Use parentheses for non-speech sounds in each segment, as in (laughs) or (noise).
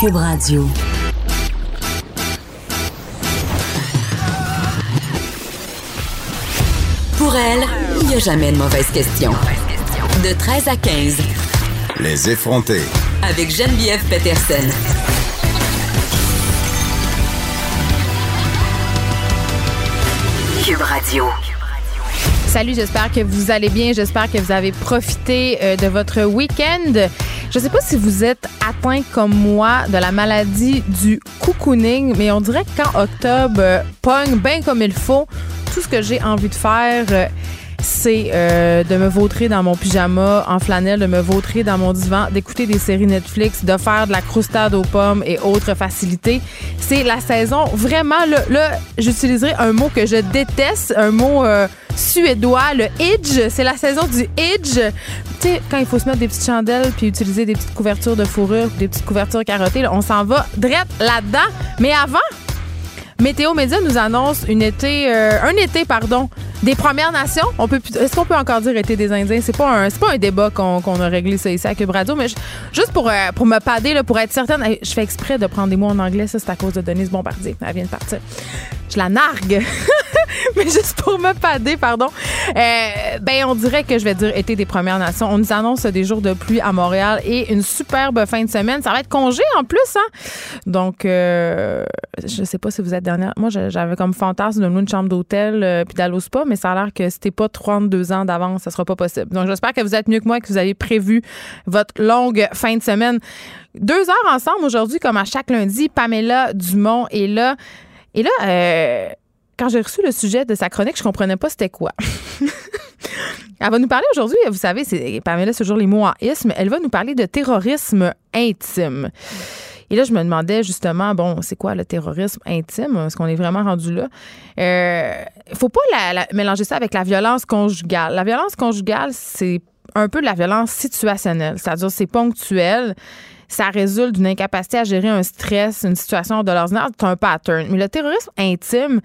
Cube Radio. Pour elle, il n'y a jamais de mauvaise question. De 13 à 15. Les effronter. Avec Geneviève Peterson. Cube Radio. Salut, j'espère que vous allez bien. J'espère que vous avez profité euh, de votre week-end. Je ne sais pas si vous êtes atteint comme moi de la maladie du cocooning, mais on dirait que quand octobre euh, pogne bien comme il faut, tout ce que j'ai envie de faire, euh, c'est euh, de me vautrer dans mon pyjama en flanelle, de me vautrer dans mon divan, d'écouter des séries Netflix, de faire de la croustade aux pommes et autres facilités. C'est la saison vraiment là, j'utiliserai un mot que je déteste, un mot euh, suédois, le idge. C'est la saison du idge. Tu sais, quand il faut se mettre des petites chandelles puis utiliser des petites couvertures de fourrure, des petites couvertures carottées, on s'en va direct là-dedans. Mais avant, Météo Média nous annonce une été, euh, un été, pardon, des Premières Nations. On peut, est-ce qu'on peut encore dire été des Indiens? C'est pas un, c'est pas un débat qu'on, qu'on a réglé ça ici à Cube Radio, mais juste pour euh, pour me pader là, pour être certaine, je fais exprès de prendre des mots en anglais. Ça, c'est à cause de Denise Bombardier. Elle vient de partir. Je la nargue. (laughs) mais juste pour me pader, pardon. Euh, ben, on dirait que je vais dire été des Premières Nations. On nous annonce des jours de pluie à Montréal et une superbe fin de semaine. Ça va être congé en plus, hein? Donc, euh, je sais pas si vous êtes dernière. Moi, j'avais comme fantasme de louer une chambre d'hôtel euh, puis d'aller au spa, mais ça a l'air que c'était pas 32 ans d'avance, ça sera pas possible. Donc, j'espère que vous êtes mieux que moi et que vous avez prévu votre longue fin de semaine. Deux heures ensemble aujourd'hui, comme à chaque lundi. Pamela Dumont est là. Et là, euh, quand j'ai reçu le sujet de sa chronique, je comprenais pas c'était quoi. (laughs) Elle va nous parler aujourd'hui, vous savez, c'est Pamela, c'est toujours les mots en isme. Elle va nous parler de terrorisme intime. Et là, je me demandais justement, bon, c'est quoi le terrorisme intime? Est-ce qu'on est vraiment rendu là? Il faut pas la- mélanger ça avec la violence conjugale. La violence conjugale, c'est un peu de la violence situationnelle, c'est-à-dire c'est ponctuel. Ça résulte d'une incapacité à gérer un stress, une situation de l'ordinaire, c'est un pattern. Mais le terrorisme intime,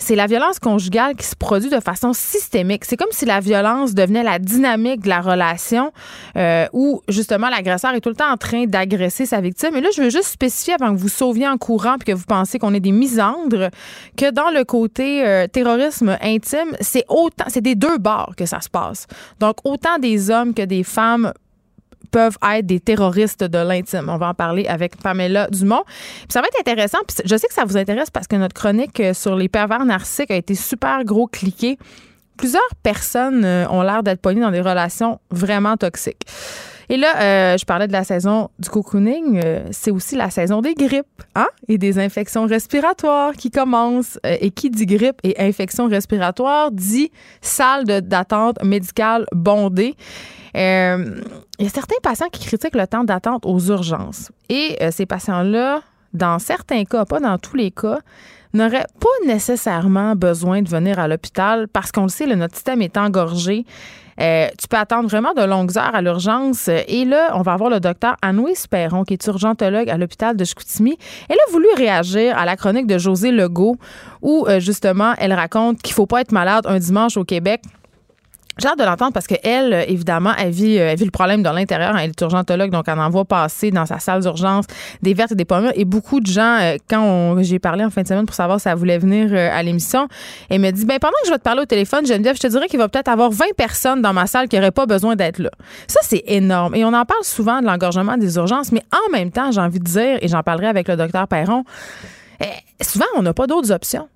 c'est la violence conjugale qui se produit de façon systémique. C'est comme si la violence devenait la dynamique de la relation euh, où justement l'agresseur est tout le temps en train d'agresser sa victime. Et là, je veux juste spécifier avant que vous sauviez en courant puis que vous pensez qu'on est des misandres que dans le côté euh, terrorisme intime, c'est autant, c'est des deux bords que ça se passe. Donc autant des hommes que des femmes peuvent être des terroristes de l'intime. On va en parler avec Pamela Dumont. Puis ça va être intéressant. Puis je sais que ça vous intéresse parce que notre chronique euh, sur les pervers narcissiques a été super gros cliquée. Plusieurs personnes euh, ont l'air d'être pognées dans des relations vraiment toxiques. Et là, euh, je parlais de la saison du cocooning. c'est aussi la saison des grippes hein? et des infections respiratoires qui commencent. Et qui dit grippe et infection respiratoire dit salle d'attente médicale bondée. Euh, il y a certains patients qui critiquent le temps d'attente aux urgences. Et euh, ces patients-là, dans certains cas, pas dans tous les cas, n'auraient pas nécessairement besoin de venir à l'hôpital parce qu'on le sait, là, notre système est engorgé. Euh, tu peux attendre vraiment de longues heures à l'urgence. Et là, on va avoir le docteur Anouise Perron, qui est urgentologue à l'hôpital de Chicoutimi. Elle a voulu réagir à la chronique de José Legault, où justement, elle raconte qu'il faut pas être malade un dimanche au Québec. J'ai hâte de l'entendre parce qu'elle, euh, évidemment, euh, elle vit le problème dans l'intérieur. Elle est urgentologue, donc elle en voit passer dans sa salle d'urgence des vertes et des pommes. Et beaucoup de gens, euh, quand j'ai parlé en fin de semaine pour savoir si elle voulait venir à l'émission, elle me dit, ben pendant que je vais te parler au téléphone, Geneviève, je te dirais qu'il va peut-être avoir 20 personnes dans ma salle qui n'auraient pas besoin d'être là. Ça, c'est énorme. Et on en parle souvent de l'engorgement des urgences, mais en même temps, j'ai envie de dire, et j'en parlerai avec le docteur Perron, euh, souvent, on n'a pas d'autres options.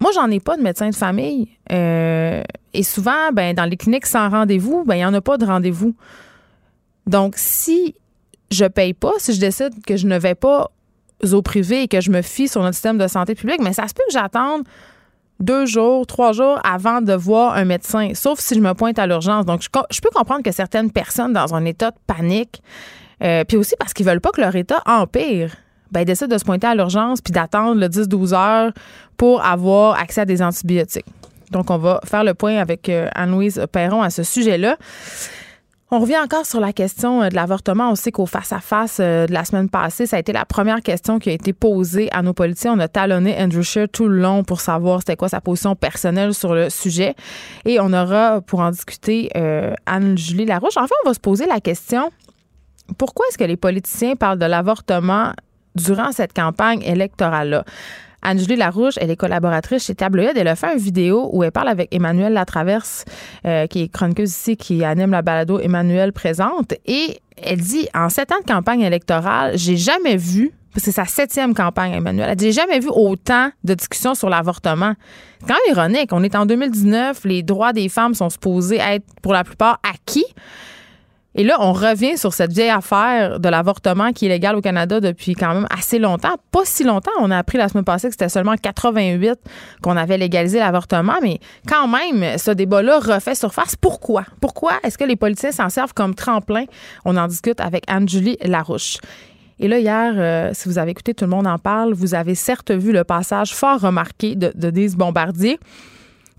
Moi, j'en ai pas de médecin de famille. Euh, et souvent, ben, dans les cliniques sans rendez-vous, ben, il n'y en a pas de rendez-vous. Donc, si je paye pas, si je décide que je ne vais pas au privé et que je me fie sur notre système de santé publique, mais ça se peut que j'attende deux jours, trois jours avant de voir un médecin, sauf si je me pointe à l'urgence. Donc, je peux comprendre que certaines personnes dans un état de panique, euh, puis aussi parce qu'ils veulent pas que leur état empire, ben, de se pointer à l'urgence puis d'attendre le 10-12 heures pour avoir accès à des antibiotiques. Donc, on va faire le point avec euh, Anne-Louise Perron à ce sujet-là. On revient encore sur la question euh, de l'avortement. On sait qu'au face-à-face euh, de la semaine passée, ça a été la première question qui a été posée à nos politiciens. On a talonné Andrew Scheer tout le long pour savoir c'était quoi sa position personnelle sur le sujet. Et on aura, pour en discuter, Anne-Julie Larouche. Enfin, on va se poser la question pourquoi est-ce que les politiciens parlent de l'avortement durant cette campagne électorale-là? Anne-Julie Larouche, elle est collaboratrice chez Tabloïd. Elle a fait une vidéo où elle parle avec Emmanuel Latraverse, euh, qui est chroniqueuse ici, qui anime la balado Emmanuel présente. Et elle dit, en sept ans de campagne électorale, j'ai jamais vu c'est sa septième campagne, Emmanuel. Elle dit, j'ai jamais vu autant de discussions sur l'avortement. C'est quand même ironique. On est en 2019, les droits des femmes sont supposés être pour la plupart acquis. Et là, on revient sur cette vieille affaire de l'avortement qui est légal au Canada depuis quand même assez longtemps. Pas si longtemps. On a appris la semaine passée que c'était seulement en 88 qu'on avait légalisé l'avortement. Mais quand même, ce débat-là refait surface. Pourquoi? Pourquoi est-ce que les politiciens s'en servent comme tremplin? On en discute avec Anne-Julie Larouche. Et là, hier, euh, si vous avez écouté Tout le monde en parle, vous avez certes vu le passage fort remarqué de, de Bombardier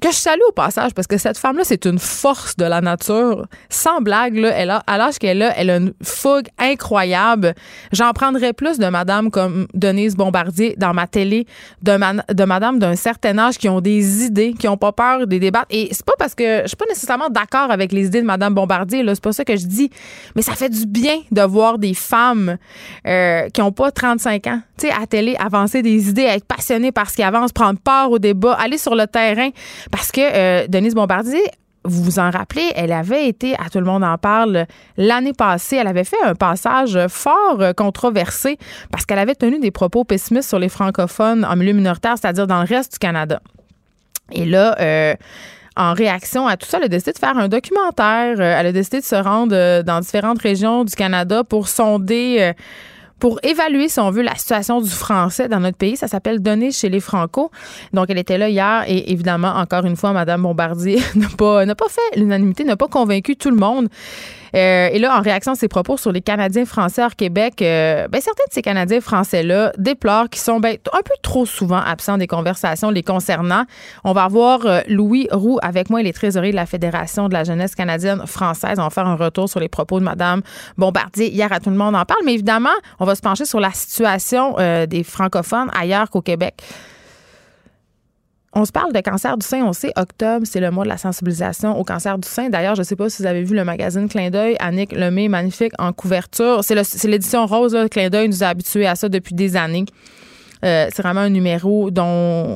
que je salue au passage parce que cette femme-là, c'est une force de la nature. Sans blague, là, elle a, à l'âge qu'elle a, elle a une fougue incroyable. J'en prendrais plus de madame comme Denise Bombardier dans ma télé, de, de madame d'un certain âge qui ont des idées, qui ont pas peur des débats. Et c'est pas parce que je suis pas nécessairement d'accord avec les idées de madame Bombardier, là, c'est pas ça que je dis. Mais ça fait du bien de voir des femmes euh, qui ont pas 35 ans, tu sais, à télé, avancer des idées, être passionnées par ce qui avance, prendre part au débat, aller sur le terrain. Parce que euh, Denise Bombardier, vous vous en rappelez, elle avait été, à tout le monde en parle, l'année passée, elle avait fait un passage fort euh, controversé parce qu'elle avait tenu des propos pessimistes sur les francophones en milieu minoritaire, c'est-à-dire dans le reste du Canada. Et là, euh, en réaction à tout ça, elle a décidé de faire un documentaire. Elle a décidé de se rendre dans différentes régions du Canada pour sonder pour évaluer, si on veut, la situation du français dans notre pays. Ça s'appelle Donner chez les Franco. Donc, elle était là hier et évidemment, encore une fois, Mme Bombardier (laughs) n'a pas, n'a pas fait l'unanimité, n'a pas convaincu tout le monde. Euh, et là, en réaction à ses propos sur les Canadiens français hors Québec, euh, ben, certains de ces Canadiens français-là déplorent qu'ils sont ben, un peu trop souvent absents des conversations les concernant. On va voir euh, Louis Roux avec moi, il est trésorier de la Fédération de la jeunesse canadienne française. On va faire un retour sur les propos de Mme Bombardier. Hier, à tout le monde en parle, mais évidemment, on va se pencher sur la situation des francophones ailleurs qu'au Québec. On se parle de cancer du sein, on sait, octobre, c'est le mois de la sensibilisation au cancer du sein. D'ailleurs, je ne sais pas si vous avez vu le magazine Clin d'œil, Annick Lemay, magnifique en couverture. C'est l'édition rose, là, Clin d'œil nous a habitués à ça depuis des années. Euh, c'est vraiment un numéro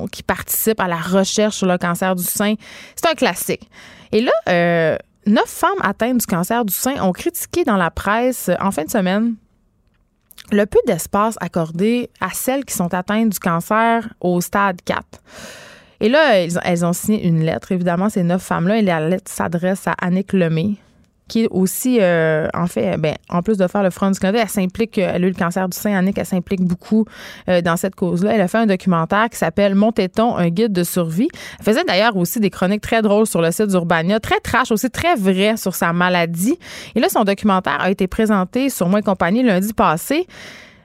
qui participe à la recherche sur le cancer du sein. C'est un classique. Et là, euh, neuf femmes atteintes du cancer du sein ont critiqué dans la presse en fin de semaine le peu d'espace accordé à celles qui sont atteintes du cancer au stade 4. Et là, elles, ont signé une lettre. Évidemment, ces neuf femmes-là, et la lettre s'adresse à Annick Lemay, qui est aussi, euh, en fait, ben, en plus de faire le Front du Canada, elle s'implique, euh, elle a eu le cancer du sein, Annick, elle s'implique beaucoup euh, dans cette cause-là. Elle a fait un documentaire qui s'appelle Mon téton, un guide de survie? Elle faisait d'ailleurs aussi des chroniques très drôles sur le site d'Urbania, très trash, aussi très vrai sur sa maladie. Et là, son documentaire a été présenté sur Moi compagnie lundi passé.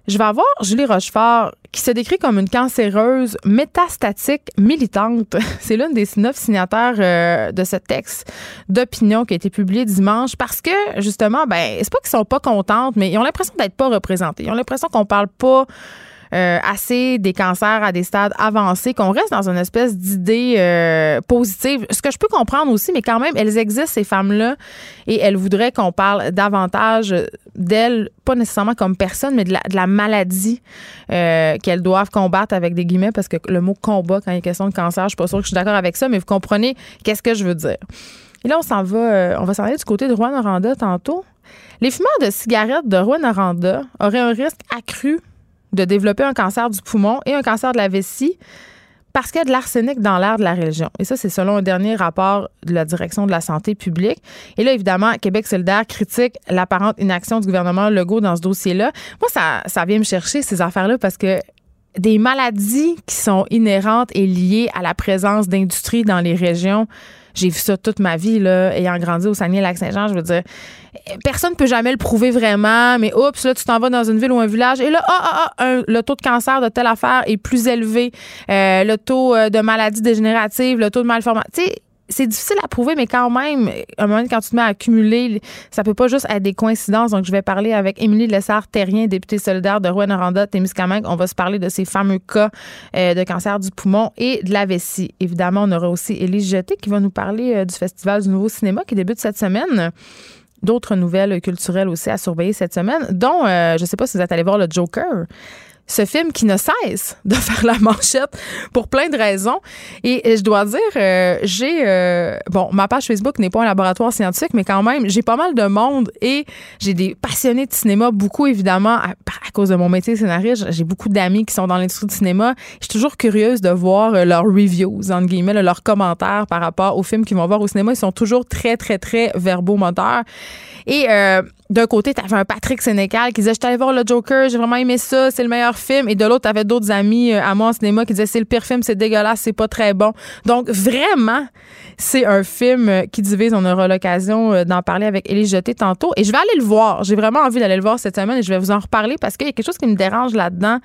Je vais avoir Julie Rochefort qui se décrit comme une cancéreuse métastatique militante. (laughs) C'est l'une des neuf signataires euh, de ce texte d'opinion qui a été publié dimanche parce que, justement, ben, c'est pas qu'ils sont pas contentes, mais ils ont l'impression d'être pas représentés. Ils ont l'impression qu'on parle pas euh, assez des cancers à des stades avancés, qu'on reste dans une espèce d'idée euh, positive. Ce que je peux comprendre aussi, mais quand même, elles existent, ces femmes-là, et elles voudraient qu'on parle davantage d'elles, pas nécessairement comme personne, mais de la, maladie euh, qu'elles doivent combattre avec des guillemets, parce que le mot combat, quand il est question de cancer, je suis pas sûre que je suis d'accord avec ça, mais vous comprenez qu'est-ce que je veux dire. Et là, on s'en va, on va s'en aller du côté de Rouen Aranda tantôt. Les fumeurs de cigarettes de Rouen Aranda auraient un risque accru de développer un cancer du poumon et un cancer de la vessie parce qu'il y a de l'arsenic dans l'air de la région. Et ça, c'est selon un dernier rapport de la direction de la santé publique. Et là, évidemment, Québec solidaire critique l'apparente inaction du gouvernement Legault dans ce dossier-là. Moi, ça, ça vient me chercher, ces affaires-là, parce que des maladies qui sont inhérentes et liées à la présence d'industries dans les régions, j'ai vu ça toute ma vie, là, ayant grandi au Saguenay-Lac-Saint-Jean. Je veux dire, personne ne peut jamais le prouver vraiment, mais oups, là, tu t'en vas dans une ville ou un village et là, ah, ah, ah le taux de cancer de telle affaire est plus élevé, euh, le taux euh, de maladie dégénérative, le taux de malformation. Tu sais, c'est difficile à prouver, mais quand même, un moment quand tu te mets à accumuler, ça peut pas juste être des coïncidences. Donc, je vais parler avec Émilie Lessard-Terrien, députée solidaire de Rouen-Noranda, Témiscamingue. On va se parler de ces fameux cas euh, de cancer du poumon et de la vessie. Évidemment, on aura aussi Élise Jeté qui va nous parler euh, du Festival du Nouveau Cinéma qui débute cette semaine. d'autres nouvelles culturelles aussi à surveiller cette semaine, dont, je ne sais pas si vous êtes allé voir le Joker ce film qui ne cesse de (laughs) faire la manchette pour plein de raisons. Et, je dois dire, euh, j'ai euh, bon, ma page Facebook n'est pas un laboratoire scientifique, mais quand même, j'ai pas mal de monde et j'ai des passionnés de cinéma, beaucoup évidemment à, cause de mon métier scénariste. J'ai beaucoup d'amis qui sont dans l'industrie du cinéma. Je suis toujours curieuse de voir euh, leurs reviews, entre guillemets, leurs commentaires par rapport aux films qu'ils vont voir au cinéma. Ils sont toujours très, très, très verbomoteurs. Et d'un côté, tu avais un Patrick Sénécal qui disait Je allé voir le Joker, j'ai vraiment aimé ça, c'est le meilleur film. Et de l'autre, tu avais d'autres amis euh, à moi en cinéma qui disaient C'est le pire film, c'est dégueulasse, c'est pas très bon. Donc, vraiment, c'est un film euh, qui divise. On aura l'occasion euh, d'en parler avec Élie Jeté tantôt. Et je vais aller le voir. J'ai vraiment envie d'aller le voir cette semaine et je vais vous en reparler parce qu'il y a quelque chose qui me dérange là-dedans.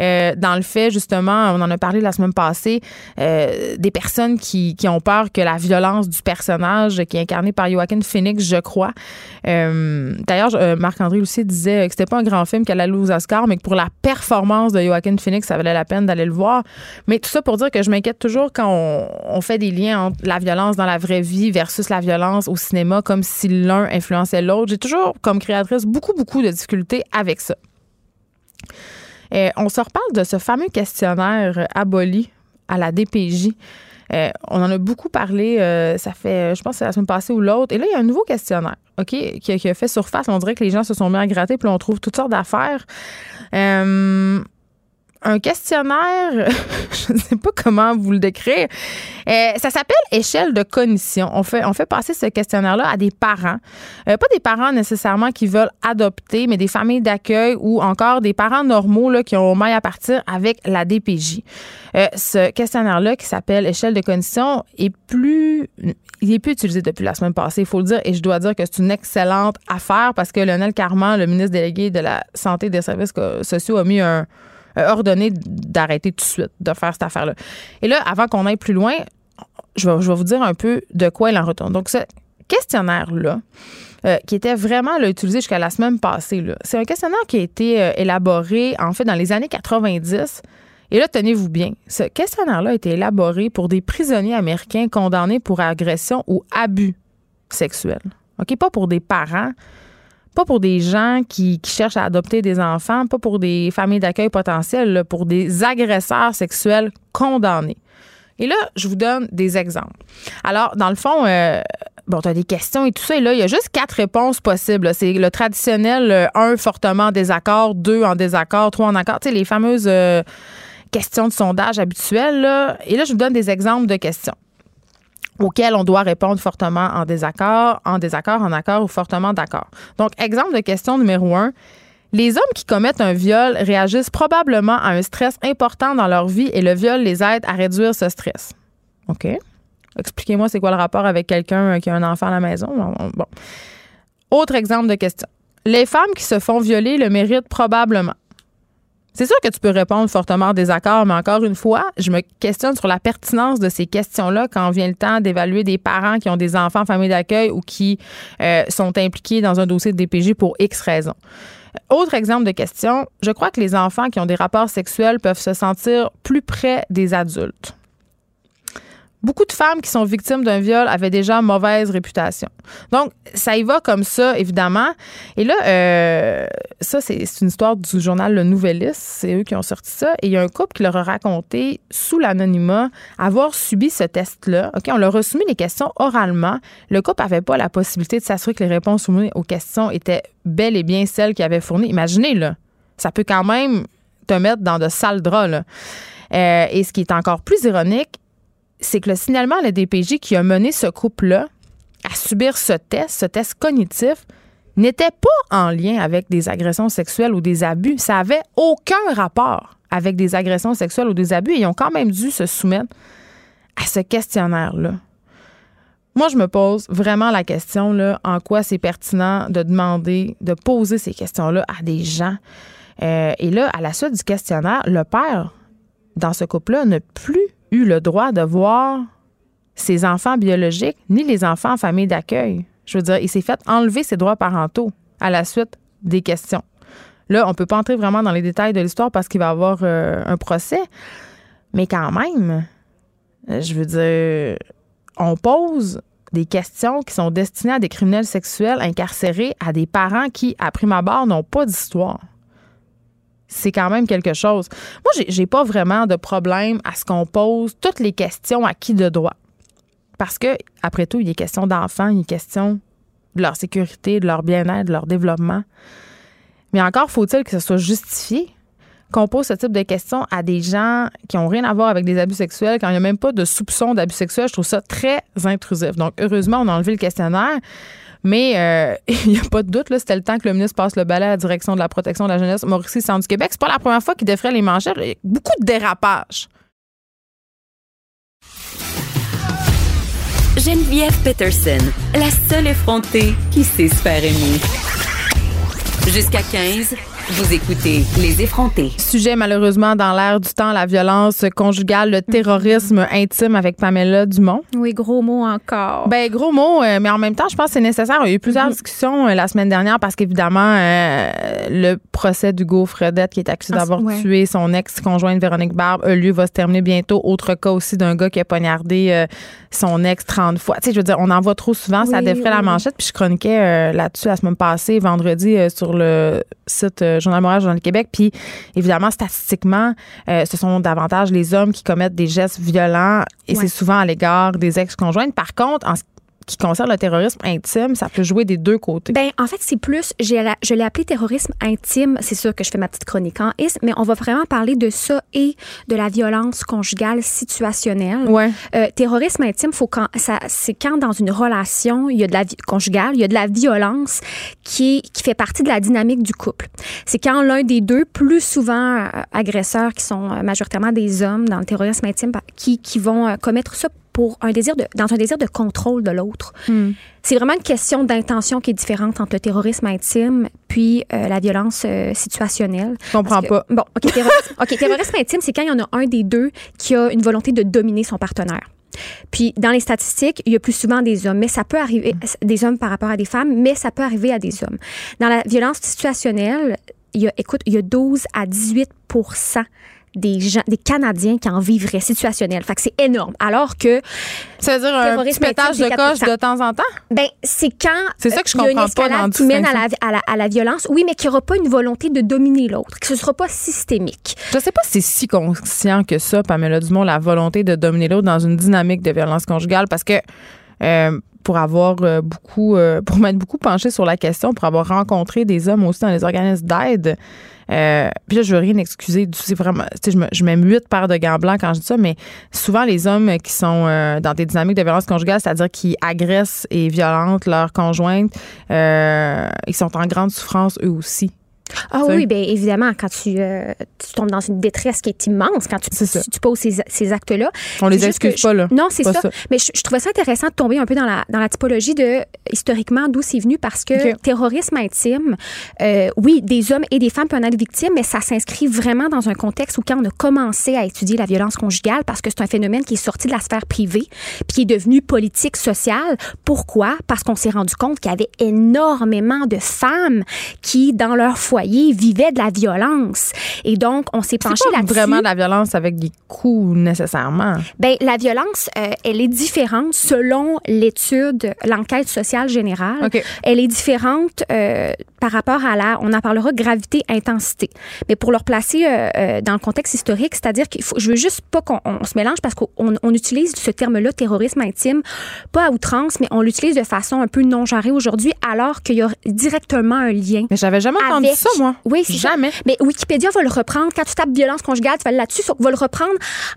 Euh, dans le fait, justement, on en a parlé la semaine passée, euh, des personnes qui, ont peur que la violence du personnage qui est incarné par Joaquin Phoenix, je crois. Euh, d'ailleurs, Marc-André aussi disait que c'était pas un grand film qu'elle allait aux Oscars, mais que pour la performance de Joaquin Phoenix, ça valait la peine d'aller le voir. Mais tout ça pour dire que je m'inquiète toujours quand on, on fait des liens entre la violence dans la vraie vie versus la violence au cinéma, comme si l'un influençait l'autre. J'ai toujours, comme créatrice, beaucoup, beaucoup de difficultés avec ça. Euh, on se reparle de ce fameux questionnaire aboli à la DPJ. Euh, on en a beaucoup parlé, euh, ça fait, je pense, la semaine passée ou l'autre. Et là, il y a un nouveau questionnaire, OK, qui, a fait surface. On dirait que les gens se sont mis à gratter, puis on trouve toutes sortes d'affaires un questionnaire, (laughs) je ne sais pas comment vous le décrire. Euh, ça s'appelle échelle de cognition. On fait, on fait passer ce questionnaire-là à des parents. Euh, pas des parents nécessairement qui veulent adopter, mais des familles d'accueil ou encore des parents normaux là, qui ont maille à partir avec la DPJ. Euh, ce questionnaire-là qui s'appelle échelle de cognition est plus il est plus utilisé depuis la semaine passée, il faut le dire, et je dois dire que c'est une excellente affaire parce que Lionel Carman, le ministre délégué de la Santé et des Services sociaux, a mis un, ordonné d'arrêter tout de suite de faire cette affaire-là. Et là, avant qu'on aille plus loin, je vais, vous dire un peu de quoi il en retourne. Donc, ce questionnaire-là, euh, qui était vraiment utilisé jusqu'à la semaine passée, c'est un questionnaire qui a été euh, élaboré, en fait, dans les années 90. Et là, tenez-vous bien, ce questionnaire-là a été élaboré pour des prisonniers américains condamnés pour agression ou abus sexuels. OK? Pas pour des parents, pas pour des gens qui, cherchent à adopter des enfants, pas pour des familles d'accueil potentielles, pour des agresseurs sexuels condamnés. Et là, je vous donne des exemples. Alors, dans le fond, euh, bon, tu as des questions et tout ça. Et là, il y a juste quatre réponses possibles. C'est le traditionnel euh, un, fortement en désaccord, deux, en désaccord, trois, en accord. Tu les fameuses euh, questions de sondage habituelles. Et là, je vous donne des exemples de questions auxquels on doit répondre fortement en désaccord, en désaccord, en accord ou fortement d'accord. Donc, exemple de question numéro un. Les hommes qui commettent un viol réagissent probablement à un stress important dans leur vie et le viol les aide à réduire ce stress. OK. Expliquez-moi c'est quoi le rapport avec quelqu'un qui a un enfant à la maison? Autre exemple de question. Les femmes qui se font violer le méritent probablement. C'est sûr que tu peux répondre fortement en désaccord, mais encore une fois, je me questionne sur la pertinence de ces questions-là quand vient le temps d'évaluer des parents qui ont des enfants en famille d'accueil ou qui euh, sont impliqués dans un dossier de DPJ pour X raisons. Autre exemple de question, je crois que les enfants qui ont des rapports sexuels peuvent se sentir plus près des adultes. Beaucoup de femmes qui sont victimes d'un viol avaient déjà mauvaise réputation. Donc, ça y va comme ça, évidemment. Et là, euh, ça, c'est une histoire du journal Le Nouvelliste. C'est eux qui ont sorti ça. Et il y a un couple qui leur a raconté, sous l'anonymat, avoir subi ce test-là. OK, on leur a soumis les questions oralement. Le couple n'avait pas la possibilité de s'assurer que les réponses soumises aux questions étaient bel et bien celles qu'ils avaient fournies. Imaginez, là, ça peut quand même te mettre dans de sales draps, là. Euh, et ce qui est encore plus ironique, c'est que le signalement à la DPJ qui a mené ce couple-là à subir ce test, ce test cognitif, n'était pas en lien avec des agressions sexuelles ou des abus. Ça avait aucun rapport avec des agressions sexuelles ou des abus et ils ont quand même dû se soumettre à ce questionnaire-là. Moi, je me pose vraiment la question là, en quoi c'est pertinent de demander, de poser ces questions-là à des gens. Euh, et là, à la suite du questionnaire, le père, dans ce couple-là, n'a plus eu le droit de voir ses enfants biologiques ni les enfants en famille d'accueil. Je veux dire, il s'est fait enlever ses droits parentaux à la suite des questions. Là, on ne peut pas entrer vraiment dans les détails de l'histoire parce qu'il va y avoir euh, un procès. Mais quand même, je veux dire, on pose des questions qui sont destinées à des criminels sexuels incarcérés, à des parents qui, à prime abord, n'ont pas d'histoire. C'est quand même quelque chose. Moi, j'ai pas vraiment de problème à ce qu'on pose toutes les questions à qui de droit. Parce que, après tout, il est question d'enfants, il est question de leur sécurité, de leur bien-être, de leur développement. Mais encore faut-il que ce soit justifié qu'on pose ce type de questions à des gens qui n'ont rien à voir avec des abus sexuels, quand il n'y a même pas de soupçon d'abus sexuels. Je trouve ça très intrusif. Donc, heureusement, on a enlevé le questionnaire. Mais euh, (laughs) il n'y a pas de doute, là, c'était le temps que le ministre passe le balai à la direction de la protection de la jeunesse Mauricie Centre du Québec. C'est pas la première fois qu'il défrait les manchettes. Beaucoup de dérapages. Geneviève Peterson, la seule effrontée qui sait se faire aimer. Jusqu'à 15. Vous écoutez Les effrontés. Sujet malheureusement dans l'air du temps, la violence conjugale, le terrorisme intime avec Pamela Dumont. Oui, gros mot encore. Ben gros mot, euh, mais en même temps, je pense que c'est nécessaire. Il y a eu plusieurs mm-hmm. discussions euh, la semaine dernière parce qu'évidemment, euh, le procès d'Hugo Fredette qui est accusé ah, d'avoir tué son ex-conjointe Véronique Barbe a lieu, va se terminer bientôt. Autre cas aussi d'un gars qui a poignardé son ex 30 fois. Tu sais, je veux dire, on en voit trop souvent, ça défrait la manchette. Puis je chroniquais là-dessus la semaine passée, vendredi, sur le site Journal Montréal, Journal Québec. Puis évidemment, statistiquement, euh, ce sont davantage les hommes qui commettent des gestes violents et c'est souvent à l'égard des ex-conjointes. Par contre, en ce qui concerne le terrorisme intime, ça peut jouer des deux côtés. Ben en fait, c'est plus, je l'ai appelé terrorisme intime. C'est sûr que je fais ma petite chronique en is, mais on va vraiment parler de ça et de la violence conjugale situationnelle. Ouais. Euh, terrorisme intime, faut quand ça, c'est quand dans une relation, il y a de la conjugale, il y a de la violence qui qui fait partie de la dynamique du couple. C'est quand l'un des deux, plus souvent euh, agresseurs qui sont euh, majoritairement des hommes dans le terrorisme intime, qui qui vont commettre ça pour un désir de, dans un désir de contrôle de l'autre. Hmm. C'est vraiment une question d'intention qui est différente entre le terrorisme intime puis euh, la violence euh, situationnelle. Je comprends pas. Bon, OK, terrorisme, (laughs) terrorisme intime, c'est quand il y en a un des deux qui a une volonté de dominer son partenaire. Puis dans les statistiques, il y a plus souvent des hommes, mais ça peut arriver des hommes par rapport à des femmes, mais ça peut arriver à des hommes. Dans la violence situationnelle, il y a écoute, il y a 12 à 18 des gens, des Canadiens qui en vivraient situationnel. Fait que c'est énorme. Alors que. Ça veut dire un petit pétage de coche de temps en temps? Ben, c'est quand. C'est ça que je comprends pas dans qui mène à la, à, la, à la, violence. Oui, mais qu'il n'y aura pas une volonté de dominer l'autre, que ce ne sera pas systémique. Je sais pas si c'est si conscient que ça, Pamela Dumont, la volonté de dominer l'autre dans une dynamique de violence conjugale, parce que. Euh, pour avoir euh, beaucoup, euh, pour m'être beaucoup penché sur la question, pour avoir rencontré des hommes aussi dans les organismes d'aide. Euh, puis là, je veux rien excuser. C'est vraiment, je, me, je mets huit paires de gants blancs quand je dis ça, mais souvent les hommes qui sont dans des dynamiques de violence conjugale, c'est-à-dire qui agressent et violentent leur conjointe, ils sont en grande souffrance eux aussi. Ah oui, bien évidemment, quand tu, euh, tu, tombes dans une détresse qui est immense, quand tu, tu, poses ces, ces actes-là. On les excuse pas, là. Non, c'est ça. Mais je, trouvais ça intéressant de tomber un peu dans la, dans la typologie de, historiquement, d'où c'est venu, parce que terrorisme intime, euh, oui, des hommes et des femmes peuvent en être victimes, mais ça s'inscrit vraiment dans un contexte où quand on a commencé à étudier la violence conjugale, parce que c'est un phénomène qui est sorti de la sphère privée, puis qui est devenu politique, sociale. Pourquoi? Parce qu'on s'est rendu compte qu'il y avait énormément de femmes qui, dans leur foyer, vivaient de la violence. Et donc, on s'est penché là-dessus. vraiment de la violence avec des coups nécessairement. Ben, la violence, euh, elle est différente selon l'étude, l'enquête sociale générale. Elle est différente euh, par rapport à la, on en parlera, gravité, intensité. Mais pour le replacer euh, dans le contexte historique, c'est-à-dire qu'il faut, je veux juste pas qu'on se mélange parce qu'on on utilise ce terme-là, terrorisme intime, pas à outrance, mais on l'utilise de façon un peu non genrée aujourd'hui, alors qu'il y a directement un lien. Mais j'avais jamais entendu ça, moi. Oui, c'est Jamais. Mais Wikipédia va le reprendre. Quand tu tapes violence conjugale, tu vas là-dessus, va le reprendre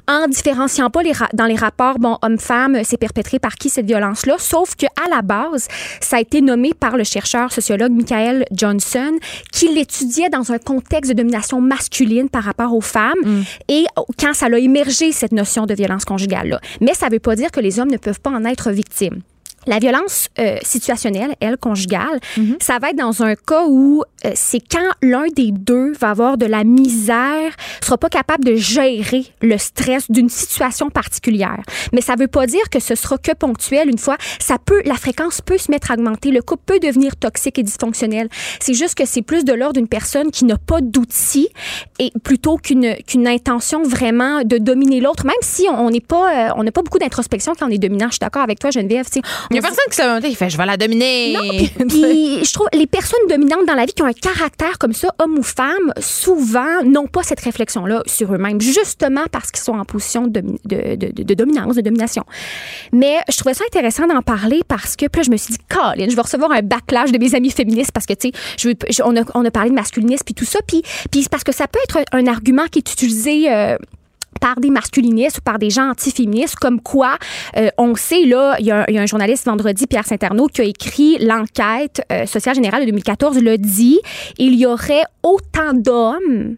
en différenciant pas les dans les rapports, bon, homme-femme, c'est perpétré par qui cette violence-là. Sauf que à la base, ça a été nommé par le chercheur sociologue Michael Johnson, qui l'étudiait dans un contexte de domination masculine par rapport aux femmes. Mm. Et quand ça a émergé, cette notion de violence conjugale-là. Mais ça veut pas dire que les hommes ne peuvent pas en être victimes. La violence euh, situationnelle, elle, conjugale, mhm. ça va être dans un cas où euh, c'est quand l'un des deux va avoir de la misère, sera pas capable de gérer le stress d'une situation particulière. Mais ça veut pas dire que ce sera que ponctuel. Une fois, ça peut, la fréquence peut se mettre à augmenter, le couple peut devenir toxique et dysfonctionnel. C'est juste que c'est plus de l'ordre d'une personne qui n'a pas d'outils et plutôt qu'une qu'une intention vraiment de dominer l'autre, même si on n'est pas, euh, on n'a pas beaucoup d'introspection quand on est dominant. Je suis d'accord avec toi, Geneviève. On a personne qui se qui fait je vais la dominer. Non, (laughs) puis, puis je trouve les personnes dominantes dans la vie qui ont un caractère comme ça, homme ou femme, souvent n'ont pas cette réflexion-là sur eux-mêmes, justement parce qu'ils sont en position de, de, de, de, dominance, de domination. Mais je trouvais ça intéressant d'en parler parce que puis là, je me suis dit, Colin, je vais recevoir un backlash de mes amis féministes parce que, tu sais, on, a, on a parlé de masculinisme puis tout ça. Puis, puis c'est parce que ça peut être un argument qui est utilisé. Euh, par des masculinistes ou par des gens anti-féministes, comme quoi euh, on sait, là, il y, a, un journaliste vendredi, Pierre Saint-Arnaud, qui a écrit l'enquête euh, sociale générale de 2014, le dit, il y aurait autant d'hommes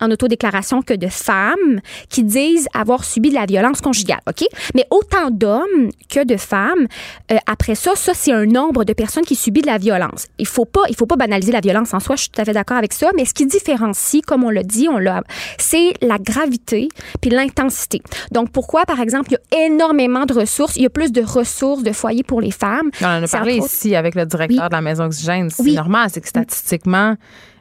en autodéclaration que de femmes qui disent avoir subi de la violence conjugale, OK? Mais autant d'hommes que de femmes. Euh, après ça, ça, c'est un nombre de personnes qui subissent de la violence. Il faut pas, il faut pas banaliser la violence en soi, je suis tout à fait d'accord avec ça, mais ce qui différencie, comme on l'a dit, on l'a, c'est la gravité puis l'intensité. Donc, pourquoi, par exemple, il y a énormément de ressources, il y a plus de ressources de foyers pour les femmes? On en a parlé ici avec le directeur de la Maison Oxygène. C'est normal, c'est que statistiquement,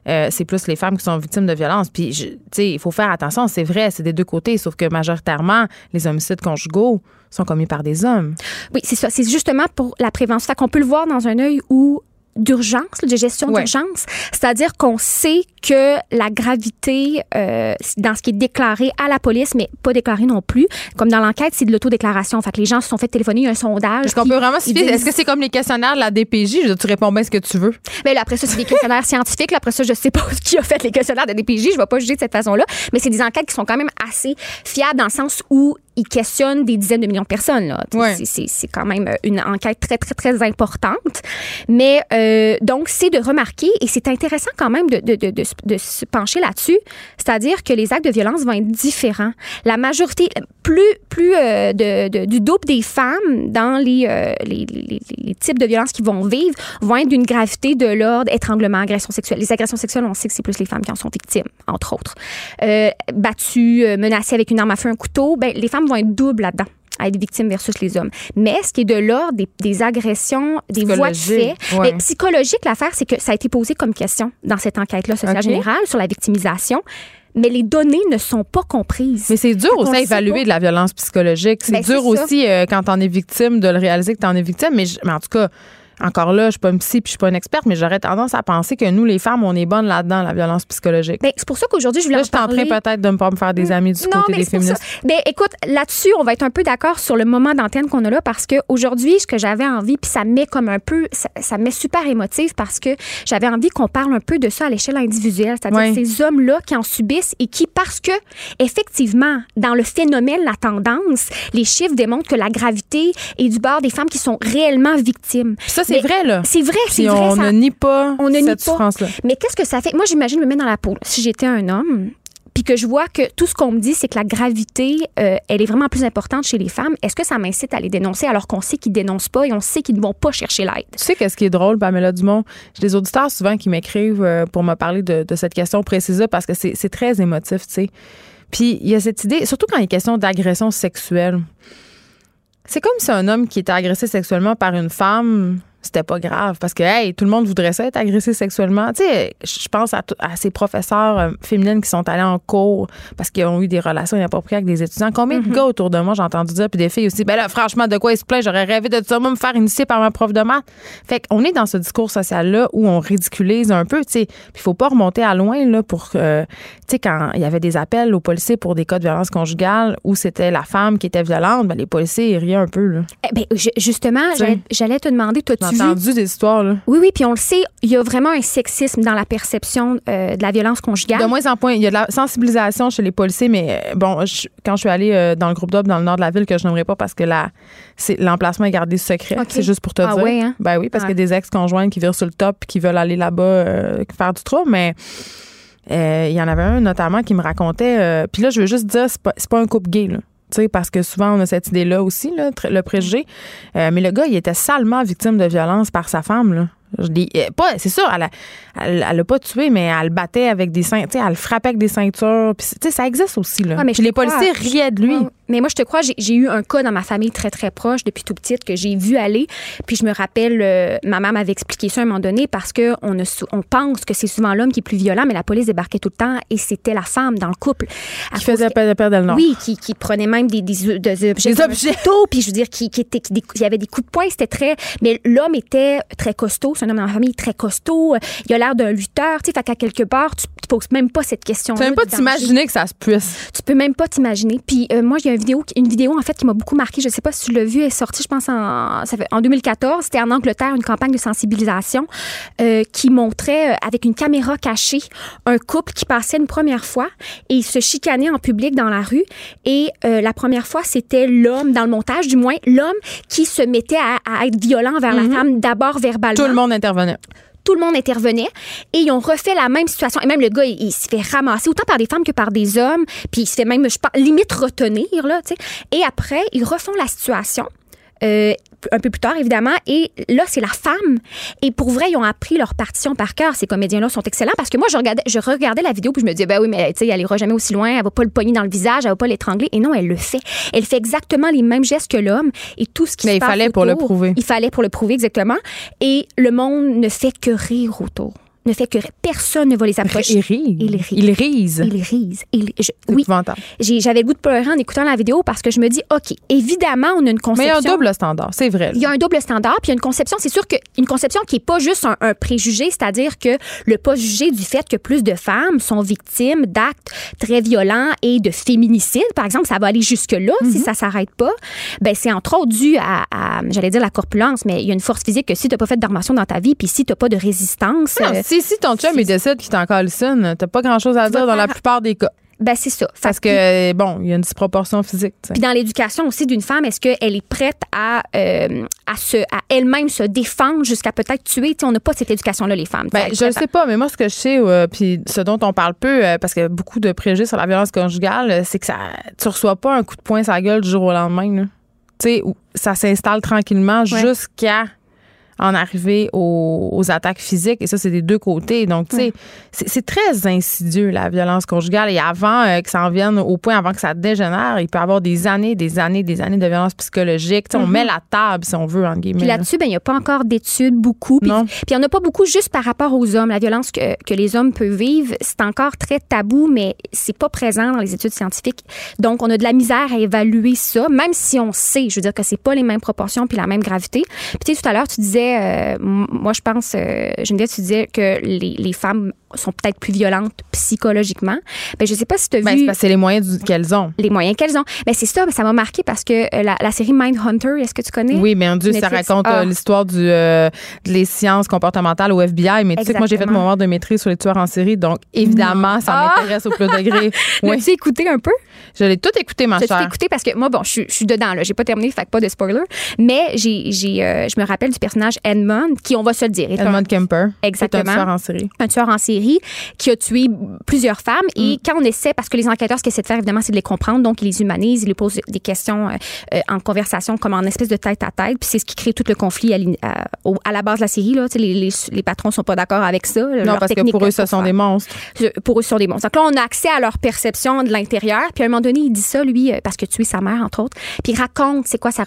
euh, c'est plus les femmes qui sont victimes de violences. Puis, tu sais, il faut faire attention, c'est vrai, c'est des deux côtés, sauf que majoritairement, les homicides conjugaux sont commis par des hommes. Oui, c'est ça. C'est justement pour la prévention. Fait qu'on peut le voir dans un œil où d'urgence, de gestion d'urgence. C'est-à-dire qu'on sait que la gravité euh, dans ce qui est déclaré à la police, mais pas déclaré non plus, comme dans l'enquête, c'est de l'autodéclaration. Fait que les gens se sont fait téléphoner, il y a un sondage. Est-ce qu'on peut vraiment se Est-ce que c'est comme les questionnaires de la DPJ? Je, tu réponds bien ce que tu veux. Mais là, après ça, c'est des questionnaires scientifiques. Là, après ça, je sais pas (laughs) qui a fait les questionnaires de la DPJ. Je vais pas juger de cette façon-là. Mais c'est des enquêtes qui sont quand même assez fiables dans le sens où ils questionnent des dizaines de millions de personnes. Là. C'est, quand même une enquête très, très, très importante. Mais euh, donc, c'est de remarquer, et c'est intéressant quand même de, de, de, de se pencher là-dessus, c'est-à-dire que les actes de violence vont être différents. La majorité, plus, plus euh, de, du double des femmes dans les, euh, les, les, les, types de violences qu'ils vont vivre vont être d'une gravité de l'ordre étranglement, agression sexuelle. Les agressions sexuelles, on sait que c'est plus les femmes qui en sont victimes, entre autres. Euh, battues, menacées avec une arme à feu, un couteau, ben, les femmes vont être doubles là-dedans à être victimes versus les hommes. Mais ce qui est de l'ordre des, des, agressions, des voies de fait, ouais. mais psychologique, l'affaire, c'est que ça a été posé comme question dans cette enquête-là sociale okay. générale sur la victimisation mais les données ne sont pas comprises. Mais c'est dur aussi à évaluer de la violence psychologique. C'est ben, dur aussi euh, quand on est victime de le réaliser que tu en es victime. Mais, mais en tout cas, encore là, je suis pas une psy puis je suis pas une experte, mais j'aurais tendance à penser que nous, les femmes, on est bonnes là-dedans, la violence psychologique. Ben, c'est pour ça qu'aujourd'hui, je voulais là, je en parler. peut-être de ne pas me faire des amis du non, côté des féministes. Ben, écoute, là-dessus, on va être un peu d'accord sur le moment d'antenne qu'on a là parce qu'aujourd'hui, ce que j'avais envie, puis ça met comme un peu, ça, ça met super émotif parce que j'avais envie qu'on parle un peu de ça à l'échelle individuelle, c'est-à-dire ces hommes-là qui en subissent et qui, parce que, effectivement, dans le phénomène, la tendance, les chiffres démontrent que la gravité est du bord des femmes qui sont réellement victimes. Ça, c'est vrai, là. C'est vrai, c'est vrai. On ça, ne nie pas on ne cette souffrance-là. Mais qu'est-ce que ça fait? Moi, j'imagine me mettre dans la peau. Si j'étais un homme, puis que je vois que tout ce qu'on me dit, c'est que la gravité, euh, elle est vraiment plus importante chez les femmes, est-ce que ça m'incite à les dénoncer alors qu'on sait qu'ils dénoncent pas et on sait qu'ils ne vont pas chercher l'aide? Tu sais qu'est-ce qui est drôle, Pamela Dumont? J'ai des auditeurs souvent qui m'écrivent euh, pour me parler de, de cette question précise parce que c'est très émotif, tu sais. Puis il y a cette idée, surtout quand il est question d'agression sexuelle. C'est comme si un homme qui était agressé sexuellement par une femme c'était pas grave parce que hey, tout le monde voudrait ça être agressé sexuellement. Tu sais, je pense à, à, ces professeurs euh, féminines qui sont allées en cours parce qu'ils ont eu des relations inappropriées avec des étudiants. Combien de gars autour de moi j'ai entendu dire puis des filles aussi. Ben là, franchement, de quoi ils se plaignent? J'aurais rêvé de ça, moi, me faire initier par ma prof de maths. Fait qu'on est dans ce discours social là où on ridiculise un peu. Tu sais, puis il faut pas remonter à loin là pour euh, tu sais quand il y avait des appels aux policiers pour des cas de violence conjugale où c'était la femme qui était violente, ben les policiers ils riaient un peu là. Eh ben, justement, j'allais te demander, toi, tu entendu des histoires, là. Oui, oui, puis on le sait, il y a vraiment un sexisme dans la perception euh, de la violence conjugale. De moins en moins, il y a de la sensibilisation chez les policiers, mais euh, bon, je, quand je suis allée euh, dans le groupe d'hommes dans le nord de la ville, que je n'aimerais pas parce que l'emplacement est gardé secret. Okay. C'est juste pour te ah, dire. Ouais, hein? Ben oui, parce qu'il y a des ex-conjointes qui virent sur le top et qui veulent aller là-bas faire du trouble, mais. Il y en avait un notamment qui me racontait. Puis là, je veux juste dire, c'est pas, pas un couple gay, là parce que souvent on a cette idée-là aussi, là, le préjugé. Euh, mais le gars, il était salement victime de violence par sa femme. Là. Je dis, pas, c'est sûr, elle, a, elle, elle l'a pas tué, mais elle le battait avec des ceintures, elle le frappait avec des ceintures. Puis, ça existe aussi. Là. Mais Puis les policiers riaient de lui. Ouais. Mais moi, je te crois, j'ai- eu un cas dans ma famille très, très proche depuis tout petite que j'ai vu aller. Puis je me rappelle, euh, ma mère m'avait expliqué ça à un moment donné parce que on, pense que c'est souvent l'homme qui est plus violent, mais la police débarquait tout le temps et c'était la femme dans le couple. À Qui faisait que- perdre perdre le oui, qui, qui prenait même des, des, des objets. Des objets. couteau, puis je veux dire, qui, qui était, avait des coups de poing, c'était très. Mais l'homme était très costaud, c'est un homme dans la famille très costaud. Il a l'air d'un lutteur, tu sais, fait qu'à quelque part, tu te poses même pas cette question. Tu peux même pas t'imaginer que ça se puisse. Tu peux même pas t'imaginer. Puis euh, moi, il y a une vidéo, une vidéo en fait qui m'a beaucoup marqué. Je sais pas si tu l'as vue. Elle est sortie, je pense en, ça fait, en 2014. C'était en Angleterre, une campagne de sensibilisation euh, qui montrait euh, avec une caméra cachée un couple qui passait une première fois et ils se chicanaient en public dans la rue. Et la première fois, c'était l'homme dans le montage, du moins l'homme qui se mettait à, à être violent envers la femme d'abord verbalement Tout le monde intervenait. Tout le monde intervenait et ils ont refait la même situation. Et même le gars, il, se fait ramasser autant par des femmes que par des hommes. Puis il se fait même, je limite retenir, là. Et après, ils refont la situation. Euh, un peu plus tard, évidemment. Et là, c'est la femme. Et pour vrai, ils ont appris leur partition par cœur. Ces comédiens-là sont excellents parce que moi, je regardais, je regardais la vidéo puis je me disais, ben oui, mais tu sais, elle ira jamais aussi loin. Elle va pas le pogner dans le visage, elle va pas l'étrangler. Et non, elle le fait. Elle fait exactement les mêmes gestes que l'homme et tout ce qui Mais se il passe fallait pour le prouver. Il fallait pour le prouver, exactement. Et le monde ne fait que rire autour. Ne fait que. Personne ne va les approcher. Il rit. Il rit. Il rise. Ils risent. Ils- je- C'est oui, j'avais le goût de pleurer en écoutant la vidéo parce que je me dis, OK, évidemment, on a une conception. Mais il y a un double standard, c'est vrai. Il y a un double standard, puis il y a une conception. C'est sûr qu'une conception qui est pas juste un, un préjugé, c'est-à-dire que le pas jugé du fait que plus de femmes sont victimes d'actes très violents et de féminicide, par exemple, ça va aller jusque-là si Mhm. ça s'arrête pas. Ben c'est entre autres dû à, à, j'allais dire la corpulence, mais il y a une force physique que si t'as pas fait d'armation dans ta vie, puis si t'as pas de résistance, Non, euh, si, si ton chum il décide qu'il t'en calcine, t'as pas grand chose à Tu dire dans la plupart des cas. ben c'est ça. Parce que, bon, il y a une disproportion physique. Puis dans l'éducation aussi d'une femme, est-ce qu'elle est prête à, euh, à, se, à elle-même se défendre jusqu'à peut-être tuer? Tu sais, on n'a pas cette éducation-là, les femmes. Ben, je le sais pas, mais moi, ce que je sais, euh, puis ce dont on parle peu, euh, parce qu'il y a beaucoup de préjugés sur la violence conjugale, c'est que ça, tu reçois pas un coup de poing sur la gueule du jour au lendemain. Tu sais, ça s'installe tranquillement jusqu'à en arriver aux, aux attaques physiques. Et ça, c'est des deux côtés. Donc, tu sais, c'est- c'est très insidieux, la violence conjugale. Et avant euh, que ça en vienne au point, avant que ça dégénère, il peut y avoir des années, des années, des années de violence psychologique. Tu sais, On met la table, si on veut, en guillemets. Puis là. là-dessus, ben, il n'y a pas encore d'études, beaucoup. Puis il n'y en a pas beaucoup juste par rapport aux hommes. La violence que, que les hommes peuvent vivre, c'est encore très tabou, mais c'est pas présent dans les études scientifiques. Donc, on a de la misère à évaluer ça, même si on sait, je veux dire que c'est pas les mêmes proportions puis la même gravité. Puis tu sais, tout à l'heure, tu disais, euh, moi, je pense, euh, Geneviève, tu disais que les, les femmes sont peut-être plus violentes psychologiquement. Ben, je sais pas si tu as Ben, vu c'est les moyens qu'elles ont. les moyens qu'elles ont. Ben, c'est ça, mais ça m'a marqué parce que euh, la, la série Mindhunter, est-ce que tu connais? Oui, mais en Dieu, ça raconte euh, Ah. l'histoire du euh, des sciences comportementales au FBI. Mais tu sais que moi, j'ai fait mon mémoire de maîtrise sur les tueurs en série, donc évidemment, ça Ah! m'intéresse au plus degré. (laughs) Oui, L'as-tu écouté un peu? je l'ai tout écouté, ma T'as tout chère. écouté parce que moi, bon, je, suis- dedans, là. J'ai pas terminé, fait pas de spoiler. Mais j'ai, j'ai, je me rappelle du personnage Edmund, qui, on va se le dire, est un- Edmund Kemper. Exactement. Un tueur en série. un tueur en série qui a tué plusieurs femmes. Mm. Et quand on essaie, parce que les enquêteurs, ce qu'ils essaient de faire, évidemment, c'est de les comprendre. Donc, ils les humanisent, ils les posent des questions euh, euh, en conversation, comme en espèce de tête à tête. Puis c'est ce qui crée tout le conflit à, la base de la série. Là. Les, les, les patrons sont pas d'accord avec ça. Non, parce que pour eux, ce sont des monstres. pour eux, ce sont des monstres. Donc là, on a accès à leur perception de l'intérieur. Puis à un moment donné, il dit ça, lui, euh, parce que tuer sa mère, entre autres. Puis il raconte, c'est quoi ça.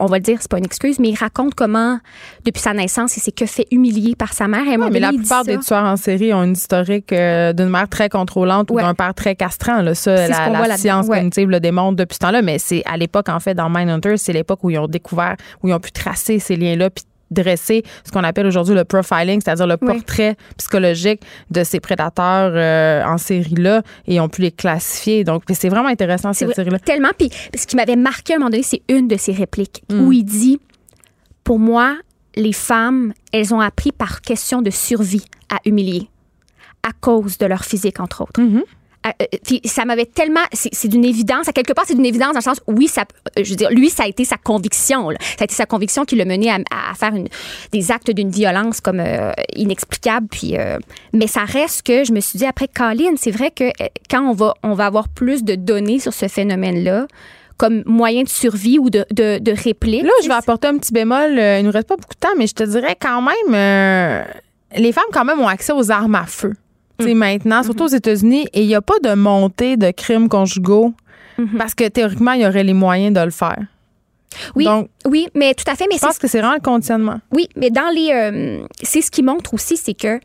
On va le dire, c'est pas une excuse, mais il raconte comment, depuis sa naissance, il s'est que fait humilier par sa mère. Un moment mais la plupart des tueurs en série ont une historique euh, d'une mère très contrôlante Ouais. ou d'un père très castrant. Là. Ça, la, science ouais. cognitive le démontre depuis ce temps-là. Mais c'est à l'époque, en fait, dans Mindhunter, c'est l'époque où ils ont découvert, où ils ont pu tracer ces liens-là, puis dresser ce qu'on appelle aujourd'hui le profiling, c'est-à-dire le Oui. portrait psychologique de ces prédateurs euh, en série-là, et ont pu les classifier. Donc, c'est vraiment intéressant, C'est cette série-là. tellement. Puis ce qui m'avait marqué à un moment donné, c'est une de ses répliques Mm. où il dit Pour moi, les femmes, elles ont appris par question de survie à humilier, à cause de leur physique, entre autres. Mm-hmm. Ah, euh, puis ça m'avait tellement. C'est d'une évidence. À quelque part, c'est d'une évidence dans le sens, oui, ça, euh, je veux dire, lui, ça a été sa conviction. là. Ça a été sa conviction qui l'a mené à, à faire une- des actes d'une violence comme euh, inexplicable. Puis, euh, mais ça reste que je me suis dit après, Colin, c'est vrai que euh, quand on va, on va avoir plus de données sur ce phénomène-là, comme moyen de survie ou de, de, de réplique. Là, je vais apporter un petit bémol. Euh, il nous reste pas beaucoup de temps, mais je te dirais quand même, euh, les femmes quand même ont accès aux armes à feu. Mm. maintenant, surtout aux États-Unis, et il n'y a pas de montée de crimes conjugaux Mhm. Parce que théoriquement, il y aurait les moyens de le faire. Oui, Donc, oui, mais tout à fait. Mais je pense que c'est vraiment le conditionnement. Oui, mais dans les, euh, c'est ce qui montre aussi, c'est que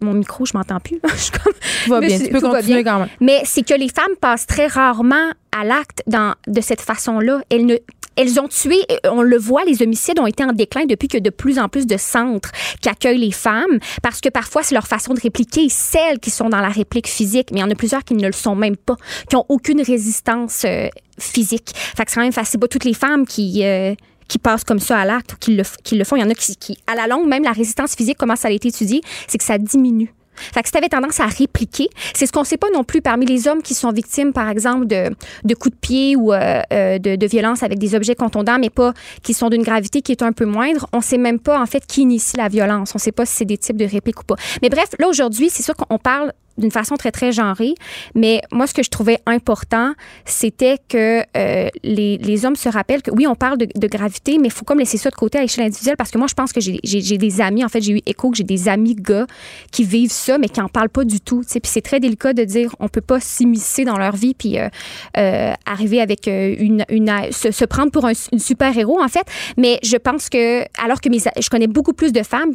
mon micro, je m'entends plus. (laughs) je suis comme, tout va bien, tu peux continuer quand même. Mais c'est que les femmes passent très rarement à l'acte de cette façon-là. Elles ne, elles ont tué, on le voit, les homicides ont été en déclin depuis que de plus en plus de centres qui accueillent les femmes, parce que parfois c'est leur façon de répliquer celles qui sont dans la réplique physique, mais il y en a plusieurs qui ne le sont même pas, qui ont aucune résistance euh, physique. Fait que c'est quand même facile. Pas toutes les femmes qui euh, qui passent comme ça à l'acte ou qui le, qui le font. Il y en a qui, à la longue, même la résistance physique, comment ça a été étudié, c'est que ça diminue. Fait que si tu avais tendance à répliquer, c'est ce qu'on sait pas non plus parmi les hommes qui sont victimes, par exemple, de, de coups de pied ou euh, euh, de, de violence avec des objets contondants, mais pas qui sont d'une gravité qui est un peu moindre. On sait même pas, en fait, qui initie la violence. On sait pas si c'est des types de répliques ou pas. Mais bref, là, aujourd'hui, c'est sûr qu'on parle d'une façon très, très genrée. Mais moi, ce que je trouvais important, c'était que euh, les, les, hommes se rappellent que oui, on parle de, de gravité, mais il faut comme laisser ça de côté à l'échelle individuelle parce que moi, je pense que j'ai des amis, en fait, j'ai eu écho que j'ai des amis gars qui vivent ça, mais qui n'en parlent pas du tout. Puis c'est très délicat de dire on peut pas s'immiscer dans leur vie puis euh, euh, arriver avec une. une se, se prendre pour un super-héros, en fait. Mais je pense que, alors que mes, je connais beaucoup plus de femmes,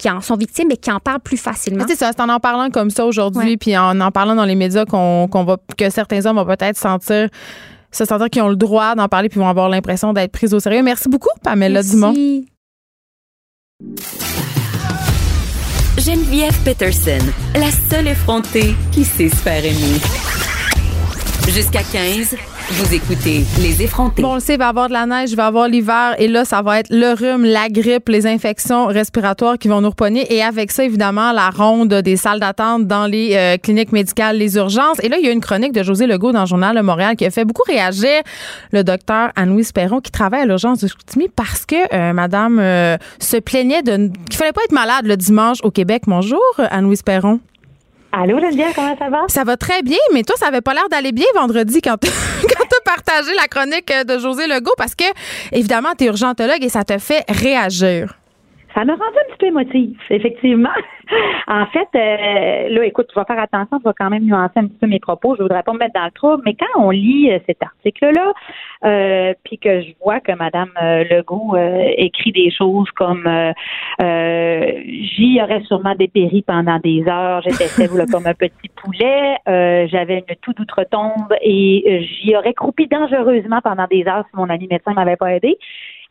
qui en sont victimes et qui en parlent plus facilement. C'est ça, c'est en en parlant comme ça aujourd'hui, puis en en parlant dans les médias qu'on va que certains hommes vont peut-être sentir se sentir qu'ils ont le droit d'en parler puis vont avoir l'impression d'être pris au sérieux. Merci beaucoup, Pamela Merci. Dumont. Geneviève Peterson, la seule effrontée qui sait se faire aimer. Jusqu'à 15. Vous écoutez Les effrontés. Bon, on le sait, il va y avoir de la neige, il va y avoir l'hiver et là, ça va être le rhume, la grippe, les infections respiratoires qui vont nous repogner et avec ça, évidemment, la ronde des salles d'attente dans les euh, cliniques médicales, les urgences. Et là, il y a une chronique de José Legault dans le journal de Montréal qui a fait beaucoup réagir le docteur Anne-Louise Perron qui travaille à l'urgence de Scoutimi parce que euh, madame euh, se plaignait de qu'il fallait pas être malade le dimanche au Québec. Bonjour, Anne-Louise Perron. Allô, Geneviève, comment ça va? Ça va très bien, mais toi, ça avait pas l'air d'aller bien vendredi quand tu as (laughs) partagé la chronique de José Legault parce que, évidemment, tu es urgentologue et ça te fait réagir. Ça m'a rendu un petit peu émotif, effectivement. (laughs) en fait, euh, là, écoute, tu vas faire attention, tu vas quand même nuancer un petit peu mes propos. Je voudrais pas me mettre dans le trouble, mais quand on lit euh, cet article-là, euh, puis que je vois que Madame euh, Legault écrit des choses comme j'y aurais sûrement dépéri pendant des heures, j'étais faible comme un petit poulet, j'avais une toute outre-tombe et j'y aurais croupi dangereusement pendant des heures si mon ami médecin m'avait pas aidé.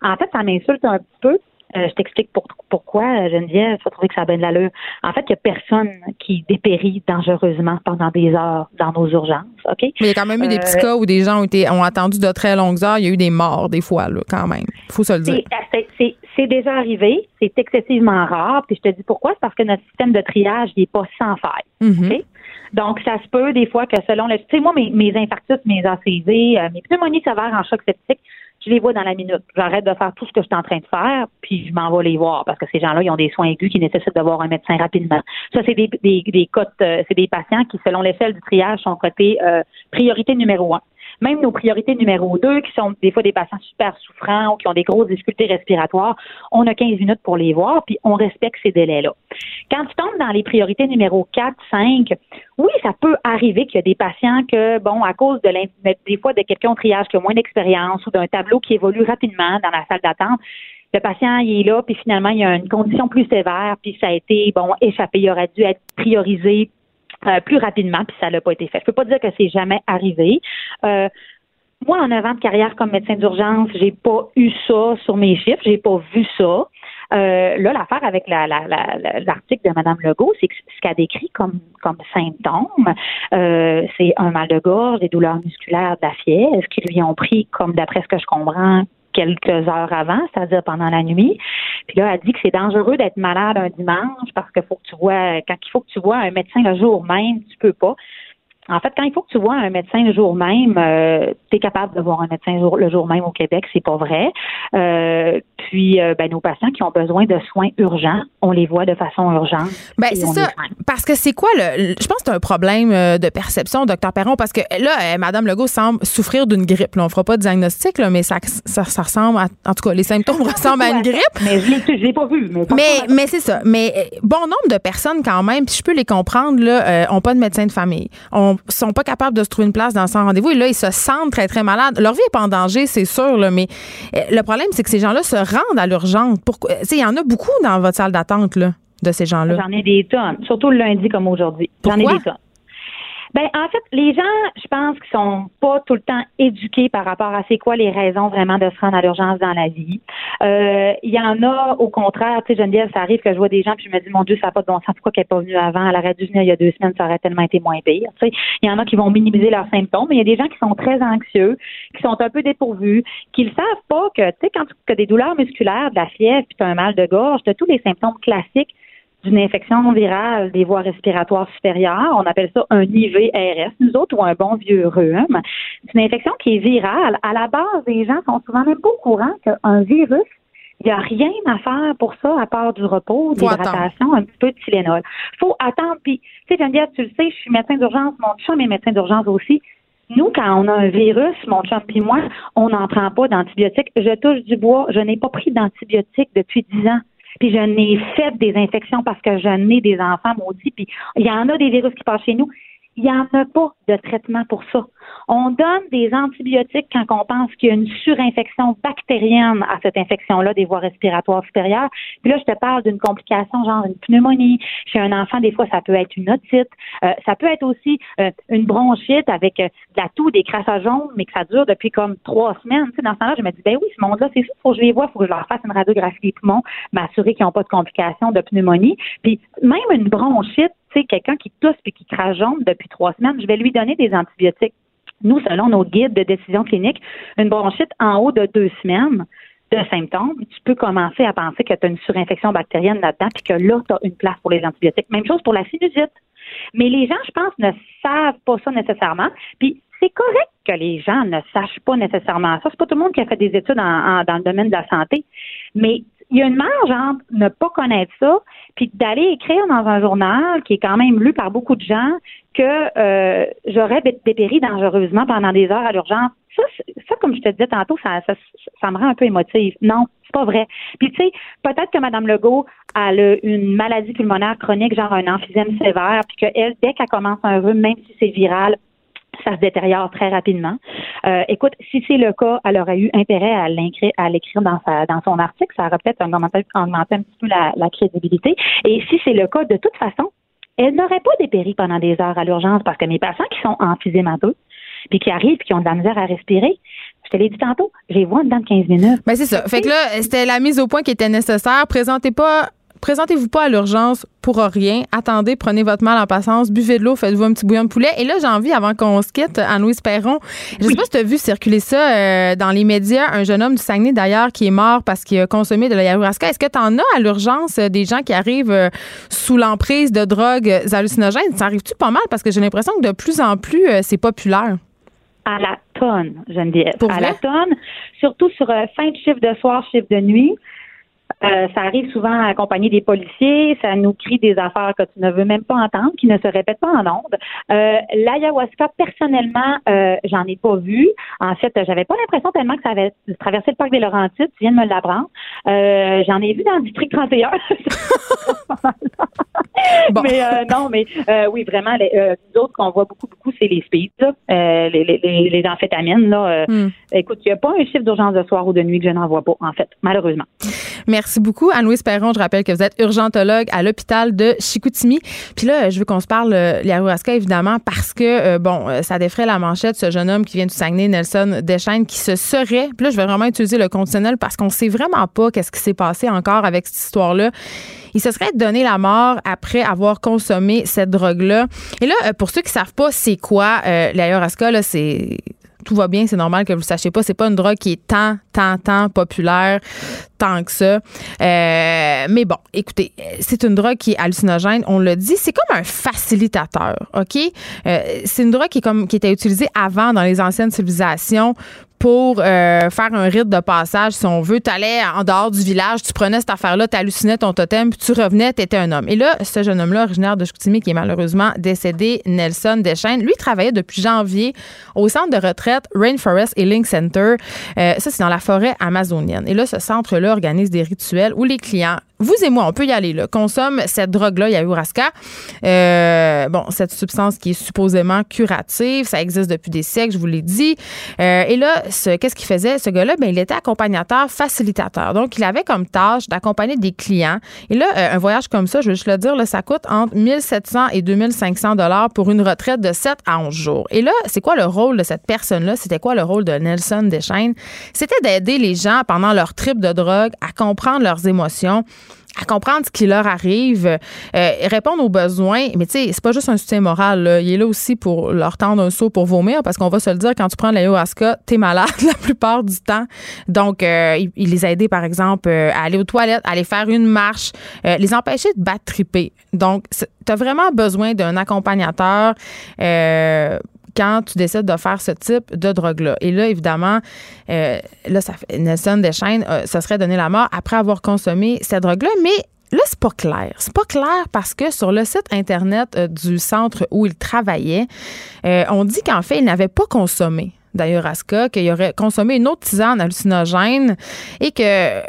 En fait, ça m'insulte un petit peu euh, je t'explique pourquoi, Geneviève, tu vas trouver que ça a bien de l'allure. En fait, il n'y a personne qui dépérit dangereusement pendant des heures dans nos urgences, OK? Mais il y a quand même eu des petits euh, cas où des gens ont, été, ont attendu de très longues heures. Il y a eu des morts, des fois, là, quand même. Il faut se le dire. C'est déjà arrivé. C'est excessivement rare. Puis je te dis pourquoi? C'est parce que notre système de triage n'est pas sans faille. Mm-hmm. Donc, ça se peut des fois que selon le... Tu sais, moi, mes, mes infarctus, mes ACV, euh, mes pneumonies sévères en choc septique, je les vois dans la minute. J'arrête de faire tout ce que je suis en train de faire, puis je m'en vais les voir parce que ces gens-là, ils ont des soins aigus qui nécessitent de voir un médecin rapidement. Ça, c'est des, des, des cotes, euh, c'est des patients qui, selon l'échelle du triage, sont cotés euh, priorité numéro un même nos priorités numéro deux, qui sont des fois des patients super souffrants ou qui ont des grosses difficultés respiratoires, on a 15 minutes pour les voir, puis on respecte ces délais-là. Quand tu tombes dans les priorités numéro 4, 5, oui, ça peut arriver qu'il y a des patients que, bon, à cause de des fois de quelqu'un au triage qui a moins d'expérience ou d'un tableau qui évolue rapidement dans la salle d'attente, le patient il est là, puis finalement, il y a une condition plus sévère, puis ça a été, bon, échappé. Il aurait dû être priorisé euh, plus rapidement, puis ça n'a pas été fait. Je peux pas dire que c'est jamais arrivé. Euh, moi, en neuf ans de carrière comme médecin d'urgence, j'ai pas eu ça sur mes chiffres, j'ai pas vu ça. Euh, là, l'affaire avec l'article de Mme Legault, c'est que ce qu'elle décrit comme, comme symptômes, c'est un mal de gorge, des douleurs musculaires, de la fièvre, qui lui ont pris, comme d'après ce que je comprends, quelques heures avant, c'est-à-dire pendant la nuit. Puis là, elle dit que c'est dangereux d'être malade un dimanche parce qu'il faut que tu vois, quand il faut que tu vois un médecin le jour même, tu peux pas. En fait, quand il faut que tu vois un médecin le jour même, euh, tu es capable de voir un médecin le jour même au Québec, c'est pas vrai. Euh, puis, euh, ben, nos patients qui ont besoin de soins urgents, on les voit de façon urgente. Ben, c'est ça. Parce que c'est quoi le. Je pense que c'est un problème de perception, docteur Perron, parce que là, Mme Legault semble souffrir d'une grippe. Là. On fera pas de diagnostic, là, mais ça, ça, ressemble à. En tout cas, les symptômes (laughs) ressemblent à une grippe. Mais je l'ai pas vu. Mais, mais, c'est ça. Mais bon nombre de personnes, quand même, puis je peux les comprendre, là, ont pas de médecin de famille. On sont pas capables de se trouver une place dans son rendez-vous et là, ils se sentent très, très malades. Leur vie est pas en danger, c'est sûr, là, mais euh, le problème, c'est que ces gens-là se rendent à l'urgence. Pourquoi? Il y en a beaucoup dans votre salle d'attente, de ces gens-là. J'en ai des tonnes, surtout le lundi comme aujourd'hui. J'en ai des tonnes. Ben, en fait, les gens, je pense qu'ils sont pas tout le temps éduqués par rapport à c'est quoi les raisons vraiment de se rendre à l'urgence dans la vie. Euh, il y en a, au contraire, tu sais, Geneviève, ça arrive que je vois des gens puis je me dis, mon Dieu, ça n'a pas de bon sens, pourquoi qu'elle n'est pas venue avant? Elle aurait dû venir il y a deux semaines, ça aurait tellement été moins pire. Tu sais, il y en a qui vont minimiser leurs symptômes, mais il y a des gens qui sont très anxieux, qui sont un peu dépourvus, qui ne savent pas que, tu sais, quand tu as des douleurs musculaires, de la fièvre, puis tu as un mal de gorge, tu as tous les symptômes classiques d'une infection virale des voies respiratoires supérieures. On appelle ça un IVRS, nous autres, ou un bon vieux rhume. C'est une infection qui est virale. À la base, les gens sont souvent même pas au courant qu'un virus, il n'y a rien à faire pour ça à part du repos, de l'hydratation, un petit peu de Tylenol. faut attendre. Puis, tu sais, Geneviève, tu le sais, je suis médecin d'urgence, mon chum est médecin d'urgence aussi. Nous, quand on a un virus, mon chum et moi, on n'en prend pas d'antibiotiques. Je touche du bois. Je n'ai pas pris d'antibiotiques depuis dix ans. Puis je n'ai fait des infections parce que je n'ai des enfants maudits. Puis il y en a des virus qui passent chez nous. Il n'y en a pas de traitement pour ça. On donne des antibiotiques quand on pense qu'il y a une surinfection bactérienne à cette infection-là des voies respiratoires supérieures. Puis là, je te parle d'une complication genre une pneumonie. Chez un enfant, des fois, ça peut être une otite. Euh, ça peut être aussi euh, une bronchite avec euh, de la toux, des crachats jaunes, mais que ça dure depuis comme trois semaines. Tu sais, dans ce temps-là, je me dis, ben oui, ce monde-là, c'est faut que je les vois, faut que je leur fasse une radiographie des poumons, m'assurer qu'ils n'ont pas de complications de pneumonie. Puis même une bronchite, tu sais, quelqu'un qui tousse puis qui jaune depuis trois semaines, je vais lui donner des antibiotiques. Nous, selon nos guides de décision clinique, une bronchite en haut de deux semaines de symptômes, tu peux commencer à penser que tu as une surinfection bactérienne là-dedans, puis que là, tu as une place pour les antibiotiques. Même chose pour la sinusite. Mais les gens, je pense, ne savent pas ça nécessairement. Puis c'est correct que les gens ne sachent pas nécessairement ça. C'est pas tout le monde qui a fait des études dans le domaine de la santé. Mais il y a une marge entre ne pas connaître ça, puis d'aller écrire dans un journal qui est quand même lu par beaucoup de gens que euh, j'aurais dépéri dangereusement pendant des heures à l'urgence. Ça, ça, comme je te disais tantôt, ça, ça, ça me rend un peu émotive. Non, c'est pas vrai. Puis tu sais, peut-être que Mme Legault a une maladie pulmonaire chronique, genre un emphysème sévère, puis qu'elle, dès qu'elle commence un rhume, même si c'est viral, ça se détériore très rapidement. Euh, écoute, si c'est le cas, elle aurait eu intérêt à l'écrire, dans dans son article. Ça aurait peut-être augmenté, un petit peu la, crédibilité. Et si c'est le cas, de toute façon, elle n'aurait pas dépéri pendant des heures à l'urgence parce que mes patients qui sont emphysémateux, puis qui arrivent, puis qui ont de la misère à respirer, je te l'ai dit tantôt, j'ai vois dans 15 minutes. Ben c'est ça. Fait que là, c'était la mise au point qui était nécessaire. Présentez pas présentez-vous pas à l'urgence pour rien. Attendez, prenez votre mal en patience, buvez de l'eau, faites-vous un petit bouillon de poulet. Et là, j'ai envie, avant qu'on se quitte, Anne-Louise Perron, je sais pas si tu as vu circuler ça euh, dans les médias, un jeune homme du Saguenay d'ailleurs qui est mort parce qu'il a consommé de l'ayahuasca. Est-ce que tu en as à l'urgence euh, des gens qui arrivent euh, sous l'emprise de drogues hallucinogènes? Ça arrive-tu pas mal? Parce que j'ai l'impression que de plus en plus, c'est populaire. À la tonne, Geneviève. Pour à la tonne, surtout sur fin de chiffre de soir, chiffre de nuit. Euh, ça arrive souvent accompagné des policiers, ça nous crie des affaires que tu ne veux même pas entendre, qui ne se répètent pas en ondes. Euh, L'ayahuasca, personnellement, euh, j'en ai pas vu. En fait, j'avais pas l'impression tellement que ça avait traversé le parc des Laurentides. Tu viens de me l'apprendre. Euh, j'en ai vu dans le district 31. (laughs) Mais euh, non, mais oui, vraiment, les, autres qu'on voit beaucoup, beaucoup, c'est les speeds, les, les, les, amphétamines. Là, hmm. Écoute, il n'y a pas un chiffre d'urgence de soir ou de nuit que je n'en vois pas, en fait, malheureusement. Merci beaucoup, Anne-Louise Perron. Je rappelle que vous êtes urgentologue à l'hôpital de Chicoutimi. Puis là, je veux qu'on se parle euh, l'ayahuasca, évidemment, parce que, euh, bon, euh, ça défrait la manchette, ce jeune homme qui vient du Saguenay, Nelson Deschaines, qui se serait, puis là, je vais vraiment utiliser le conditionnel parce qu'on sait vraiment pas qu'est-ce qui s'est passé encore avec cette histoire-là. Il se serait donné la mort après avoir consommé cette drogue-là. Et là, pour ceux qui savent pas c'est quoi l'ayahuasca, là, c'est tout va bien, c'est normal que vous ne sachiez pas. C'est pas une drogue qui est tant, tant, tant populaire, tant que ça. Euh, mais bon, écoutez, c'est une drogue qui est hallucinogène, on l'a dit. C'est comme un facilitateur, OK? Euh, c'est une drogue qui, est comme, qui était utilisée avant dans les anciennes civilisations pour euh, faire un rite de passage, si on veut. Tu allais en dehors du village, tu prenais cette affaire-là, tu hallucinais ton totem, puis tu revenais, tu étais un homme. Et là, ce jeune homme-là, originaire de Chicoutimi, qui est malheureusement décédé, Nelson Deschaines, lui travaillait depuis janvier au centre de retraite Rainforest Healing Center. Euh, ça, c'est dans la forêt amazonienne. Et là, ce centre-là organise des rituels où les clients vous et moi, on peut y aller, là, consomme cette drogue-là, ayahuasca. Euh, bon, cette substance qui est supposément curative, ça existe depuis des siècles, je vous l'ai dit. Euh, et là, qu'est-ce qu'il faisait? Ce gars-là, ben, il était accompagnateur, facilitateur. Donc, il avait comme tâche d'accompagner des clients. Et là, euh, un voyage comme ça, je veux juste le dire, là, ça coûte entre 1700 et 2500 dollars pour une retraite de 7 à 11 jours. Et là, c'est quoi le rôle de cette personne-là? C'était quoi le rôle de Nelson Deschaines? C'était d'aider les gens pendant leur trip de drogue à comprendre leurs émotions à comprendre ce qui leur arrive, euh, répondre aux besoins. Mais tu sais, c'est pas juste un soutien moral. Il est là aussi pour leur tendre un saut pour vomir, parce qu'on va se le dire, quand tu prends l'ayahuasca, t'es malade (laughs) la plupart du temps. Donc, euh, il, les a par exemple, euh, à aller aux toilettes, à aller faire une marche, les empêcher de battre triper. Donc, tu as vraiment besoin d'un accompagnateur quand tu décides de faire ce type de drogue-là. Et là, évidemment, euh, là, Nelson Deschaines, euh, ça serait donné la mort après avoir consommé cette drogue-là, mais Là, c'est pas clair. C'est pas clair parce que sur le site Internet euh, du centre où il travaillait, on dit qu'en fait, il n'avait pas consommé d'ayahuasca, qu'il aurait consommé une autre tisane hallucinogène et que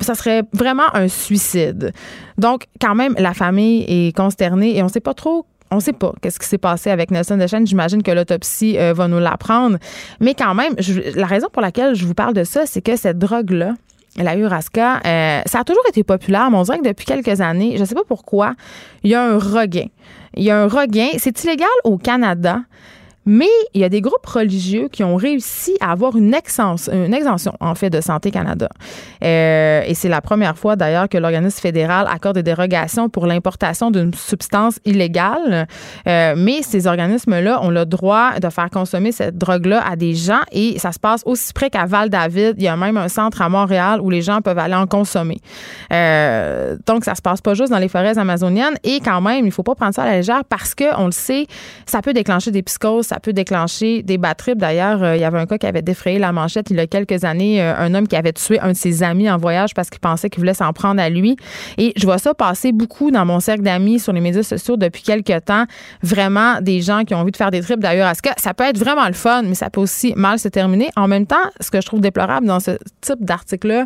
ça serait vraiment un suicide. Donc, quand même, la famille est consternée et on sait pas trop on ne sait pas qu'est-ce qui s'est passé avec Nelson Deschênes. J'imagine que l'autopsie euh, va nous l'apprendre. Mais quand même, la raison pour laquelle je vous parle de ça, c'est que cette drogue-là, la Urasca, euh, ça a toujours été populaire, mais on depuis quelques années, je ne sais pas pourquoi, il y a un regain. Il y a un regain. C'est illégal au Canada. Mais il y a des groupes religieux qui ont réussi à avoir une, une exemption, en fait, de Santé Canada. Euh, et c'est la première fois, d'ailleurs, que l'organisme fédéral accorde des dérogations pour l'importation d'une substance illégale. Euh, mais ces organismes-là ont le droit de faire consommer cette drogue-là à des gens et ça se passe aussi près qu'à Val-David. Il y a même un centre à Montréal où les gens peuvent aller en consommer. Euh, donc, ça se passe pas juste dans les forêts amazoniennes. Et quand même, il faut pas prendre ça à la légère parce que, on le sait, ça peut déclencher des psychoses, peut déclencher des bad D'ailleurs, euh, il y avait un cas qui avait défrayé la manchette il y a quelques années, euh, un homme qui avait tué un de ses amis en voyage parce qu'il pensait qu'il voulait s'en prendre à lui. Et je vois ça passer beaucoup dans mon cercle d'amis sur les médias sociaux depuis quelques temps. Vraiment, des gens qui ont envie de faire des trips d'ailleurs. ce que ça peut être vraiment le fun, mais ça peut aussi mal se terminer. En même temps, ce que je trouve déplorable dans ce type d'article-là,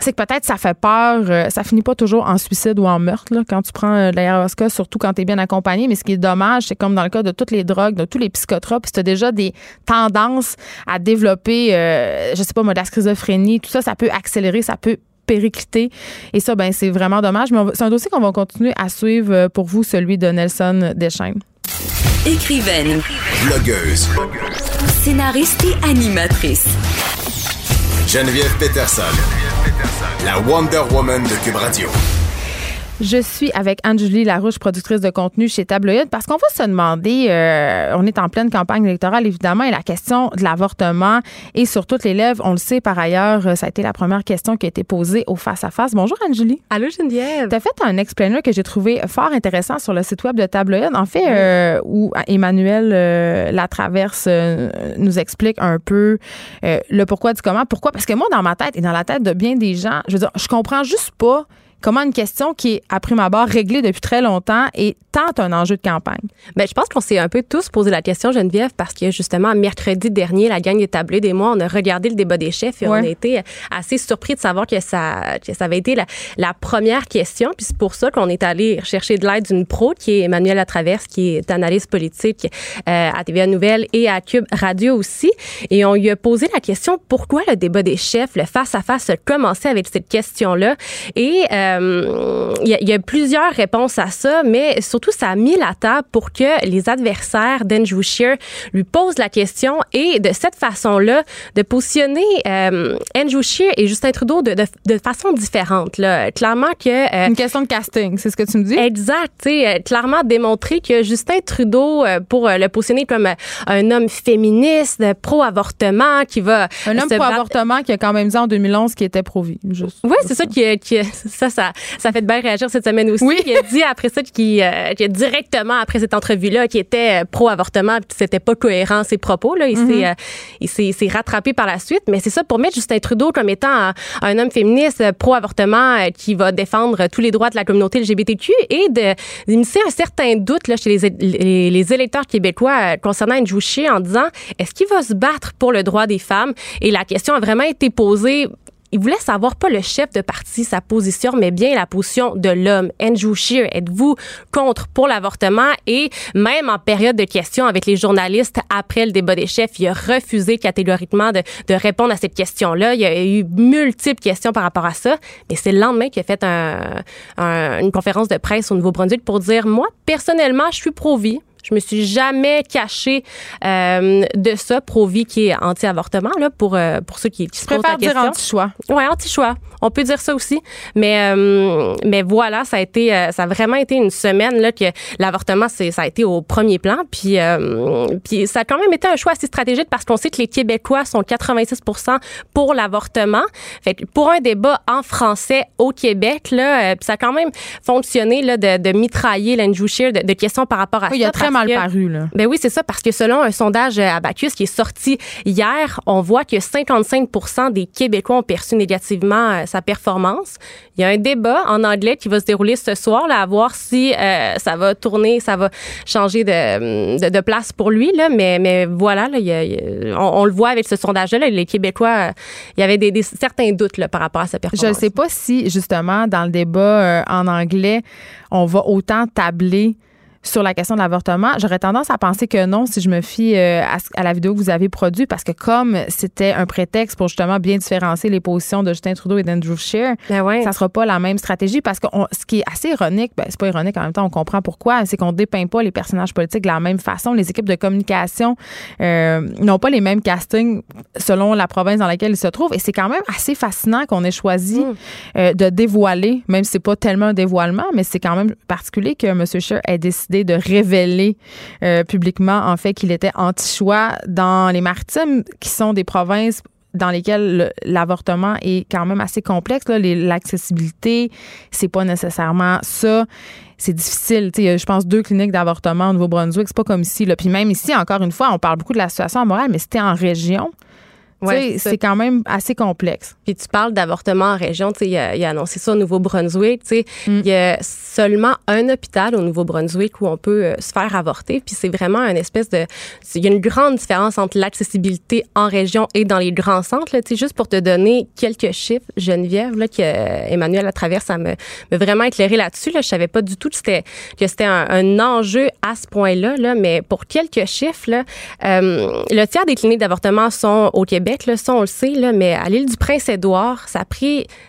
c'est que peut-être ça fait peur. Euh, ça finit pas toujours en suicide ou en meurtre là, quand tu prends euh, l'ayahuasca, surtout quand tu es bien accompagné. Mais ce qui est dommage, c'est comme dans le cas de toutes les drogues, de tous les psychotropes, si tu as déjà des tendances à développer, euh, je sais pas, moi, la schizophrénie, tout ça, ça peut accélérer, ça peut péricliter. Et ça, ben, c'est vraiment dommage. Mais c'est un dossier qu'on va continuer à suivre pour vous, celui de Nelson Deschaines. Écrivaine. Blogueuse. Scénariste et animatrice. Geneviève Peterson la Wonder Woman de Cube Radio. Je suis avec Anne-Julie Larouche, productrice de contenu chez Tabloïd, parce qu'on va se demander, euh, on est en pleine campagne électorale évidemment, et la question de l'avortement est sur toutes les lèvres. On le sait par ailleurs, euh, ça a été la première question qui a été posée au face-à-face. Bonjour Anne-Julie. Allô Geneviève. Tu as fait un explainer que j'ai trouvé fort intéressant sur le site web de Tabloïd, en fait, euh, où Emmanuel Latraverse nous explique un peu le pourquoi du comment. Pourquoi? Parce que moi, dans ma tête et dans la tête de bien des gens, je veux dire, je comprends juste pas comment une question qui est, à prime abord, réglée depuis très longtemps est tant un enjeu de campagne? Bien, je pense qu'on s'est un peu tous posé la question, Geneviève, parce que justement, mercredi dernier, la gang des tablés des mois, on a regardé le débat des chefs et on a été assez surpris de savoir que ça, que ça avait été la, la première question. Puis c'est pour ça qu'on est allé chercher de l'aide d'une pro qui est Emmanuel Latraverse, qui est analyste politique euh, à TVA Nouvelle et à Cube Radio aussi. Et on lui a posé la question pourquoi le débat des chefs, le face-à-face, a commencé avec cette question-là? Et euh, euh, il y, a plusieurs réponses à ça, mais surtout, ça a mis la table pour que les adversaires d'Andrew Scheer lui posent la question et de cette façon-là, de positionner euh, Andrew Scheer et Justin Trudeau de, de, façon différente. Là. Clairement que... Euh, Une question de casting, c'est ce que tu me dis? Exact. clairement démontrer que Justin Trudeau, pour le positionner comme un homme féministe, pro-avortement, qui va... Un homme pro-avortement qui a quand même dit en 2011 qu'il était pro-vie. Oui, c'est ça qui, qui ça, ça, ça fait bien réagir cette semaine aussi. Oui. Il a dit après ça qu'il euh, directement après cette entrevue-là qu'il était euh, pro-avortement puis c'était pas cohérent ses propos. Là. Il mm-hmm. s'est euh, s'est rattrapé par la suite. Mais c'est ça pour mettre Justin Trudeau comme étant un, homme féministe pro-avortement qui va défendre tous les droits de la communauté LGBTQ et d'initier un certain doute là, chez les, les, électeurs québécois concernant Scheer en disant est-ce qu'il va se battre pour le droit des femmes? Et la question a vraiment été posée il voulait savoir pas le chef de parti, sa position, mais bien la position de l'homme. Andrew Scheer, êtes-vous contre pour l'avortement? Et même en période de questions avec les journalistes après le débat des chefs, il a refusé catégoriquement de, répondre à cette question-là. Il y a eu multiples questions par rapport à ça. Mais c'est le lendemain qu'il a fait un, une conférence de presse au Nouveau-Brunswick pour dire, moi, personnellement, je suis pro-vie. Je me suis jamais cachée euh, de ça, Provi qui est anti-avortement là pour euh, pour ceux qui, qui se posent la question. dire anti-choix. Ouais, anti-choix. On peut dire ça aussi, mais euh, mais voilà, ça a été euh, ça a vraiment été une semaine là que l'avortement c'est ça a été au premier plan, puis euh, puis ça a quand même été un choix assez stratégique parce qu'on sait que les Québécois sont 86% pour l'avortement. Fait pour un débat en français au Québec là, ça a quand même fonctionné là de, de mitrailler Scheer de, de, questions par rapport à oui, ça. Il a très mal paru là. Ben oui, c'est ça parce que selon un sondage Abacus qui est sorti hier, on voit que 55% des Québécois ont perçu négativement sa performance. Il y a un débat en anglais qui va se dérouler ce soir, là, à voir si euh, ça va tourner, ça va changer de, de, place pour lui. Là, mais, mais voilà, là, il y a, on, le voit avec ce sondage-là, les Québécois, il y avait des, certains doutes là, par rapport à sa performance. Je ne sais pas si, justement, dans le débat euh, en anglais, on va autant tabler sur la question de l'avortement, j'aurais tendance à penser que non si je me fie euh, à, la vidéo que vous avez produite parce que comme c'était un prétexte pour justement bien différencier les positions de Justin Trudeau et d'Andrew Scheer, ben ouais. ça sera pas la même stratégie parce que ce qui est assez ironique, ben c'est pas ironique en même temps, on comprend pourquoi, c'est qu'on dépeint pas les personnages politiques de la même façon. Les équipes de communication euh, n'ont pas les mêmes castings selon la province dans laquelle ils se trouvent et c'est quand même assez fascinant qu'on ait choisi mm. euh, de dévoiler, même si c'est pas tellement un dévoilement, mais c'est quand même particulier que M. Scheer ait décidé de révéler euh, publiquement en fait qu'il était anti-choix dans les maritimes qui sont des provinces dans lesquelles l'avortement est quand même assez complexe. L'accessibilité, c'est pas nécessairement ça. C'est difficile. je pense deux cliniques d'avortement au Nouveau-Brunswick. C'est pas comme ici. Là. Puis même ici, encore une fois, on parle beaucoup de la situation morale, mais c'était en région. Ouais, c'est quand même assez complexe. Puis tu parles d'avortement en région, tu sais, il, a, annoncé ça au Nouveau-Brunswick, tu sais, mm. Seulement un hôpital au Nouveau-Brunswick où on peut euh, se faire avorter, puis c'est vraiment une espèce de il y a une grande différence entre l'accessibilité en région et dans les grands centres, sais, juste pour te donner quelques chiffres, Geneviève là que euh, Emmanuel à travers ça me, me vraiment éclairé là-dessus là, je savais pas du tout que c'était que c'était un, enjeu à ce point-là là, mais pour quelques chiffres là, euh, le tiers des cliniques d'avortement sont au Québec le son, on le sait, là, mais à l'île du Prince-Édouard, ça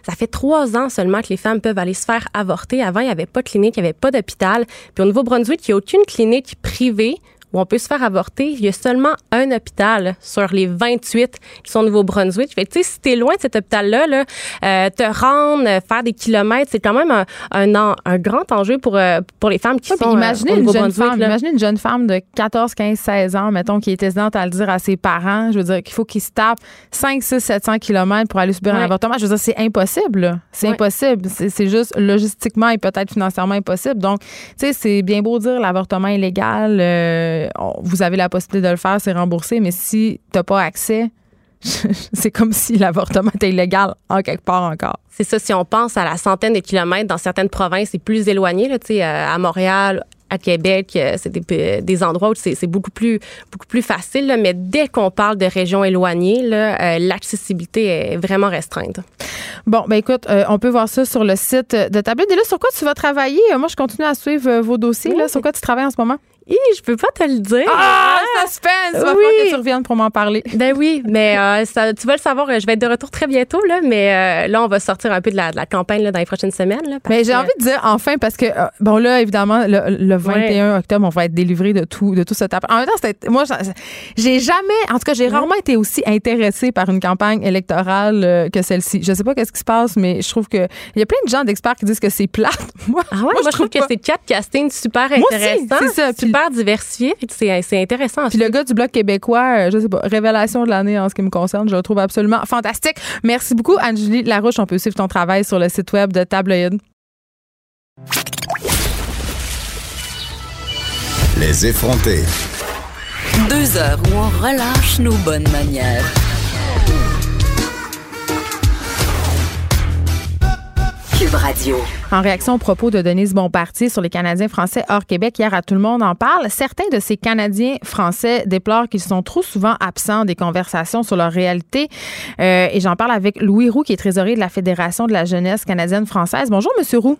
ça fait trois ans seulement que les femmes peuvent aller se faire avorter. Avant, il n'y avait pas clinique, il n'y avait pas d'hôpital. Puis au Nouveau-Brunswick, il n'y a aucune clinique privée où on peut se faire avorter, il y a seulement un hôpital sur les 28 qui sont au Nouveau-Brunswick. Fait tu sais, si t'es loin de cet hôpital-là, là, euh, te rendre, faire des kilomètres, c'est quand même un, un, un, grand enjeu pour, euh, pour les femmes qui sont imaginez euh, une jeune femme, Imaginez une jeune femme de 14, 15, 16 ans, mettons, qui est hésitante à le dire à ses parents. Je veux dire qu'il faut qu'ils se tapent 5, 6, 700 kilomètres pour aller subir un avortement. Je veux dire, c'est impossible. C'est impossible. C'est juste logistiquement et peut-être financièrement impossible. Donc, tu sais, c'est bien beau dire l'avortement illégal. Euh, vous avez la possibilité de le faire, c'est remboursé, mais si tu n'as pas accès, (laughs) c'est comme si l'avortement était illégal en quelque part encore. C'est ça, si on pense à la centaine de kilomètres dans certaines provinces, c'est plus éloigné, là, euh, à Montréal, à Québec, euh, c'est des, des, endroits où c'est beaucoup plus beaucoup plus facile. mais dès qu'on parle de régions éloignées, euh, l'accessibilité est vraiment restreinte. Bon, ben écoute, on peut voir ça sur le site de Tablette. Et là, sur quoi tu vas travailler? Moi, je continue à suivre vos dossiers. Là, sur quoi tu travailles en ce moment? Je peux pas te le dire. Ah, suspense! Il va falloir que tu reviennes pour m'en parler. (laughs) Ben oui, mais euh, ça, tu vas le savoir, je vais être de retour très bientôt, là, mais euh, là, on va sortir un peu de la, de la campagne là, dans les prochaines semaines. Là, mais j'ai envie de dire enfin, parce que, euh, bon, là, évidemment, le, 21 octobre, on va être délivré de tout, de tout ce tapage. En même temps, moi, j'ai jamais, en tout cas, j'ai rarement été aussi intéressée par une campagne électorale que celle-ci. Je sais pas qu'est-ce qui se passe, mais je trouve que il y a plein de gens d'experts qui disent que c'est plate. (laughs) moi, ah ouais, moi, je, trouve, que c'est quatre castings super intéressants. c'est ça diversifié. C'est intéressant. Puis le gars du Bloc québécois, euh, je sais pas, révélation de l'année en ce qui me concerne, je le trouve absolument fantastique. Merci beaucoup, Angélie Larouche. On peut suivre ton travail sur le site web de Tabloïd. Les effrontés. Deux heures où on relâche nos bonnes manières. En réaction aux propos de Denise Bompartier sur les Canadiens français hors Québec, hier à Tout le monde en parle, certains de ces Canadiens français déplorent qu'ils sont trop souvent absents des conversations sur leur réalité. Euh, et j'en parle avec Louis Roux, qui est trésorier de la Fédération de la jeunesse canadienne-française. Bonjour, Monsieur Roux.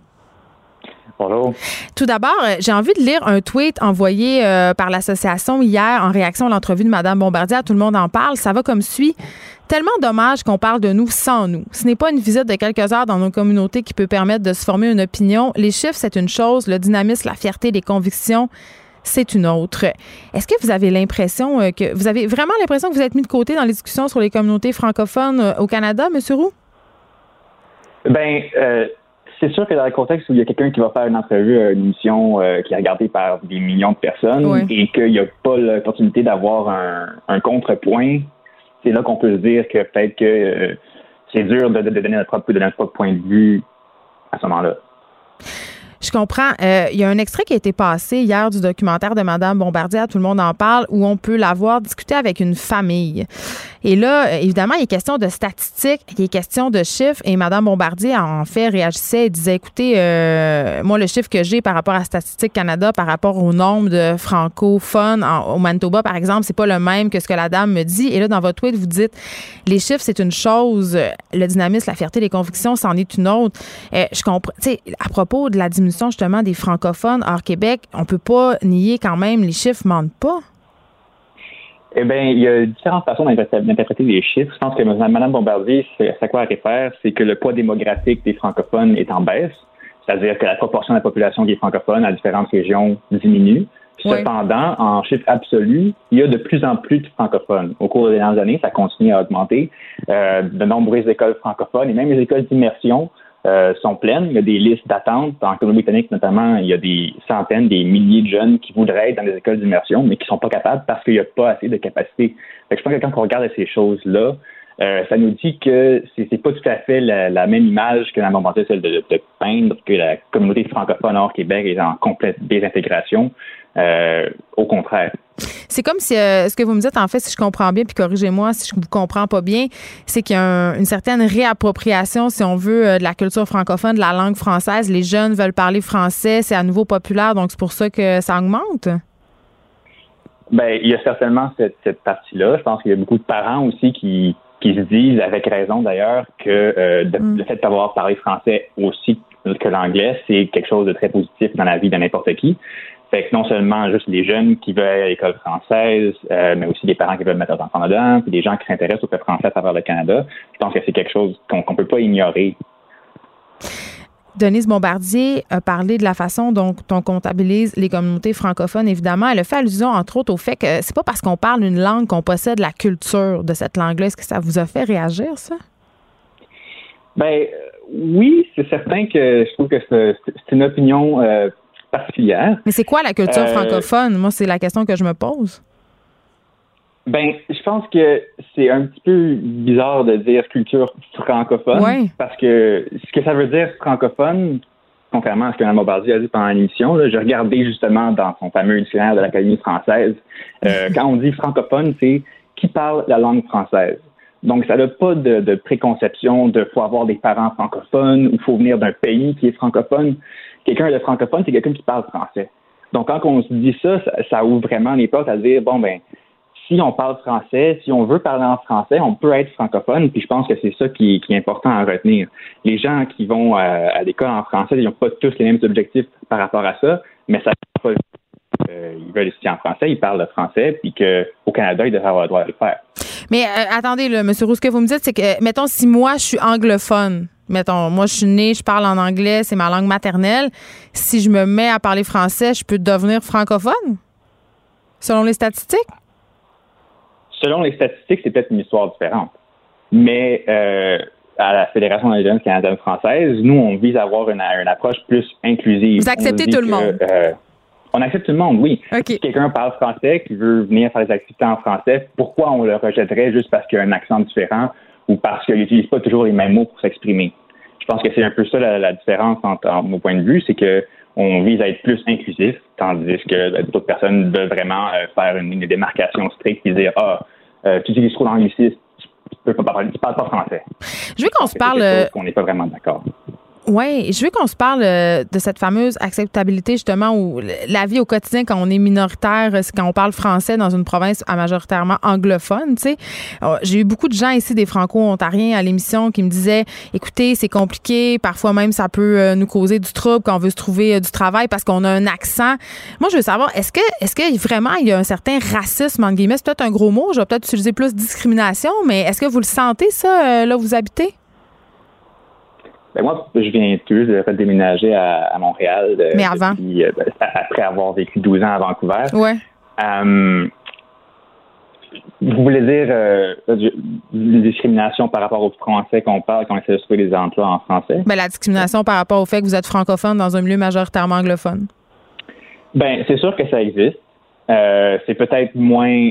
Bonjour. Tout d'abord, euh, j'ai envie de lire un tweet envoyé euh, par l'association hier en réaction à l'entrevue de Mme Bombardier. Tout le monde en parle. Ça va comme suit. Tellement dommage qu'on parle de nous sans nous. Ce n'est pas une visite de quelques heures dans nos communautés qui peut permettre de se former une opinion. Les chiffres, c'est une chose. Le dynamisme, la fierté, les convictions, c'est une autre. Est-ce que vous avez l'impression euh, que vous avez vraiment l'impression que vous êtes mis de côté dans les discussions sur les communautés francophones au Canada, M. Roux? Ben, c'est sûr que dans le contexte où il y a quelqu'un qui va faire une entrevue à une émission euh, qui est regardée par des millions de personnes et qu'il n'y a pas l'opportunité d'avoir un, contrepoint, c'est là qu'on peut se dire que peut-être que euh, c'est dur de, donner notre propre, de notre propre point de vue à ce moment-là. Je comprends. Euh, il y a un extrait qui a été passé hier du documentaire de Madame Bombardier, tout le monde en parle, où on peut la voir discuter avec une famille. Et là, évidemment, il est question de statistiques, il est question de chiffres. Et Mme Bombardier, en fait, réagissait et disait, écoutez, euh, moi, le chiffre que j'ai par rapport à Statistique Canada, par rapport au nombre de francophones au Manitoba, par exemple, c'est pas le même que ce que la dame me dit. Et là, dans votre tweet, vous dites, les chiffres, c'est une chose, le dynamisme, la fierté, les convictions, c'en est une autre. Euh, je comprends, tu sais, à propos de la diminution, justement, des francophones hors Québec, on peut pas nier quand même, les chiffres mentent pas. Eh bien, il y a différentes façons d'interpréter les chiffres. Je pense que Mme Bombardier, à quoi elle réfère, c'est que le poids démographique des francophones est en baisse, c'est-à-dire que la proportion de la population qui est francophone à différentes régions diminue. Cependant, en chiffre absolu, il y a de plus en plus de francophones. Au cours des dernières années, ça continue à augmenter. Euh, de nombreuses écoles francophones et même les écoles d'immersion euh, sont pleines. Il y a des listes d'attente. En Colombie-Britannique, notamment, il y a des centaines, des milliers de jeunes qui voudraient être dans les écoles d'immersion, mais qui ne sont pas capables parce qu'il n'y a pas assez de capacité. je pense que quand on regarde ces choses-là, euh, ça nous dit que c'est, pas tout à fait la, même image que la normalité, celle de, de, peindre que la communauté francophone hors Québec est en complète désintégration. Euh, au contraire. C'est comme si euh, ce que vous me dites, en fait, si je comprends bien, puis corrigez-moi si je vous comprends pas bien, c'est qu'il y a une certaine réappropriation, si on veut, euh, de la culture francophone, de la langue française. Les jeunes veulent parler français, c'est à nouveau populaire, donc c'est pour ça que ça augmente? Ben, il y a certainement cette, partie-là. Je pense qu'il y a beaucoup de parents aussi qui, qui se disent, avec raison d'ailleurs, que mm. le fait d'avoir parlé français aussi que l'anglais, c'est quelque chose de très positif dans la vie de n'importe qui. Fait que non seulement juste les jeunes qui veulent aller à l'école française, euh, mais aussi des parents qui veulent mettre leurs enfants dedans, puis des gens qui s'intéressent au fait français à travers le Canada. Je pense que c'est quelque chose qu'on ne peut pas ignorer. Denise Bombardier a parlé de la façon dont on comptabilise les communautés francophones. Évidemment, elle a fait allusion, entre autres, au fait que c'est pas parce qu'on parle une langue qu'on possède la culture de cette langue-là. Est-ce que ça vous a fait réagir, ça? Ben oui, c'est certain que je trouve que c'est une opinion euh, particulière. Mais c'est quoi la culture euh, francophone? Moi, c'est la question que je me pose. Ben, je pense que c'est un petit peu bizarre de dire culture francophone. Parce que ce que ça veut dire francophone, contrairement à ce que Mme Bombardier a dit pendant l'émission, j'ai regardé justement dans son fameux dictionnaire de l'Académie française. Euh, (laughs) quand on dit francophone, c'est qui parle la langue française. Donc, ça n'a pas de, préconception de faut avoir des parents francophones ou faut venir d'un pays qui est francophone quelqu'un de francophone, c'est quelqu'un qui parle français. Donc, quand on se dit ça, ça, ouvre vraiment les portes à dire, bon, ben, si on parle français, si on veut parler en français, on peut être francophone, puis je pense que c'est ça qui, est important à retenir. Les gens qui vont à, l'école en français, ils n'ont pas tous les mêmes objectifs par rapport à ça, mais ça pas euh, ils veulent étudier en français, ils parlent le français, puis qu'au Canada, ils devraient avoir le droit de le faire. Mais euh, attendez, là, M. Roux, ce que vous me dites, c'est que, mettons, si moi, je suis anglophone, mettons, moi, je suis née, je parle en anglais, c'est ma langue maternelle. Si je me mets à parler français, je peux devenir francophone? Selon les statistiques? Selon les statistiques, c'est peut-être une histoire différente. Mais euh, à la Fédération des jeunes canadiennes françaises, nous, on vise à avoir une, approche plus inclusive. Vous acceptez tout le monde? Euh, on accepte tout le monde, oui. Si quelqu'un parle français, qui veut venir faire des activités en français, pourquoi on le rejetterait juste parce qu'il a un accent différent? Ou parce qu'il n'utilise pas toujours les mêmes mots pour s'exprimer. Je pense que c'est un peu ça la, différence entre, mon point de vue, c'est que on vise à être plus inclusif, tandis que ben, d'autres personnes veulent vraiment euh, faire une, démarcation stricte et dire ah euh, tu utilises trop l'anglicisme, tu ne parles pas français. Je veux qu'on se parle. On n'est pas vraiment d'accord. Oui, je veux qu'on se parle euh, de cette fameuse acceptabilité, justement, où la vie au quotidien, quand on est minoritaire, c'est quand on parle français dans une province majoritairement anglophone, tu sais. Oh, j'ai eu beaucoup de gens ici, des franco-ontariens à l'émission, qui me disaient, écoutez, c'est compliqué, parfois même ça peut euh, nous causer du trouble quand on veut se trouver euh, du travail parce qu'on a un accent. Moi, je veux savoir, est-ce que, est-ce que vraiment il y a un certain racisme, entre guillemets, c'est peut-être un gros mot, je vais peut-être utiliser plus discrimination, mais est-ce que vous le sentez, ça, là où vous habitez? Ben, moi, je viens tout juste de déménager à, Montréal. Mais avant? Euh, ben, après avoir vécu 12 ans à Vancouver. Ouais. Euh, vous voulez dire euh, une discrimination par rapport aux Français qu'on parle quand on essaie de trouver des emplois en français? Ben, la discrimination par rapport au fait que vous êtes francophone dans un milieu majoritairement anglophone. Ben, c'est sûr que ça existe. c'est peut-être moins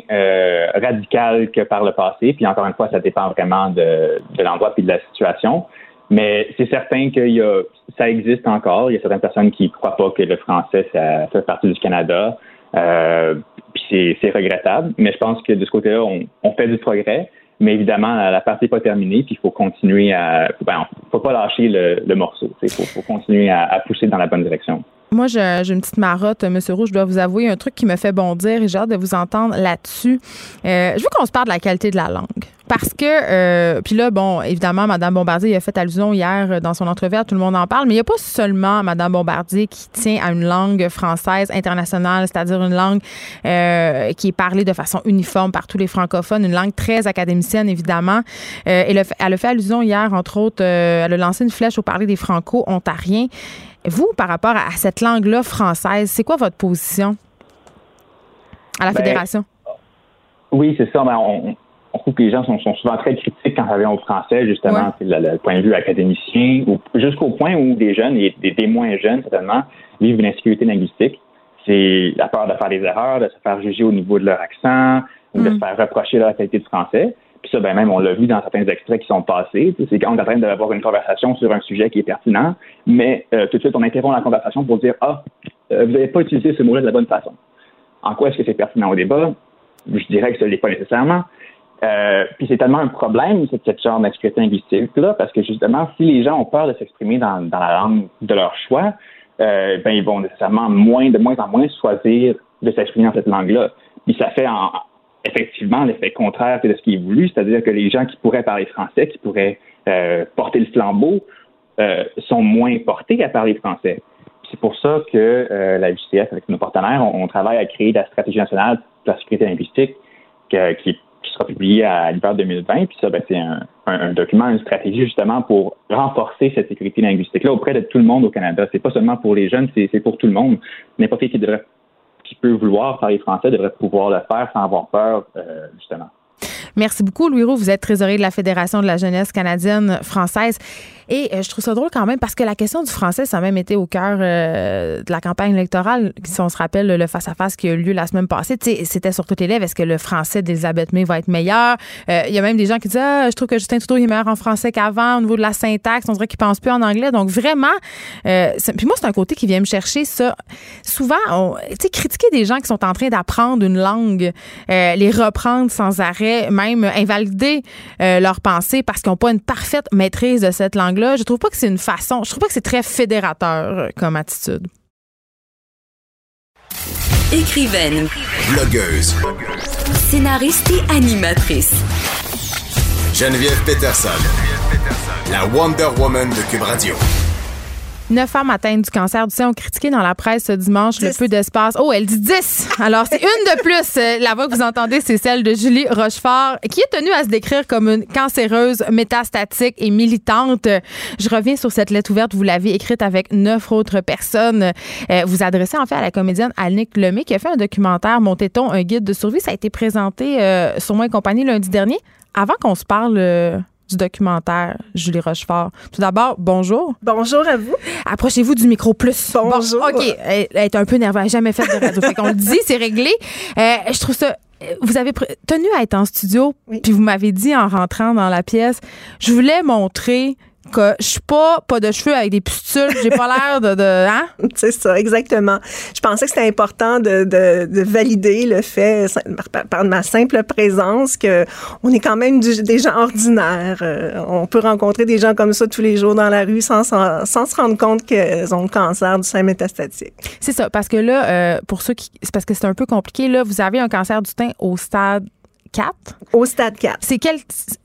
radical que par le passé. Puis encore une fois, ça dépend vraiment de, de l'endroit et de la situation. Mais c'est certain que y a, ça existe encore. Il y a certaines personnes qui ne croient pas que le français, ça fait partie du Canada. Euh, puis c'est regrettable. Mais je pense que de ce côté-là, on, on, fait du progrès. Mais évidemment, la partie n'est pas terminée, puis il faut continuer à. Ben, faut pas lâcher le, le morceau. Il faut, faut, continuer à, à pousser dans la bonne direction. Moi, j'ai une petite marotte, Monsieur Rouge, je dois vous avouer, un truc qui me fait bondir et j'ai hâte de vous entendre là-dessus. Euh, je veux qu'on se parle de la qualité de la langue. Parce que, euh, puis là, bon, évidemment, Mme Bombardier a fait allusion hier euh, dans son entrevue, tout le monde en parle, mais il n'y a pas seulement Mme Bombardier qui tient à une langue française internationale, c'est-à-dire une langue euh, qui est parlée de façon uniforme par tous les francophones, une langue très académicienne, évidemment. Euh, elle, a fait, elle a fait allusion hier, entre autres, elle a lancé une flèche au parler des franco-ontariens. Vous, par rapport à cette langue-là française, c'est quoi votre position à la ben, Fédération? Oui, c'est ça. Ben, on, trouve que les gens sont, souvent très critiques quand ça vient au français, justement, c'est le, point de vue académicien, jusqu'au point où des jeunes, et des, moins jeunes, certainement, vivent une insécurité linguistique. C'est la peur de faire des erreurs, de se faire juger au niveau de leur accent, ou de mm. se faire reprocher la qualité du français. Puis ça, ben même, on l'a vu dans certains extraits qui sont passés. C'est quand on est en train d'avoir une conversation sur un sujet qui est pertinent, mais euh, tout de suite, on interrompt la conversation pour dire Ah, euh, vous n'avez pas utilisé ce mot-là de la bonne façon. En quoi est-ce que c'est pertinent au débat? Je dirais que ce n'est pas nécessairement. Euh, puis c'est tellement un problème, cette, genre d'expression linguistique-là, parce que justement, si les gens ont peur de s'exprimer dans, la langue de leur choix, ben ils vont nécessairement de moins en moins choisir de s'exprimer dans cette langue-là. Puis ça fait en, effectivement l'effet contraire de ce qui est voulu, c'est-à-dire que les gens qui pourraient parler français, qui pourraient euh, porter le flambeau, euh, sont moins portés à parler français. C'est pour ça que euh, la UCF, avec nos partenaires, on, travaille à créer la stratégie nationale de la sécurité linguistique qui, sera publiée à l'hiver 2020. Puis ça, ben, c'est un, document, une stratégie justement pour renforcer cette sécurité linguistique-là auprès de tout le monde au Canada. C'est pas seulement pour les jeunes, c'est pour tout le monde. N'importe qui devrait qui peut vouloir parler français devrait pouvoir le faire sans avoir peur, euh, justement. Merci beaucoup, Louis Roux. Vous êtes trésorier de la Fédération de la jeunesse canadienne française. Et euh, je trouve ça drôle quand même parce que la question du français, ça a même été au cœur euh, de la campagne électorale. Si on se rappelle le face-à-face qui a eu lieu la semaine passée, c'était sur toutes les lèvres. Est-ce que le français d'Elisabeth May va être meilleur? Euh, il y a même des gens qui disent ah, je trouve que Justin Trudeau est meilleur en français qu'avant au niveau de la syntaxe. On dirait qu'il pense plus en anglais. Donc vraiment, puis moi, c'est un côté qui vient me chercher ça. Souvent, sais, critiquer des gens qui sont en train d'apprendre une langue, les reprendre sans arrêt, même invalider leur pensée parce qu'ils n'ont pas une parfaite maîtrise de cette langue je trouve pas que c'est une façon, je trouve pas que c'est très fédérateur euh, comme attitude. Écrivaine, blogueuse, scénariste et animatrice. Geneviève Peterson, la Wonder Woman de Cube Radio. Neuf femmes atteintes du cancer du sein ont critiqué dans la presse ce dimanche le peu d'espace. Oh, elle dit 10! Alors, c'est une de plus. Euh, la voix que vous entendez, c'est celle de Julie Rochefort, qui est tenue à se décrire comme une cancéreuse métastatique et militante. Je reviens sur cette lettre ouverte. Vous l'avez écrite avec neuf autres personnes. Euh, vous adressez en fait à la comédienne Annick Lemay, qui a fait un documentaire, Montait-on, un guide de survie. Ça a été présenté euh, sur Moi et compagnie lundi dernier. Avant qu'on se parle du documentaire Julie Rochefort. Tout d'abord, bonjour. Bonjour à vous. Approchez-vous du micro plus. Bonjour. OK. Elle, est un peu nerveuse. Elle n'a jamais fait de radio. fait qu'on le dit, c'est réglé. Euh, je trouve ça vous avez tenu à être en studio, puis vous m'avez dit en rentrant dans la pièce, je voulais montrer que je suis pas pas de cheveux avec des pustules, j'ai pas l'air de, de hein? (laughs) C'est ça, exactement. Je pensais que c'était important de, de, de, valider le fait par, ma simple présence que on est quand même des gens ordinaires. Euh, on peut rencontrer des gens comme ça tous les jours dans la rue sans, sans, sans se rendre compte qu'ils ont le cancer du sein métastatique. C'est ça, parce que là, euh, pour ceux qui, c'est parce que c'est un peu compliqué. Là, vous avez un cancer du sein au stade 4. Au stade 4. C'est quel.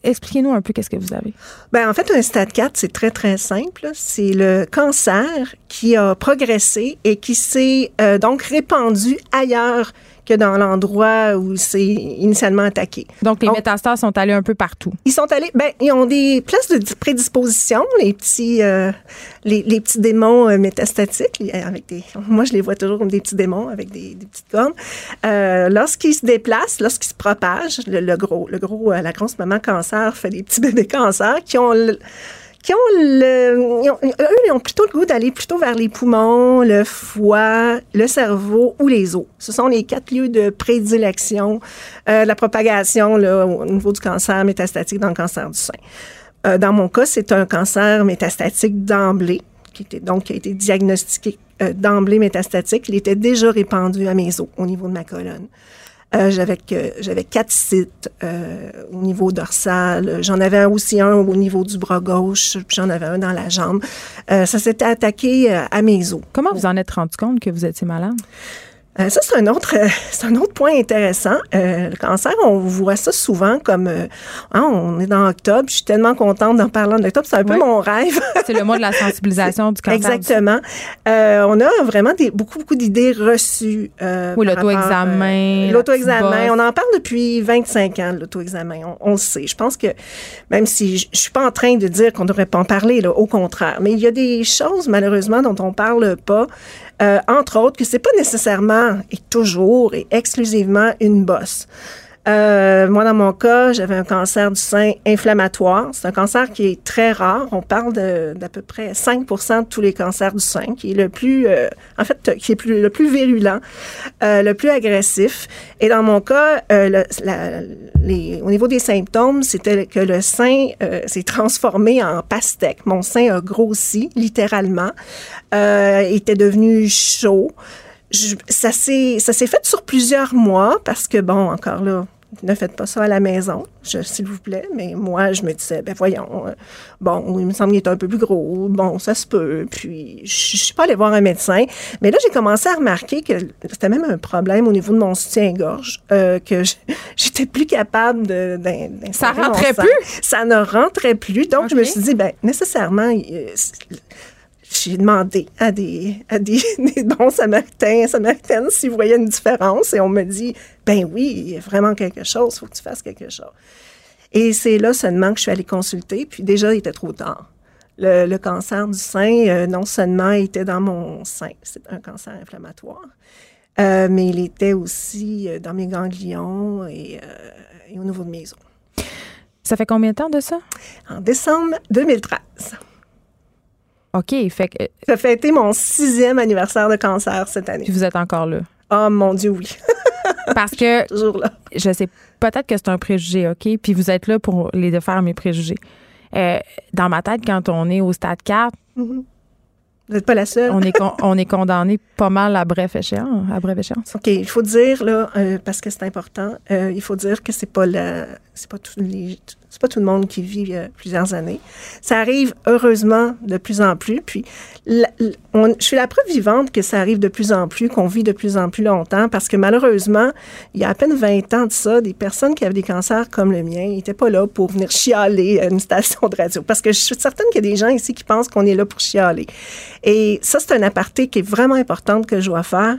Expliquez-nous un peu qu'est-ce que vous avez. Ben, en fait, un stade 4, c'est très, très simple. C'est le cancer qui a progressé et qui s'est euh, donc répandu ailleurs que dans l'endroit où c'est initialement attaqué. Donc, les métastases sont allés un peu partout. Ils sont allés, ben, ils ont des places de prédisposition, les petits, euh, les, les, petits démons euh, métastatiques, avec des, moi, je les vois toujours comme des petits démons avec des, des petites cornes. Euh, lorsqu'ils se déplacent, lorsqu'ils se propagent, le, le, gros, le gros, la grosse maman cancer fait des petits bébés cancer qui ont qui ont le. eux, ils ont plutôt le goût d'aller plutôt vers les poumons, le foie, le cerveau ou les os. Ce sont les quatre lieux de prédilection euh, de la propagation au niveau du cancer métastatique dans le cancer du sein. Euh, dans mon cas, c'est un cancer métastatique d'emblée, qui était donc a été diagnostiqué euh, d'emblée métastatique. Il était déjà répandu à mes os au niveau de ma colonne. Euh, j'avais j'avais quatre sites euh, au niveau dorsal. J'en avais aussi un au niveau du bras gauche, puis j'en avais un dans la jambe. Euh, ça s'était attaqué à mes os. Comment vous en êtes rendu compte que vous étiez malade? Euh, ça, c'est un autre, (laughs) c'est un autre point intéressant. Euh, le cancer, on voit ça souvent comme, euh, hein, on est dans octobre, je suis tellement contente d'en parler en octobre, c'est un peu mon rêve. (laughs) c'est le mois de la sensibilisation du cancer. Exactement. on a vraiment des, beaucoup, beaucoup d'idées reçues. oui, l'auto-examen. l'auto-examen. On en parle depuis 25 ans, l'auto-examen. On, le sait. Je pense que, même si je, je suis pas en train de dire qu'on ne devrait pas en parler, là, au contraire, mais il y a des choses, malheureusement, dont on parle pas. Euh, entre autres, que c'est pas nécessairement et toujours et exclusivement une bosse. Euh, moi, dans mon cas, j'avais un cancer du sein inflammatoire. C'est un cancer qui est très rare. On parle d'à peu près 5% de tous les cancers du sein, qui est le plus, euh, en fait, qui est le plus virulent, euh, le plus agressif. Et dans mon cas, euh, le, au niveau des symptômes, c'était que le sein euh, s'est transformé en pastèque. Mon sein a grossi, littéralement, était devenu chaud ça s'est ça s'est fait sur plusieurs mois parce que bon encore là ne faites pas ça à la maison, s'il vous plaît. Mais moi, je me disais, ben voyons, euh, bon, il me semble qu'il est un peu plus gros, bon, ça se peut. Puis, je, je suis pas allée voir un médecin. Mais là, j'ai commencé à remarquer que c'était même un problème au niveau de mon soutien-gorge, euh, que (laughs) j'étais plus capable de. ça rentrait plus? Ça ne rentrait plus. Donc, je me suis dit, ben nécessairement, j'ai demandé à des, à des, (laughs) des, bons samaritains, samaritaines s'ils voyaient une différence et on me dit, ben oui, il y a vraiment quelque chose, il faut que tu fasses quelque chose. Et c'est là seulement que je suis allée consulter, puis déjà, il était trop tard. Le, le cancer du sein, euh, non seulement était dans mon sein, c'est un cancer inflammatoire, euh, mais il était aussi euh, dans mes ganglions et, et au niveau de mes os. Ça fait combien de temps de ça? En décembre 2013. OK. Fait que. Ça fait été mon sixième anniversaire de cancer cette année. Puis vous êtes encore là. Oh mon Dieu, oui. (laughs) Parce que. Toujours là. Je sais, peut-être que c'est un préjugé, OK? Puis vous êtes là pour les défaire mes préjugés. Euh, dans ma tête, quand on est au stade 4, mm-hmm. Vous n'êtes pas la seule. on est, (laughs) on est condamné pas mal à bref échéance. À bref échéance. OK, il faut dire, là, euh, parce que c'est important, euh, il faut dire que c'est pas la, c'est pas c'est pas tout le monde qui vit euh, plusieurs années. Ça arrive heureusement de plus en plus. Puis, je suis la preuve vivante que ça arrive de plus en plus, qu'on vit de plus en plus longtemps, parce que malheureusement, il y a à peine 20 ans de ça, des personnes qui avaient des cancers comme le mien n'étaient pas là pour venir chialer à une station de radio. Parce que je suis certaine qu'il y a des gens ici qui pensent qu'on est là pour chialer. Et ça, c'est un aparté qui est vraiment important que je dois faire.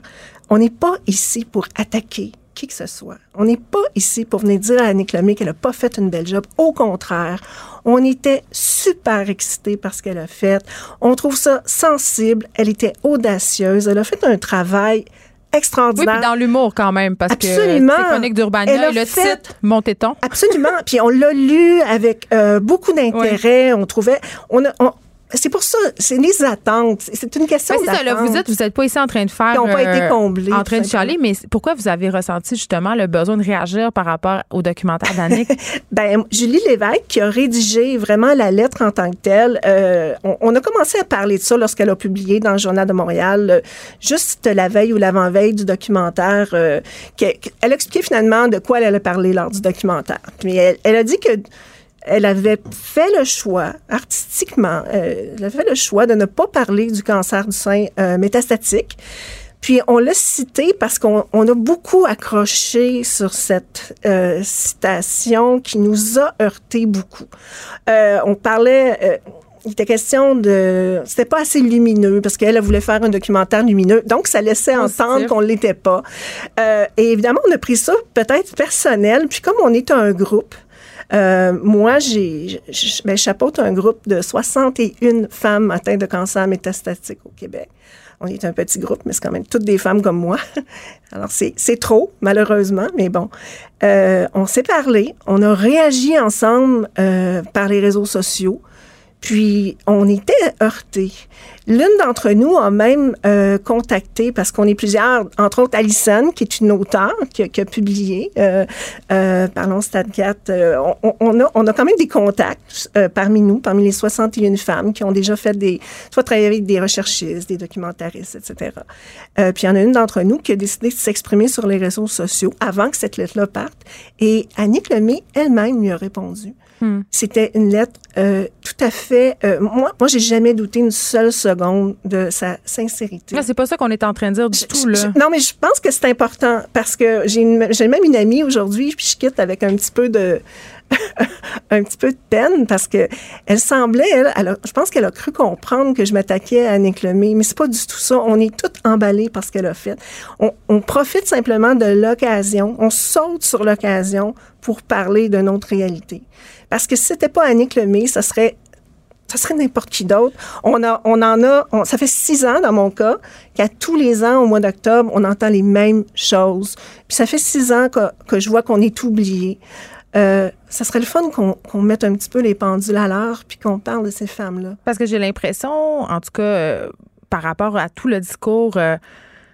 On n'est pas ici pour attaquer qui que ce soit. On n'est pas ici pour venir dire à Annick Lemay qu'elle n'a pas fait une belle job. Au contraire, on était super excités par ce qu'elle a fait. On trouve ça sensible. Elle était audacieuse. Elle a fait un travail extraordinaire. Oui, puis dans l'humour quand même, parce Absolument. que chronique d'Urbania et le fait, titre, Montéton. Absolument. puis on l'a lu avec euh, beaucoup d'intérêt. On trouvait... On, a, on c'est pour ça, c'est les attentes. C'est une question ben, vous êtes, vous n'êtes pas ici en train de faire. Qui n'ont pas été comblés. En train de chialer, mais pourquoi vous avez ressenti justement le besoin de réagir par rapport au documentaire d'Annick? (laughs) ben, Julie Lévesque, qui a rédigé vraiment la lettre en tant que telle, euh, on, a commencé à parler de ça lorsqu'elle a publié dans le Journal de Montréal, euh, juste la veille ou l'avant-veille du documentaire. Euh, elle a expliqué finalement de quoi elle allait parler lors du documentaire. Puis elle a dit que elle avait fait le choix, artistiquement, euh, elle avait fait le choix de ne pas parler du cancer du sein euh, métastatique. Puis on l'a cité parce qu'on a beaucoup accroché sur cette euh, citation qui nous a heurté beaucoup. on parlait il était question de c'était pas assez lumineux parce qu'elle voulait faire un documentaire lumineux donc ça laissait entendre qu'on l'était pas et évidemment on a pris ça peut-être personnel puis comme on est un groupe euh, moi, j'ai, ben, chapeaute un groupe de 61 femmes atteintes de cancer métastatique au Québec. On est un petit groupe, mais c'est quand même toutes des femmes comme moi. (laughs) Alors, c'est, c'est trop, malheureusement, mais bon. Euh, on s'est parlé, on a réagi ensemble euh, par les réseaux sociaux. Puis, on était heurtés. L'une d'entre nous a même euh, contacté, parce qu'on est plusieurs, entre autres Alison, qui est une auteure, qui, a publié, euh, euh, Parlons 4, euh, on, on, a, on a quand même des contacts euh, parmi nous, parmi les 61 femmes qui ont déjà fait des, soit travaillé avec des recherchistes, des documentaristes, etc. puis il y en a une d'entre nous qui a décidé de s'exprimer sur les réseaux sociaux avant que cette lettre-là parte. Et Annick Lemay elle-même lui a répondu. Hmm. C'était une lettre euh, tout à fait. Euh, moi, moi, j'ai jamais douté une seule seconde de sa sincérité. c'est pas ça qu'on est en train de dire du tout là. non, mais je pense que c'est important parce que j'ai même une amie aujourd'hui, puis je quitte avec un petit peu de (laughs) un petit peu de peine parce que elle semblait, elle, je pense qu'elle a cru comprendre que je m'attaquais à Annick Lemay, mais c'est pas du tout ça. On est toutes emballées par ce qu'elle a fait. On, profite simplement de l'occasion, on saute sur l'occasion pour parler de notre réalité. Parce que si c'était pas Annick Lemay, ça serait ça serait n'importe qui d'autre. On, on en a, ça fait six ans dans mon cas, qu'à tous les ans, au mois d'octobre, on entend les mêmes choses. Puis ça fait six ans que, que je vois qu'on est oublié. Euh, ça serait le fun qu'on mette un petit peu les pendules à l'heure puis qu'on parle de ces femmes-là. Parce que j'ai l'impression, en tout cas, euh, par rapport à tout le discours euh,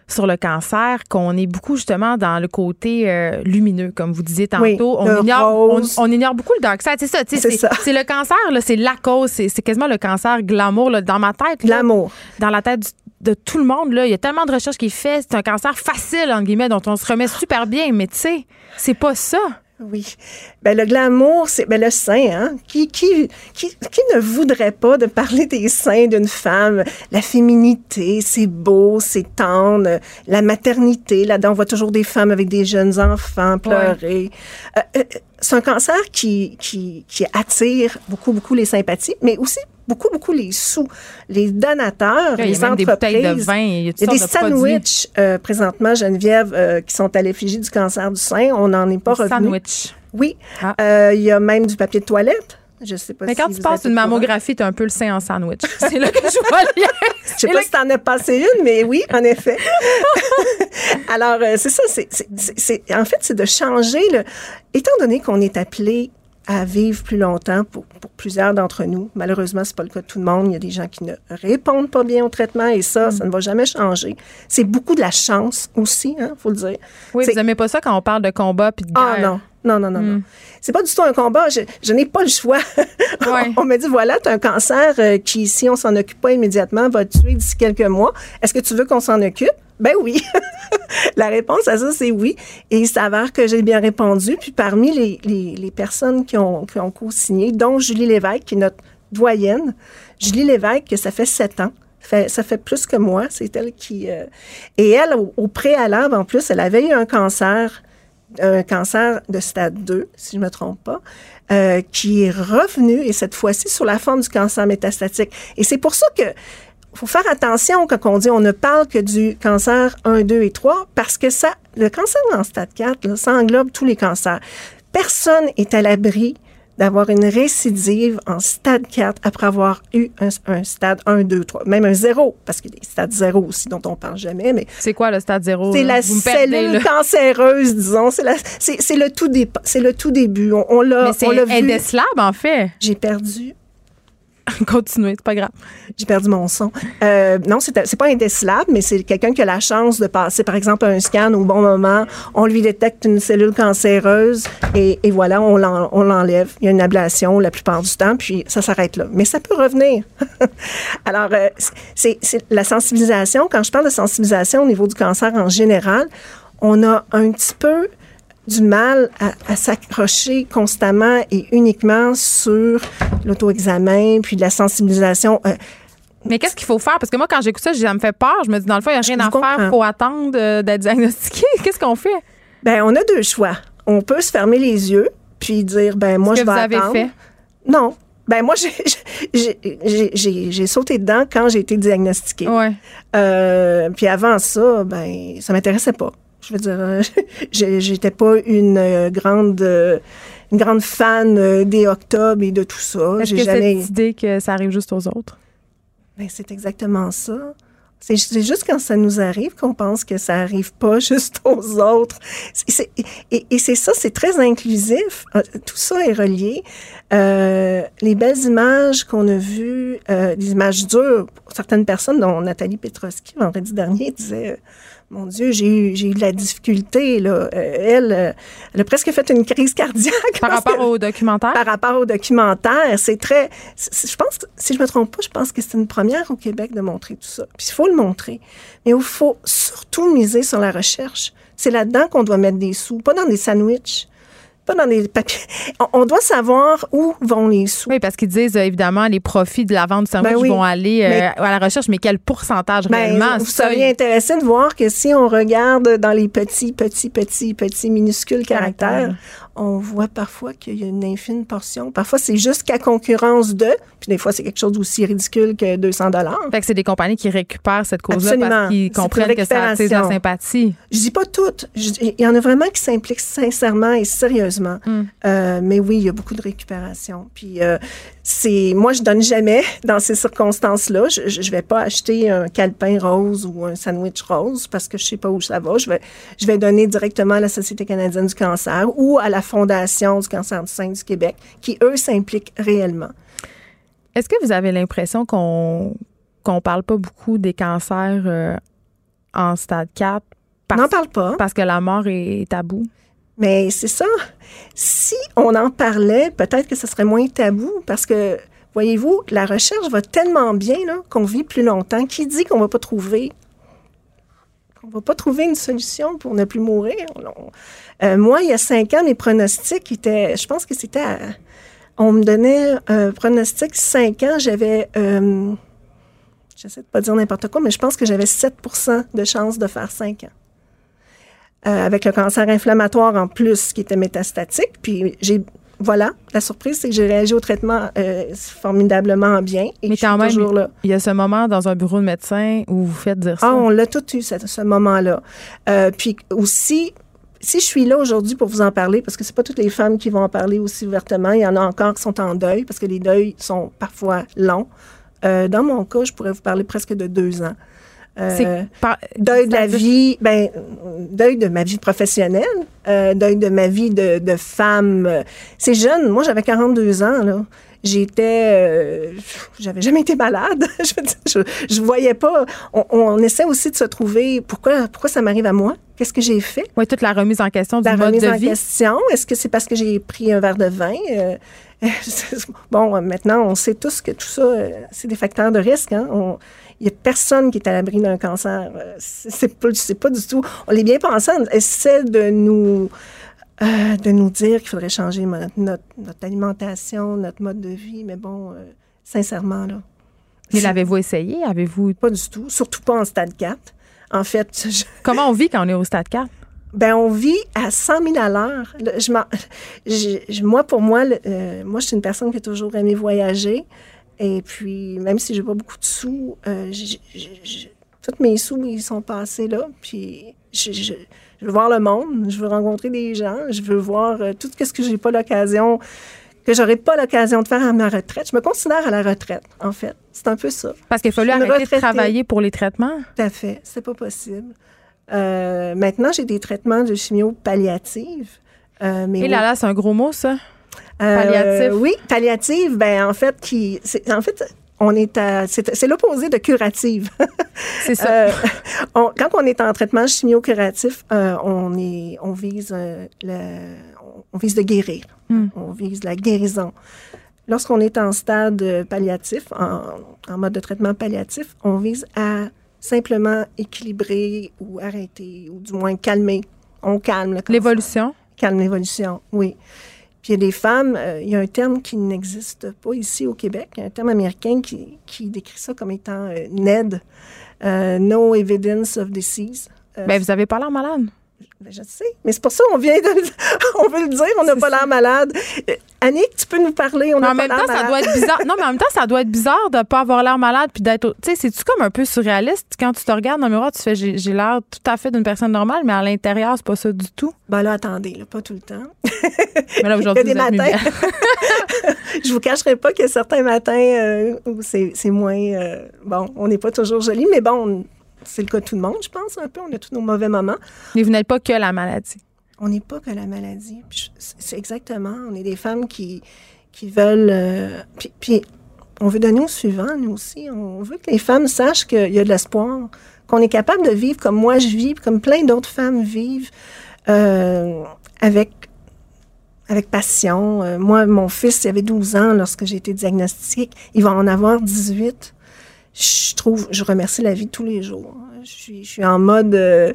sur le cancer, qu'on est beaucoup justement dans le côté lumineux, comme vous disiez tantôt. on, ignore, on, ignore, beaucoup le dark side. C'est ça, c'est le cancer, c'est la cause, c'est quasiment le cancer glamour là, dans ma tête. Glamour. dans la tête de tout le monde, là, il y a tellement de recherches qui est fait. C'est un cancer facile, en guillemets, dont on se remet super bien, mais tu sais, c'est pas ça. Oui. Ben, le glamour, c'est ben, le sein. Hein? Qui, qui, qui, qui, ne voudrait pas de parler des seins d'une femme? La féminité, c'est beau, c'est tendre. La maternité, là-dedans, on voit toujours des femmes avec des jeunes enfants pleurer. Euh, euh, c'est un cancer qui, qui, qui attire beaucoup, beaucoup les sympathies, mais aussi beaucoup, beaucoup les sous. Les donateurs, les entreprises. Des de vin, il y a, des sandwichs euh, présentement, Geneviève, euh, qui sont à l'effigie du cancer du sein. On n'en est pas revenu. Sandwich. Oui. Ah. Euh, il y a même du papier de toilette. Je sais pas Mais quand tu passes une mammographie, tu as un peu le sein en sandwich. (laughs) C'est là que je vois le lien. Je sais pas si t'en as passé une, mais oui, en effet. (laughs) Alors, c'est ça. C'est, en fait, c'est de changer. Le, étant donné qu'on est appelé à vivre plus longtemps pour, pour plusieurs d'entre nous. Malheureusement, c'est pas le cas de tout le monde. Il y a des gens qui ne répondent pas bien au traitement et ça, ça ne va jamais changer. C'est beaucoup de la chance aussi, hein, faut le dire. Oui, vous n'aimez pas ça quand on parle de combat puis de ah, guerre. Ah non, non, non, non, non. Hmm. C'est pas du tout un combat. Je, je n'ai pas le choix. (laughs) on me dit, voilà, tu as un cancer euh, qui, si on s'en occupe pas immédiatement, va te tuer d'ici quelques mois. Est-ce que tu veux qu'on s'en occupe? Ben oui. (laughs) la réponse à ça, c'est oui. Et il s'avère que j'ai bien répondu. Puis parmi les, les, personnes qui ont, qui ont co-signé, dont Julie Lévesque, qui est notre doyenne, Julie Lévesque, ça fait sept ans. Ça fait plus que moi. C'est elle qui... Euh, et elle, au, préalable, en plus, elle avait eu un cancer un cancer de stade 2, si je ne me trompe pas, euh, qui est revenu, et cette fois-ci sur la forme du cancer métastatique. Et c'est pour ça que faut faire attention quand on dit on ne parle que du cancer 1, 2 et 3 parce que ça, le cancer en stade 4, ça englobe tous les cancers. Personne est à l'abri d'avoir une récidive en stade 4 après avoir eu un, stade 1, 2, 3, même un 0, parce qu'il y a des stades 0 aussi dont on parle jamais. mais C'est quoi le stade 0? C'est la cellule cancéreuse, disons. C'est, le, tout c'est le tout début. On, l'a, Mais c'est on l'a vu. en fait. J'ai perdu (laughs) Continuez, c'est pas grave. J'ai perdu mon son. Euh, non, c'est pas indécelable, mais c'est quelqu'un qui a la chance de passer, par exemple, un scan au bon moment. On lui détecte une cellule cancéreuse et, et voilà, on l'enlève. Il y a une ablation la plupart du temps, puis ça s'arrête là. Mais ça peut revenir. (laughs) Alors, euh, c'est la sensibilisation. Quand je parle de sensibilisation au niveau du cancer en général, on a un petit peu du mal à, s'accrocher constamment et uniquement sur l'auto-examen, puis de la sensibilisation. Euh, mais qu'est-ce qu'il faut faire? Parce que moi, quand j'écoute ça, ça me fait peur. Je me dis, dans le fond, il n'y a rien à faire. Il faut attendre euh, d'être (laughs) diagnostiqué. qu'est-ce qu'on fait? Ben, on a deux choix. On peut se fermer les yeux puis dire, ben moi, je vais attendre. Vous avez fait? Non. Ben moi, (laughs) j'ai sauté dedans quand j'ai été diagnostiquée. Ouais. Euh, puis avant ça, ben ça m'intéressait pas. Je veux dire, euh, (laughs) j'étais pas une euh, grande euh, une grande fan des octobres et de tout ça. Est-ce que jamais... cette idée que ça arrive juste aux autres? Ben, c'est exactement ça. C'est juste quand ça nous arrive qu'on pense que ça arrive pas (laughs) juste aux autres. et, et c'est ça, c'est très inclusif. Tout ça est relié. les belles images qu'on a vues, des images dures, pour certaines personnes, dont Nathalie Petroski vendredi dernier disait mon Dieu, j'ai eu, j'ai eu de la difficulté. Là. Euh, elle, euh, elle a presque fait une crise cardiaque. Par rapport au documentaire? Par rapport au documentaire. C'est très. Je pense, si je me trompe pas, je pense que c'est une première au Québec de montrer tout ça. Puis il faut le montrer. Mais il faut surtout miser sur la recherche. C'est là-dedans qu'on doit mettre des sous, pas dans des sandwichs pas dans les papiers. On, doit savoir où vont les sous. Oui, parce qu'ils disent euh, évidemment les profits de la vente de sandwich ben vont aller euh, à la recherche, mais quel pourcentage ben, réellement? Vous seriez intéressé de voir que si on regarde dans les petits, petits, petits, petits, minuscules caractères, on voit parfois qu'il y a une infime portion. Parfois, c'est juste qu'à concurrence de, puis des fois, c'est quelque chose d'aussi ridicule que 200 dollars. Fait que c'est des compagnies qui récupèrent cette cause-là parce qu'ils comprennent que ça attise la sympathie. Je dis pas toutes. Il y en a vraiment qui s'impliquent sincèrement et sérieusement. Hmm. Euh, mais oui, il y a beaucoup de récupération. Puis euh, c'est moi je donne jamais dans ces circonstances-là. Je, je vais pas acheter un calepin rose ou un sandwich rose parce que je sais pas où ça va. Je vais je vais donner directement à la Société canadienne du cancer ou à la Fondation du cancer du sein du Québec qui eux s'impliquent réellement. Est-ce que vous avez l'impression qu'on qu'on parle pas beaucoup des cancers euh, en stade 4 On n'en parle pas. Parce que la mort est tabou. Mais c'est ça. Si on en parlait, peut-être que ce serait moins tabou parce que, voyez-vous, la recherche va tellement bien qu'on vit plus longtemps. Qui dit qu'on va pas trouver? Qu'on va pas trouver une solution pour ne plus mourir? Euh, moi, il y a cinq ans, mes pronostics étaient, je pense que c'était, on me donnait un pronostic cinq ans, j'avais, euh, j'essaie de pas dire n'importe quoi, mais je pense que j'avais 7% de chance de faire cinq ans. Euh, avec le cancer inflammatoire en plus qui était métastatique. Puis j'ai voilà, la surprise, c'est que j'ai réagi au traitement euh, formidablement bien. Et Mais quand même, là. il y a ce moment dans un bureau de médecin où vous faites dire ça. Ah, on l'a tout eu, ce, ce moment-là. Euh, puis aussi, si je suis là aujourd'hui pour vous en parler, parce que c'est pas toutes les femmes qui vont en parler aussi ouvertement, il y en a encore qui sont en deuil, parce que les deuils sont parfois longs. dans mon cas, je pourrais vous parler presque de deux ans. Euh, deuil de la vie, ben, deuil de ma vie professionnelle, euh, deuil de ma vie de, de femme. C'est jeune. Moi, j'avais 42 ans, là. J'étais, euh, j'avais jamais été malade. (laughs) je, je, voyais pas. On, essaie aussi de se trouver. Pourquoi, pourquoi ça m'arrive à moi? Qu'est-ce que j'ai fait? Oui, toute la remise en question du la remise en question. Est-ce que c'est parce que j'ai pris un verre de vin? (laughs) Bon, maintenant, on sait tous que tout ça, c'est des facteurs de risque. Hein? On, il n'y a personne qui est à l'abri d'un cancer. Euh, c'est pas, pas du tout. On est bien pensant. On essaie de nous, euh, de nous dire qu'il faudrait changer notre, alimentation, notre mode de vie. Mais bon, euh, sincèrement, là. Mais l'avez-vous essayé? Avez-vous. Pas du tout. Surtout pas en stade 4. En fait. (laughs) Comment on vit quand on est au stade 4? Ben, on vit à 100 000 à l'heure. (laughs) moi, pour moi, moi, je suis une personne qui a toujours aimé voyager. Et puis, même si j'ai pas beaucoup de sous, euh, tous mes sous, ils sont passés là. Puis, je, veux voir le monde, je veux rencontrer des gens, je veux voir euh, tout ce que j'ai pas l'occasion, que j'aurais pas l'occasion de faire à ma retraite. Je me considère à la retraite, en fait. C'est un peu ça. Parce qu'il fallu arrêter de travailler pour les traitements? Tout à fait. C'est pas possible. Euh, maintenant, j'ai des traitements de chimio palliative. mais Et là, là, c'est un gros mot, ça? Palliative. Oui, palliative. Ben en fait, qui, en fait, on est c'est l'opposé de curative. (laughs) c'est ça. quand on est en traitement chimio-curatif, on est, on vise le, on vise de guérir. Hmm. On vise la guérison. Lorsqu'on est en stade palliatif, en, mode de traitement palliatif, on vise à simplement équilibrer ou arrêter, ou du moins calmer. On calme L'évolution? Calme l'évolution, oui. Il y a des femmes, euh, il y a un terme qui n'existe pas ici au Québec, un terme américain qui, décrit ça comme étant euh, NED, euh, No Evidence of Disease. Bien, vous avez pas l'air malade. Ben, je sais, mais c'est pour ça qu'on vient de (laughs) on veut le dire, on n'a pas l'air malade. Euh, Annick, tu peux nous parler, on n'a pas l'air malade. En même temps, ça doit être bizarre. Non, mais en même temps, ça doit être bizarre de ne pas avoir l'air malade puis d'être tu sais, c'est tu comme un peu surréaliste? Quand tu te regardes dans le miroir, tu fais j'ai l'air tout à fait d'une personne normale, mais à l'intérieur, c'est pas ça du tout. Ben là, attendez, là, pas tout le temps. (laughs) Mais là aujourd'hui, il y a des matins. (laughs) je vous cacherai pas a certains matins euh, où c'est moins euh, bon, on n'est pas toujours joli, mais bon, c'est le cas de tout le monde, je pense, un peu. On a tous nos mauvais moments. Mais vous n'êtes pas que la maladie. On n'est pas que la maladie. C'est exactement. On est des femmes qui, qui veulent. Euh, puis, on veut donner au suivant, nous aussi. On veut que les femmes sachent qu'il y a de l'espoir, qu'on est capable de vivre comme moi je vis, comme plein d'autres femmes vivent, euh, avec avec passion. Euh, moi, mon fils, il avait 12 ans lorsque j'ai été diagnostiquée. Il va en avoir 18 je trouve, je remercie la vie tous les jours. Je suis, je suis en mode. Euh,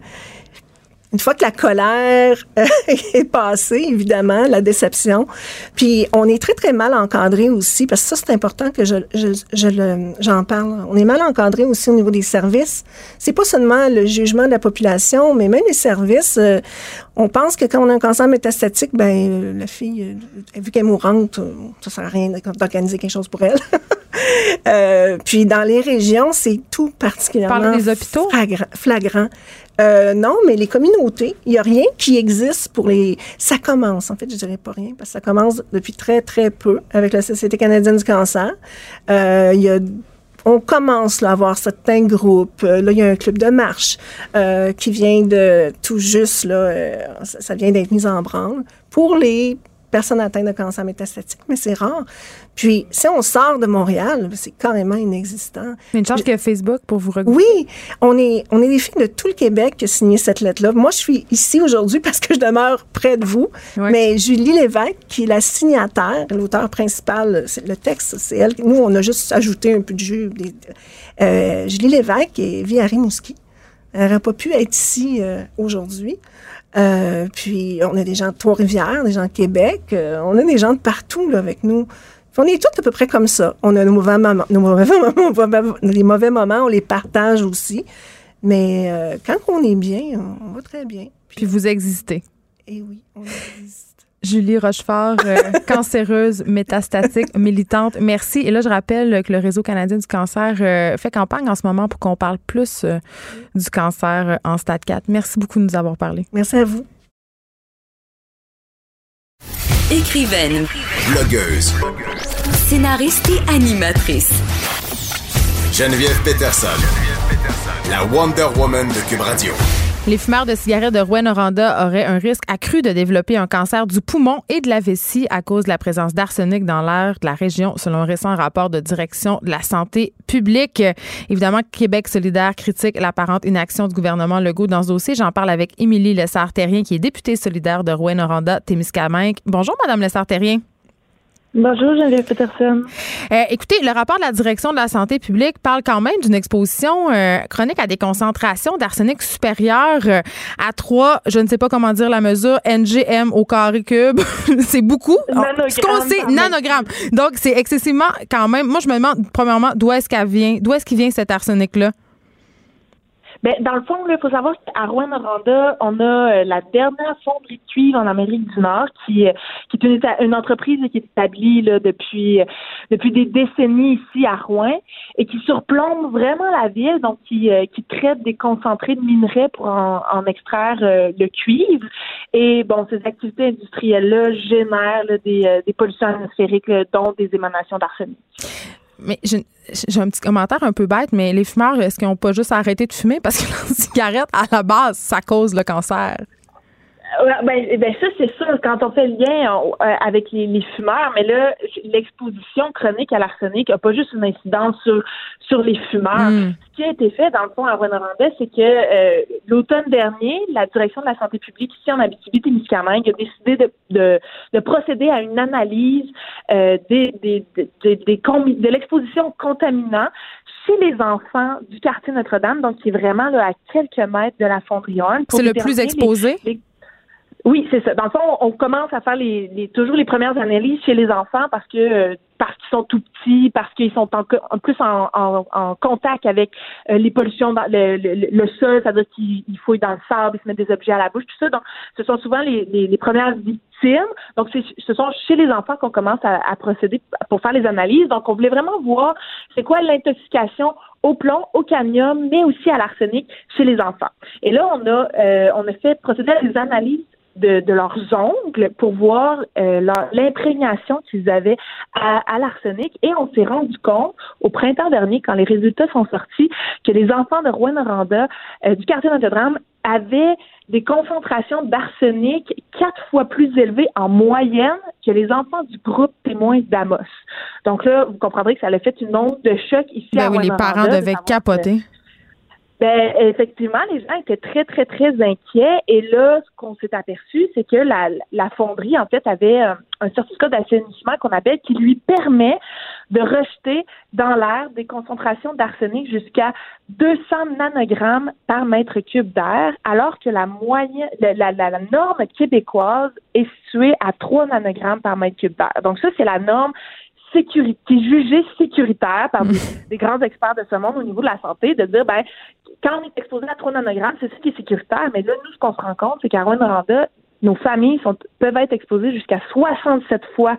une fois que la colère euh, (laughs) est passée, évidemment, la déception, puis on est très, très mal encadré aussi, parce que ça, c'est important que je, je, je j'en parle. On est mal encadré aussi au niveau des services. C'est pas seulement le jugement de la population, mais même les services. Euh, on pense que quand on a un cancer métastatique, ben la fille, vu qu'elle est mourante, ça sert à rien d'organiser quelque chose pour elle. (laughs) (laughs) Euh, puis dans les régions, c'est tout particulièrement Parle des hôpitaux? flagrant. Euh, non, mais les communautés, il n'y a rien qui existe pour les... Ça commence, en fait, je dirais pas rien, parce que ça commence depuis très, très peu avec la Société canadienne du cancer. Euh, il y a on commence là, à avoir certains groupes. Là, il y a un club de marche euh, qui vient de tout juste, là, euh, ça, ça, vient d'être mis en branle pour les personnes atteintes de cancer métastatique, mais c'est rare. Puis, si on sort de Montréal, c'est carrément inexistant. Mais une y a Facebook pour vous regrouper. Oui, on est, on est des filles de tout le Québec qui ont signé cette lettre-là. Moi, je suis ici aujourd'hui parce que je demeure près de vous. Mais Julie Lévesque, qui est la signataire, l'auteur principal, le texte, c'est elle. Nous, on a juste ajouté un peu de jus. Euh, Julie Lévesque vit à Rimouski. Elle n'aurait pas pu être ici euh, aujourd'hui. Euh, puis on a des gens de Trois-Rivières, des gens de Québec, euh, on a des gens de partout là, avec nous. on est tous à peu près comme ça. On a nos mauvais (laughs) moments, nos mauvais moments, les mauvais moments, on les partage aussi. Mais euh, quand on est bien, on, va très bien. Puis, vous existez. Eh oui, on existe. Julie Rochefort, euh, (laughs) cancéreuse, métastatique, militante. Merci. Et là, je rappelle que le Réseau canadien du cancer euh, fait campagne en ce moment pour qu'on parle plus euh, du cancer en stade 4. Merci beaucoup de nous avoir parlé. Merci à vous. Écrivaine. Blogueuse. Scénariste et animatrice. Geneviève Peterson. La Wonder Woman de Cube Radio. Les fumeurs de cigarettes de Rouen-Noranda auraient un risque accru de développer un cancer du poumon et de la vessie à cause de la présence d'arsenic dans l'air de la région, selon un récent rapport de direction de la santé publique. Évidemment, Québec solidaire critique l'apparente inaction du gouvernement Legault dans ce dossier. J'en parle avec Émilie Lessard-Terrien, qui est députée solidaire de Rouen-Noranda-Témiscamingue. Bonjour, Madame Lessard-Terrien. Bonjour, Geneviève Peterson. Euh, écoutez, le rapport de la direction de la santé publique parle quand même d'une exposition euh, chronique à des concentrations d'arsenic supérieures euh, à 3, je ne sais pas comment dire la mesure, NGM au carré cube. (laughs) c'est beaucoup. Nanogrammes. nanogrammes. Donc, c'est excessivement quand même. Moi, je me demande, premièrement, d'où est-ce qu'elle vient, d'où est-ce qu'il vient cet arsenic-là? Ben, dans le fond, il faut savoir qu'à Rouen-Noranda, on a euh, la dernière fonderie de cuivre en Amérique du Nord, qui, euh, est une, entreprise qui est établie là, depuis, euh, depuis des décennies ici à Rouen et qui surplombe vraiment la ville, donc qui, qui traite des concentrés de minerais pour en, extraire le cuivre. Et bon, ces activités industrielles-là génèrent des, des pollutions atmosphériques, dont des émanations d'arsenic. Mais j'ai un petit commentaire un peu bête, mais les fumeurs, est-ce qu'ils n'ont pas juste arrêté de fumer? Parce que (laughs) la cigarette, à la base, ça cause le cancer? Ben, ben, ça, c'est sûr, quand on fait le lien euh, avec les, fumeurs, mais là, l'exposition chronique à l'arsenic n'a pas juste une incidence sur, sur les fumeurs. Hmm. Ce qui a été fait, dans le fond, à Rwanda, c'est que euh, l'automne dernier, la direction de la santé publique ici en Abitibi-Témiscamingue a décidé de, de, de, procéder à une analyse euh, des, des, des, des, de l'exposition contaminant chez les enfants du quartier Notre-Dame, donc qui est vraiment là, à quelques mètres de la fonderie C'est le plus exposé? Oui, c'est ça. Dans le fond, on commence à faire les, les, toujours les premières analyses chez les enfants parce que euh, parce qu'ils sont tout petits, parce qu'ils sont en, en plus en, en, en, contact avec euh, les pollutions dans le, le, le sol, c'est-à-dire qu'ils fouillent dans le sable, ils se mettent des objets à la bouche, tout ça. Donc, ce sont souvent les, les, les premières victimes. Donc, ce sont chez les enfants qu'on commence à, à, procéder pour faire les analyses. Donc, on voulait vraiment voir c'est quoi l'intoxication au plomb, au cadmium, mais aussi à l'arsenic chez les enfants. Et là, on a euh, on a fait procéder à des analyses de, leurs ongles pour voir euh, l'imprégnation qu'ils avaient à, l'arsenic et on s'est rendu compte au printemps dernier, quand les résultats sont sortis, que les enfants de Rouen-Noranda euh, du quartier Notre-Dame avaient des concentrations d'arsenic quatre fois plus élevées en moyenne que les enfants du groupe témoin d'Amos. Donc là, vous comprendrez que ça a fait une onde de choc ici ben à oui, Les parents devaient capoter. Ben, effectivement, les gens étaient très, très, très inquiets. Et là, ce qu'on s'est aperçu, c'est que la, la fonderie, en fait, avait euh, un certificat d'assainissement qu'on appelle qui lui permet de rejeter dans l'air des concentrations d'arsenic jusqu'à 200 nanogrammes par mètre cube d'air, alors que la moyenne, la, la, la, norme québécoise est située à 3 nanogrammes par mètre cube d'air. Donc ça, c'est la norme sécurité, qui est jugée sécuritaire par des, grands experts de ce monde au niveau de la santé, de dire, ben, quand on est exposé à 3 nanogrammes, c'est ce qui est sécuritaire. Mais là, nous, ce qu'on se rend compte, c'est qu'à Rwanda, nos familles sont, peuvent être exposées jusqu'à 67 fois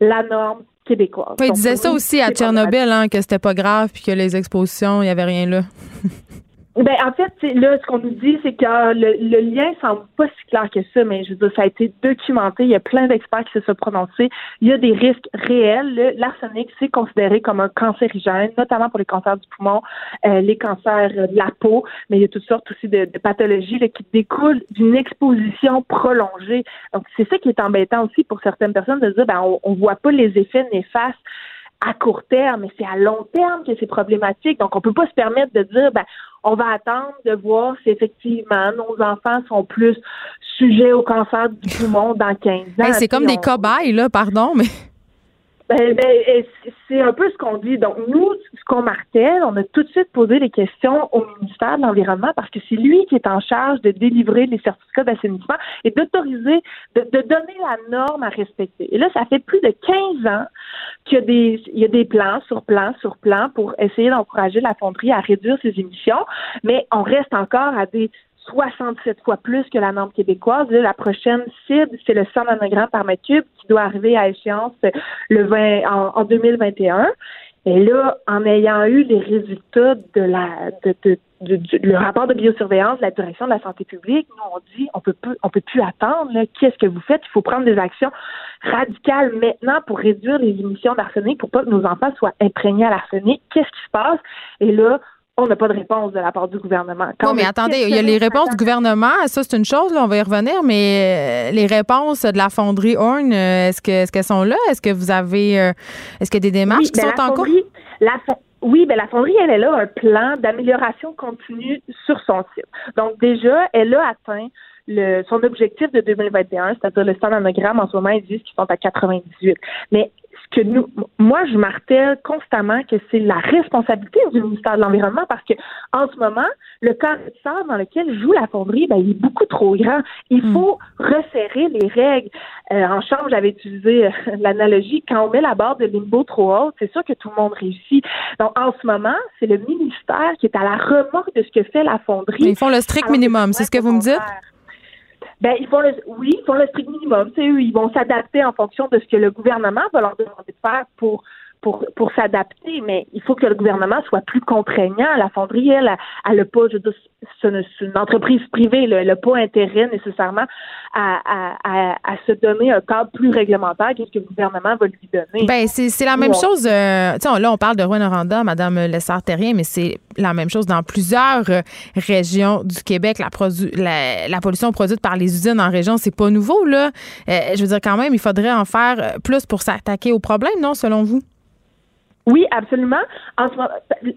la norme québécoise. il disait ça aussi à Tchernobyl, hein, que c'était pas grave puis que les expositions, il n'y avait rien là. (laughs) Ben, en fait, là, ce qu'on nous dit, c'est que le, le, lien semble pas si clair que ça, mais je veux dire, ça a été documenté. Il y a plein d'experts qui se sont prononcés. Il y a des risques réels. L'arsenic, c'est considéré comme un cancérigène, notamment pour les cancers du poumon, euh, les cancers de la peau, mais il y a toutes sortes aussi de, pathologies là, qui découlent d'une exposition prolongée. Donc, c'est ça qui est embêtant aussi pour certaines personnes de dire, ben, on, on voit pas les effets néfastes à court terme, mais c'est à long terme que c'est problématique. Donc, on peut pas se permettre de dire, ben, on va attendre de voir si effectivement nos enfants sont plus sujets au cancer du poumon dans 15 ans. c'est comme des cobayes, là, pardon, mais. Ben, ben, c'est un peu ce qu'on dit. Donc, nous, ce qu'on marquait, on a tout de suite posé des questions au ministère de l'Environnement parce que c'est lui qui est en charge de délivrer les certificats d'assainissement et d'autoriser, de, de, donner la norme à respecter. Et là, ça fait plus de 15 ans qu'il y a des, y a des plans sur plans sur plans pour essayer d'encourager la fonderie à réduire ses émissions, mais on reste encore à des 67 fois plus que la norme québécoise. la prochaine cible, c'est le 100 nanogrammes par mètre cube qui doit arriver à échéance le 20, en, 2021. Et là, en ayant eu les résultats de la de, le rapport de biosurveillance de la direction de la santé publique, nous on dit on peut plus on peut plus attendre. Qu'est-ce que vous faites? Il faut prendre des actions radicales maintenant pour réduire les émissions d'arsenic pour pas que nos enfants soient imprégnés à l'arsenic. Qu'est-ce qui se passe? Et là, on n'a pas de réponse de la part du gouvernement. oui, mais attendez, il y a les réponses du gouvernement, ça c'est une chose, là, on va y revenir, mais euh, les réponses de la fonderie Horn, euh, est-ce que est-ce qu'elles sont là? Est-ce que vous avez euh, est-ce qu'il y a des démarches qui ben, sont en cours? oui, ben la fonderie, elle, elle a un plan d'amélioration continue sur son site. Donc déjà, elle a atteint le, son objectif de 2021, c'est-à-dire le 100 nanogrammes, en ce moment, ils disent qu'ils sont à 98. Mais que nous, moi, je martèle constamment que c'est la responsabilité du ministère de l'Environnement parce que en ce moment, le carré de dans lequel joue la fonderie, ben, il est beaucoup trop grand. Il hmm. faut resserrer les règles. Euh, en chambre, j'avais utilisé euh, (laughs) l'analogie, quand on met la barre de limbo trop haute, c'est sûr que tout le monde réussit. Donc, en ce moment, c'est le ministère qui est à la remorque de ce que fait la fonderie. Ils font le strict minimum, c'est ce que vous me dites? Ben, ils font le, oui, ils font le strict minimum. Eux, ils vont s'adapter en fonction de ce que le gouvernement va leur demander de faire pour pour, pour s'adapter, mais il faut que le gouvernement soit plus contraignant. La fonderie, elle, elle n'a pas, je veux dire, c'est une entreprise privée, elle n'a pas intérêt nécessairement à, à, à, se donner un cadre plus réglementaire qu'est-ce que le gouvernement va lui donner. Ben c'est la même chose. Euh, là, on parle de Rouen-Noranda, Madame Lessard-Terrien, mais c'est la même chose dans plusieurs euh, régions du Québec. La, la, la, pollution produite par les usines en région, c'est pas nouveau. Là. Euh, je veux dire, quand même, il faudrait en faire plus pour s'attaquer au problème, non, selon vous? Oui, absolument. En ce moment,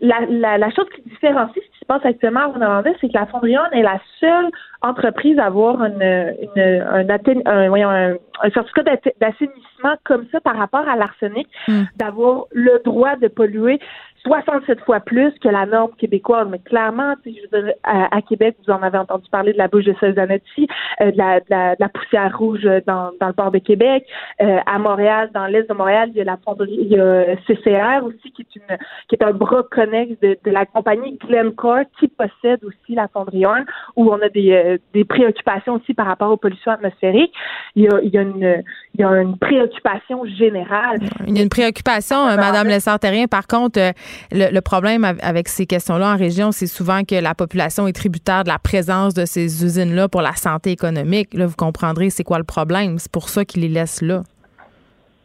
la, la, la, chose qui différencie ce qui se passe actuellement à Rwanda, c'est que la Fondrion est la seule entreprise à avoir une, une, un, un, un, certificat d'assainissement comme ça par rapport à l'arsenic, hmm. d'avoir le droit de polluer 67 fois plus que la norme québécoise. Mais clairement, je veux dire, à, Québec, vous en avez entendu parler de la bouche de Zanetti, euh, de, la, de, la, de, la, poussière rouge dans, dans le port de Québec. Euh, à Montréal, dans l'est de Montréal, il y a la fonderie, il y a CCR aussi, qui est une qui est un bras connexe de, de la compagnie Glencore qui possède aussi la fonderie 1, où on a des, euh, des préoccupations aussi par rapport aux pollutions atmosphériques. Il y a, il y a, une, il y a une préoccupation générale. Il y a une préoccupation, Madame Lessard-Terrien. Par contre, le, problème avec ces questions-là en région, c'est souvent que la population est tributaire de la présence de ces usines-là pour la santé économique. Là, vous comprendrez c'est quoi le problème. C'est pour ça qu'ils les laissent là.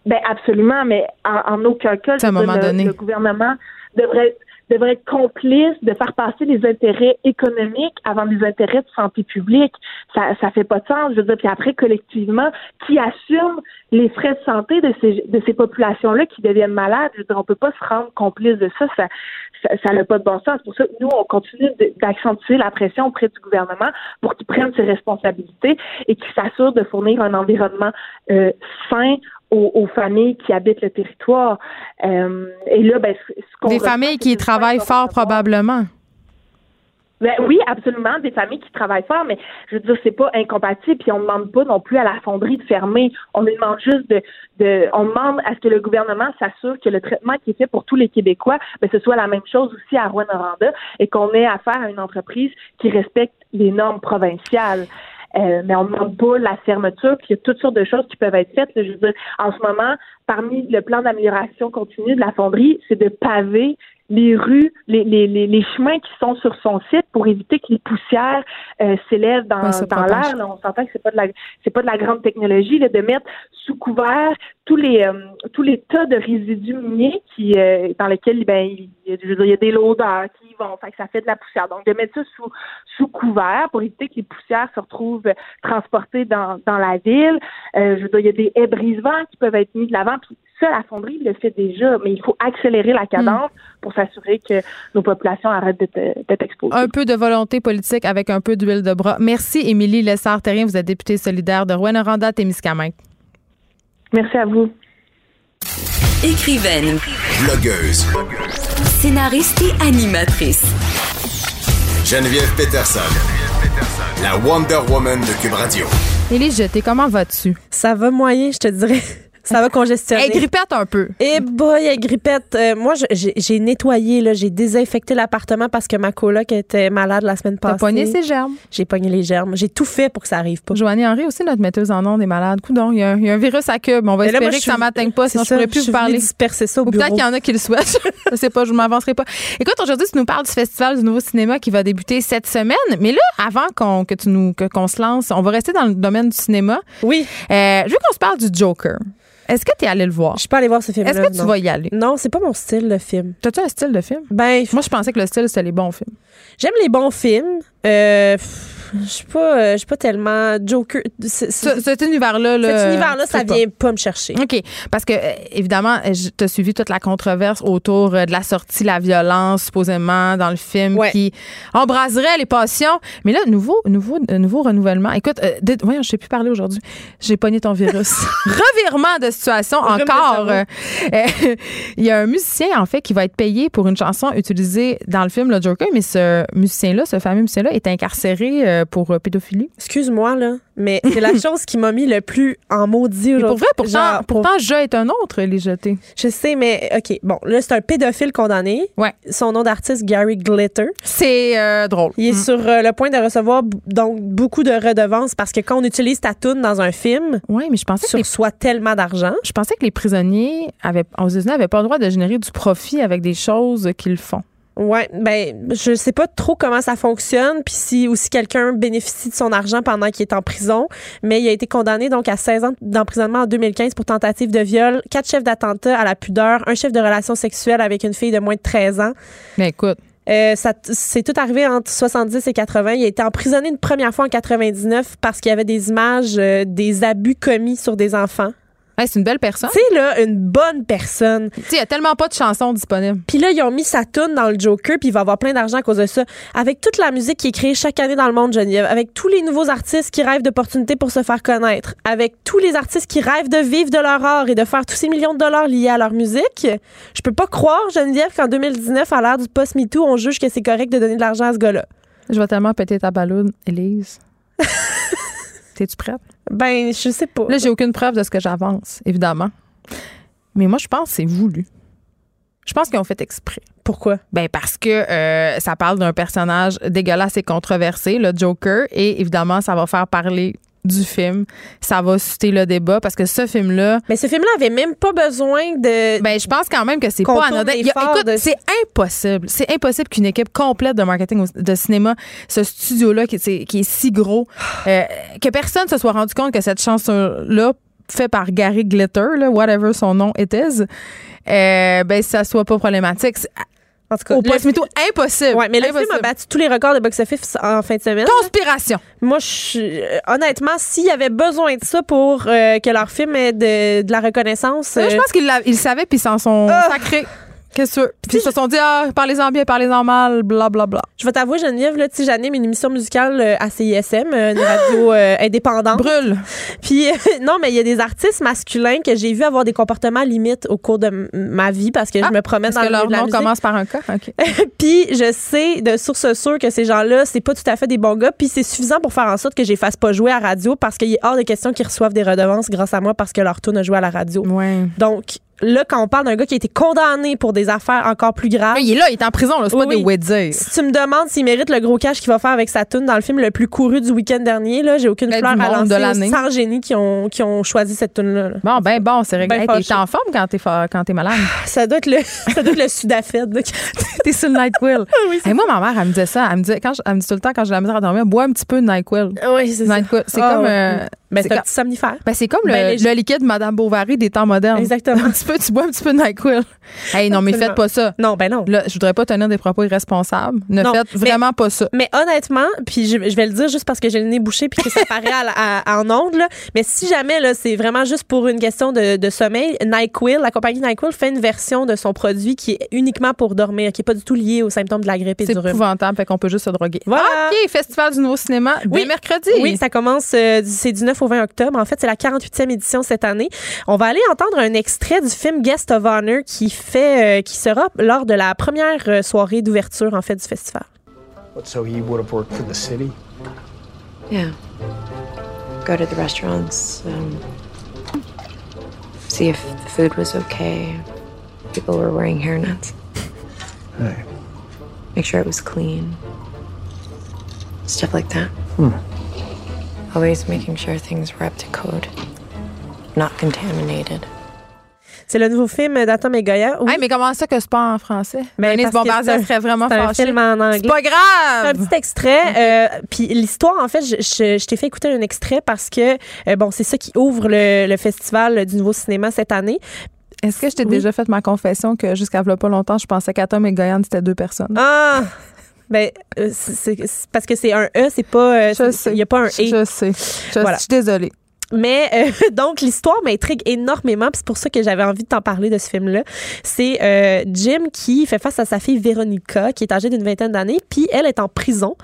Ben absolument, mais en, aucun cas, le, le gouvernement devrait devrait être complice de faire passer les intérêts économiques avant les intérêts de santé publique. Ça ça fait pas de sens. Je veux dire, puis après, collectivement, qui assume les frais de santé de ces, de ces populations-là qui deviennent malades? Je veux dire, on peut pas se rendre complice de ça. Ça ça n'a pas de bon sens. Pour ça, nous, on continue d'accentuer la pression auprès du gouvernement pour qu'il prenne ses responsabilités et qu'il s'assure de fournir un environnement euh, sain aux, familles qui habitent le territoire. Euh, et là, ben, ce Des familles qui travaillent fort, probablement. Ben oui, absolument, des familles qui travaillent fort, mais je veux dire, c'est pas incompatible, puis on ne demande pas non plus à la fonderie de fermer. On lui demande juste de, de on demande à ce que le gouvernement s'assure que le traitement qui est fait pour tous les Québécois, ben, ce soit la même chose aussi à Rouen-Noranda et qu'on ait affaire à une entreprise qui respecte les normes provinciales. Euh, mais on ne demande pas la fermeture, puis il y a toutes sortes de choses qui peuvent être faites. je veux dire, en ce moment, parmi le plan d'amélioration continue de la fonderie, c'est de paver les rues, les, les, les, chemins qui sont sur son site pour éviter que les poussières euh, s'élèvent dans, dans l'air. On s'entend que c'est pas de la c'est pas de la grande technologie là, de mettre sous couvert tous les euh, tous les tas de résidus miniers qui euh, dans lesquels ben il, je veux dire, il y a des loaders qui vont. Fait que ça fait de la poussière. Donc de mettre ça sous sous couvert pour éviter que les poussières se retrouvent transportées dans dans la ville. Je veux dire il y a des haies brise-vents qui peuvent être mis de l'avant. Puis ça la fonderie le fait déjà mais il faut accélérer la cadence hmm. pour s'assurer que nos populations arrêtent d'être exposées un peu de volonté politique avec un peu d'huile de bras merci Émilie Lessard-Terrien vous êtes députée solidaire de Rouen-Noranda-Témiscamingue Merci à vous. Écrivaine. Blogueuse. Scénariste et animatrice. Geneviève Peterson. La Wonder Woman de Cube Radio. Élie Jeté, comment vas-tu? Ça va moyen, je te dirais. Ça va congestionner. Elle grippette un peu. Eh boy, elle grippette. Euh, moi, j'ai nettoyé, là, j'ai désinfecté l'appartement parce que ma coloc était malade la semaine passée. T'as pogné ses germes? J'ai pogné les germes. J'ai tout fait pour que ça arrive pas. Joannie Henry aussi, notre metteuse en ondes, est malade. Coudon, il y, a, il y a un virus à cube. On va espérer que ça m'atteigne pas, sinon je pourrais plus vous parler. disperser ça au bureau. Peut-être qu'il y en a qui le souhaitent. (laughs) je sais pas, je m'avancerai pas. Écoute, aujourd'hui, tu nous parles du Festival du Nouveau Cinéma qui va débuter cette semaine. Mais là, avant qu'on que tu nous qu'on se lance, on va rester dans le domaine du cinéma. Oui. Euh, je veux qu'on se parle du Joker. Est-ce que tu es allé le voir? Je suis pas allée voir ce film Est-ce que tu vas y aller? Non, c'est pas mon style, le film. T'as-tu un style de film? Ben, moi, je pensais que le style, c'était les bons films. J'aime les bons films. Euh, je suis pas, euh, je suis pas tellement Joker. cet univers-là, cet univers-là, ça vient pas. me chercher. Ok, parce que euh, évidemment, tu as suivi toute la controverse autour euh, de la sortie, la violence supposément dans le film qui embraserait les passions. Mais là, nouveau, nouveau, nouveau renouvellement. Écoute, voyons, je sais plus parler aujourd'hui. J'ai pogné ton virus. (laughs) Revirement de situation encore. Il y a un musicien en fait qui va être payé pour une chanson utilisée dans le film Le Joker, mais ce musicien-là, ce fameux musicien-là, est incarcéré pour pédophilie. Excuse-moi, là, mais c'est la (laughs) chose qui m'a mis le plus en maudit aujourd'hui. Pour vrai, pourtant, pourtant, je est un autre, les jeté. Je sais, mais OK. Bon, là, c'est un pédophile condamné. Ouais. Son nom d'artiste, Gary Glitter. C'est drôle. Il est mm. sur le point de recevoir donc beaucoup de redevances parce que quand on utilise ta toune dans un film, ouais, mais je pensais tu reçois tellement d'argent. Je pensais que les prisonniers avaient, aux États-Unis n'avaient pas le droit de générer du profit avec des choses qu'ils font. Ouais, ben je sais pas trop comment ça fonctionne puis si aussi quelqu'un bénéficie de son argent pendant qu'il est en prison, mais il a été condamné donc à 16 ans d'emprisonnement en 2015 pour tentative de viol, quatre chefs d'attentat à la pudeur, un chef de relation sexuelle avec une fille de moins de 13 ans. Mais écoute, euh, ça c'est tout arrivé entre 70 et 80. Il a été emprisonné une première fois en 99 parce qu'il y avait des images euh, des abus commis sur des enfants c'est une belle personne. C'est là une bonne personne. il y a tellement pas de chansons disponibles. Puis là, ils ont mis sa tune dans le Joker, puis il va avoir plein d'argent à cause de ça. Avec toute la musique qui est créée chaque année dans le monde, Geneviève, avec tous les nouveaux artistes qui rêvent d'opportunités pour se faire connaître, avec tous les artistes qui rêvent de vivre de leur art et de faire tous ces millions de dollars liés à leur musique, je peux pas croire, Geneviève, qu'en 2019, à l'ère du post-MeToo, on juge que c'est correct de donner de l'argent à ce gars-là. Je vais tellement péter ta ballonne, Elise. (laughs) T'es-tu prête? Ben, je sais pas. Là, j'ai aucune preuve de ce que j'avance, évidemment. Mais moi, je pense que c'est voulu. Je pense qu'ils ont fait exprès. Pourquoi? Ben parce que euh, ça parle d'un personnage dégueulasse et controversé, le Joker, et évidemment, ça va faire parler du film. Ça va susciter le débat parce que ce film-là. Mais ce film-là avait même pas besoin de. Ben, je pense quand même que c'est pas anodin. écoute, c'est impossible. C'est impossible qu'une équipe complète de marketing de cinéma, ce studio-là qui, qui, est si gros, euh, que personne se soit rendu compte que cette chanson-là, fait par Gary Glitter, là, whatever son nom était, euh, ben, ça soit pas problématique. En tout cas, au post impossible. Ouais, mais le film a battu tous les records de box-office en fin de semaine. Conspiration. Moi, je, euh, honnêtement, s'il y avait besoin de ça pour euh, que leur film ait de, la reconnaissance. je pense qu'ils savaient puis ils s'en sont ah! sacrés. Qu'est-ce que Puis ils se sont dit, ah, parlez-en bien, parlez-en mal, bla, bla, bla. Je vais t'avouer, Geneviève, là, tu j'anime une émission musicale euh, à CISM, euh, une radio euh, indépendante. Brûle. Puis, (laughs) non, mais il y a des artistes masculins que j'ai vu avoir des comportements limites au cours de ma vie parce que je ah, me promène dans que leur nom musique. commence par un cas. OK. (laughs) puis, je sais de source sûre que ces gens-là, c'est pas tout à fait des bons gars. Puis, c'est suffisant pour faire en sorte que je les fasse pas jouer à radio parce qu'il est hors de question qu'ils reçoivent des redevances grâce à moi parce que leur tour a joué à la radio. Ouais. Donc, là, quand on parle d'un gars qui a été condamné pour des affaires encore plus graves. il est là, il est en prison, c'est pas des weddings. Si tu me demandes s'il mérite le gros cash qu'il va faire avec sa tune dans le film le plus couru du week-end dernier, là, j'ai aucune fleur à lancer sans génie qui ont, qui ont choisi cette tune-là. Bon, ben bon, c'est réglé. Ben t'es en forme quand t'es, quand t'es malade? Ça doit être le, (laughs) ça doit être le Sudafed. (laughs) t'es sur le NyQuil. (laughs) oui, moi, ma mère, elle me disait ça. Elle me, disait, quand elle me dit tout le temps, quand j'ai la misère à dormir, bois un petit peu de NyQuil. Oui, c'est ça. C'est ah, comme... Euh, ben, c'est un petit somnifère. Ben, c'est comme ben, le, liquide Madame Bovary des temps modernes. Exactement. (laughs) un petit peu, tu bois un petit peu de NyQuil. Hey, non, mais faites pas ça. Non, ben non. Là, je voudrais pas tenir des propos irresponsables. Ne faites vraiment pas ça. Mais honnêtement, puis je, vais le dire juste parce que j'ai le nez bouché puis que ça paraît à, en ondes, là, mais si jamais là, c'est vraiment juste pour une question de, de, sommeil, NyQuil, la compagnie NyQuil fait une version de son produit qui est uniquement pour dormir, qui est pas du tout lié aux symptômes de la grippe et du rhume. C'est épouvantable, fait qu'on peut juste se droguer. Voilà. OK, Festival du Nouveau Cinéma, oui. mercredi. Oui, ça commence, euh, c'est du 9 au 20 octobre. En fait, c'est la 48e édition cette année. On va aller entendre un extrait du film Guest of Honor qui fait, euh, qui sera lors de la première euh, soirée d'ouverture en fait du festival. What, so he would have worked for the city? Yeah. Go to the restaurants, um, see if the food was okay. People were wearing hairnets. Hey. Make sure it was clean. Stuff like that. Hmm. Always making sure things were up to code, not contaminated. C'est le nouveau film d'Atom et Goya. Oui. mais comment ça que c'est pas en français? Mais Denise Bombardier serait vraiment C'est un film en anglais. C'est pas grave! un petit extrait. Euh, puis l'histoire, en fait, je, je, t'ai fait écouter un extrait parce que, euh, bon, c'est ça qui ouvre le, le, festival du nouveau cinéma cette année. Est-ce que je t'ai déjà fait ma confession que jusqu'à pas longtemps, je pensais qu'Atom et Goya, c'était deux personnes? Ah! Ben, euh, c'est parce que c'est un E, c'est pas. Euh, il n'y a pas un E. Je sais. Je suis désolée. Mais euh, (laughs) donc, l'histoire m'intrigue énormément. C'est pour ça que j'avais envie de t'en parler de ce film-là. C'est euh, Jim qui fait face à sa fille Véronica, qui est âgée d'une vingtaine d'années. Puis elle est en prison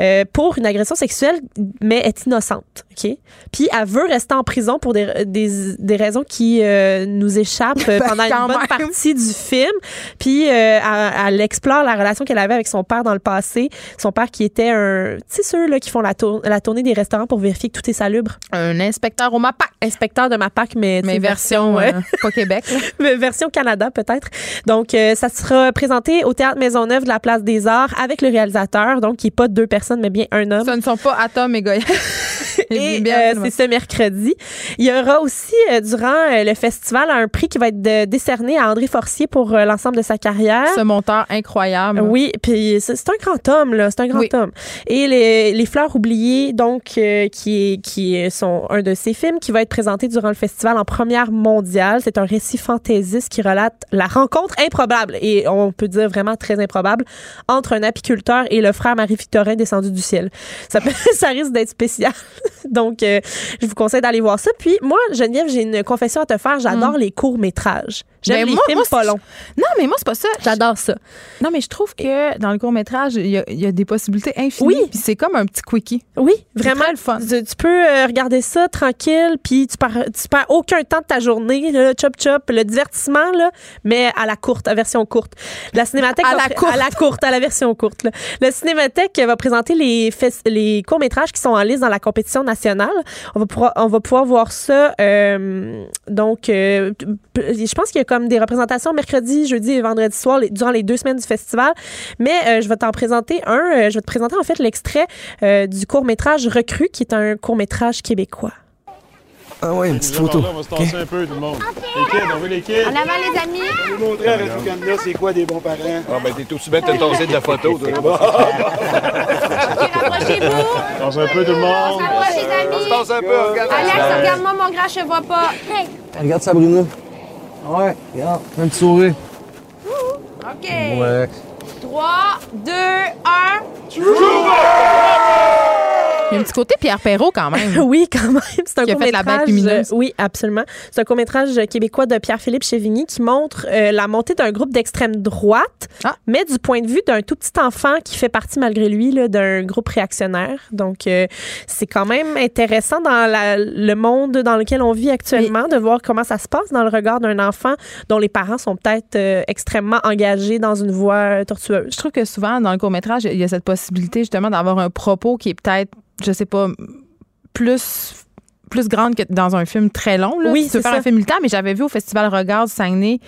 euh, pour une agression sexuelle, mais est innocente. OK? Puis elle veut rester en prison pour des, des, des raisons qui euh, nous échappent (laughs) Ben, pendant une bonne même. partie du film. Puis euh, elle, elle explore la relation qu'elle avait avec son père dans le passé. Son père qui était un... Tu sais, ceux là, qui font la, tour- la tournée des restaurants pour vérifier que tout est salubre. Un inspecteur au MAPAC. Inspecteur de MAPAC, mais, Mais version, ouais. euh, pas Québec. (laughs) Mais version Canada peut-être. Donc euh, ça sera présenté au théâtre Maisonneuve de la Place des Arts avec le réalisateur, donc qui est pas deux personnes mais bien un homme. Ce ne sont pas Atom et Goya. (laughs) (laughs) Et (laughs) euh, c'est ce mercredi. Il y aura aussi euh, durant euh, le festival un prix qui va être décerné à André Forcier pour euh, l'ensemble de sa carrière. Ce monteur incroyable. Oui, puis c'est un grand homme là, c'est un grand Oui. homme. Et les, les fleurs oubliées donc euh, qui est, qui sont un de ses films qui va être présenté durant le festival en première mondiale, c'est un récit fantaisiste qui relate la rencontre improbable et on peut dire vraiment très improbable entre un apiculteur et le frère Marie-Victorin descendu du ciel. Ça peut- (laughs) ça risque d'être spécial. (laughs) donc euh, je vous conseille d'aller voir ça. Puis moi Geneviève, j'ai une confession à te faire, j'adore les courts-métrages. J'aime Ben, les moi- films moi, pas longs. Non, mais moi, c'est pas ça. J'adore ça. Non, mais je trouve que dans le court-métrage, il y, a- il y a des possibilités infinies. Oui. Puis c'est comme un petit quickie. Oui, vraiment le fun. Tu, tu peux euh, regarder ça tranquille, puis tu perds, tu perds aucun temps de ta journée, là, chop chop, le divertissement là, mais à la courte, à version courte. La cinémathèque À la courte. à la courte, à la version courte. Là. La cinémathèque va présenter les les courts métrages qui sont en liste dans la compétition nationale. On va pouvoir on va pouvoir voir ça. euh, donc, euh, je pense qu'il y a comme des représentations mercredi, jeudi et vendredi soir les- durant les deux semaines du festival. Mais euh, je vais t'en présenter un. Euh, je vais te présenter en fait l'extrait euh, du court métrage Recrue, qui est un court métrage québécois. Ah ouais, une petite photo. On va se tasser un peu, tout le monde. Les kids, on veut les kids. En avant, les amis. On va montrer à Radio-Canada c'est quoi des bons parents. Ah ben t'es aussi bien de tasser de la photo, toi. Rapprochez-vous. Tasse un peu, tout le On monde. s'approche, les amis. Tasse un peu, regarde. Alex, regarde-moi, mon grand, je te vois pas. Regarde Sabrina. Ouais, regarde, un petit sourire. OK. Ouais. 3, 2, 1. Il y a un petit côté Pierre Perrault quand même. (laughs) oui, quand même. C'est un court-métrage. Euh, oui, absolument. C'est un court-métrage québécois de Pierre-Philippe Chevigny qui montre euh, la montée d'un groupe d'extrême droite, Ah. mais du point de vue d'un tout petit enfant qui fait partie, malgré lui, d'un groupe réactionnaire. Donc, euh, c'est quand même intéressant dans la- le monde dans lequel on vit actuellement de voir comment ça se passe dans le regard d'un enfant dont les parents sont peut-être extrêmement engagés dans une voie tortueuse. Je trouve que souvent, dans le court-métrage, il y a cette possibilité justement d'avoir un propos qui est peut-être, je sais pas, plus plus grande que dans un film très long. Là. Oui, c'est un film militaire, mais j'avais vu au Festival Regard du Saguenay,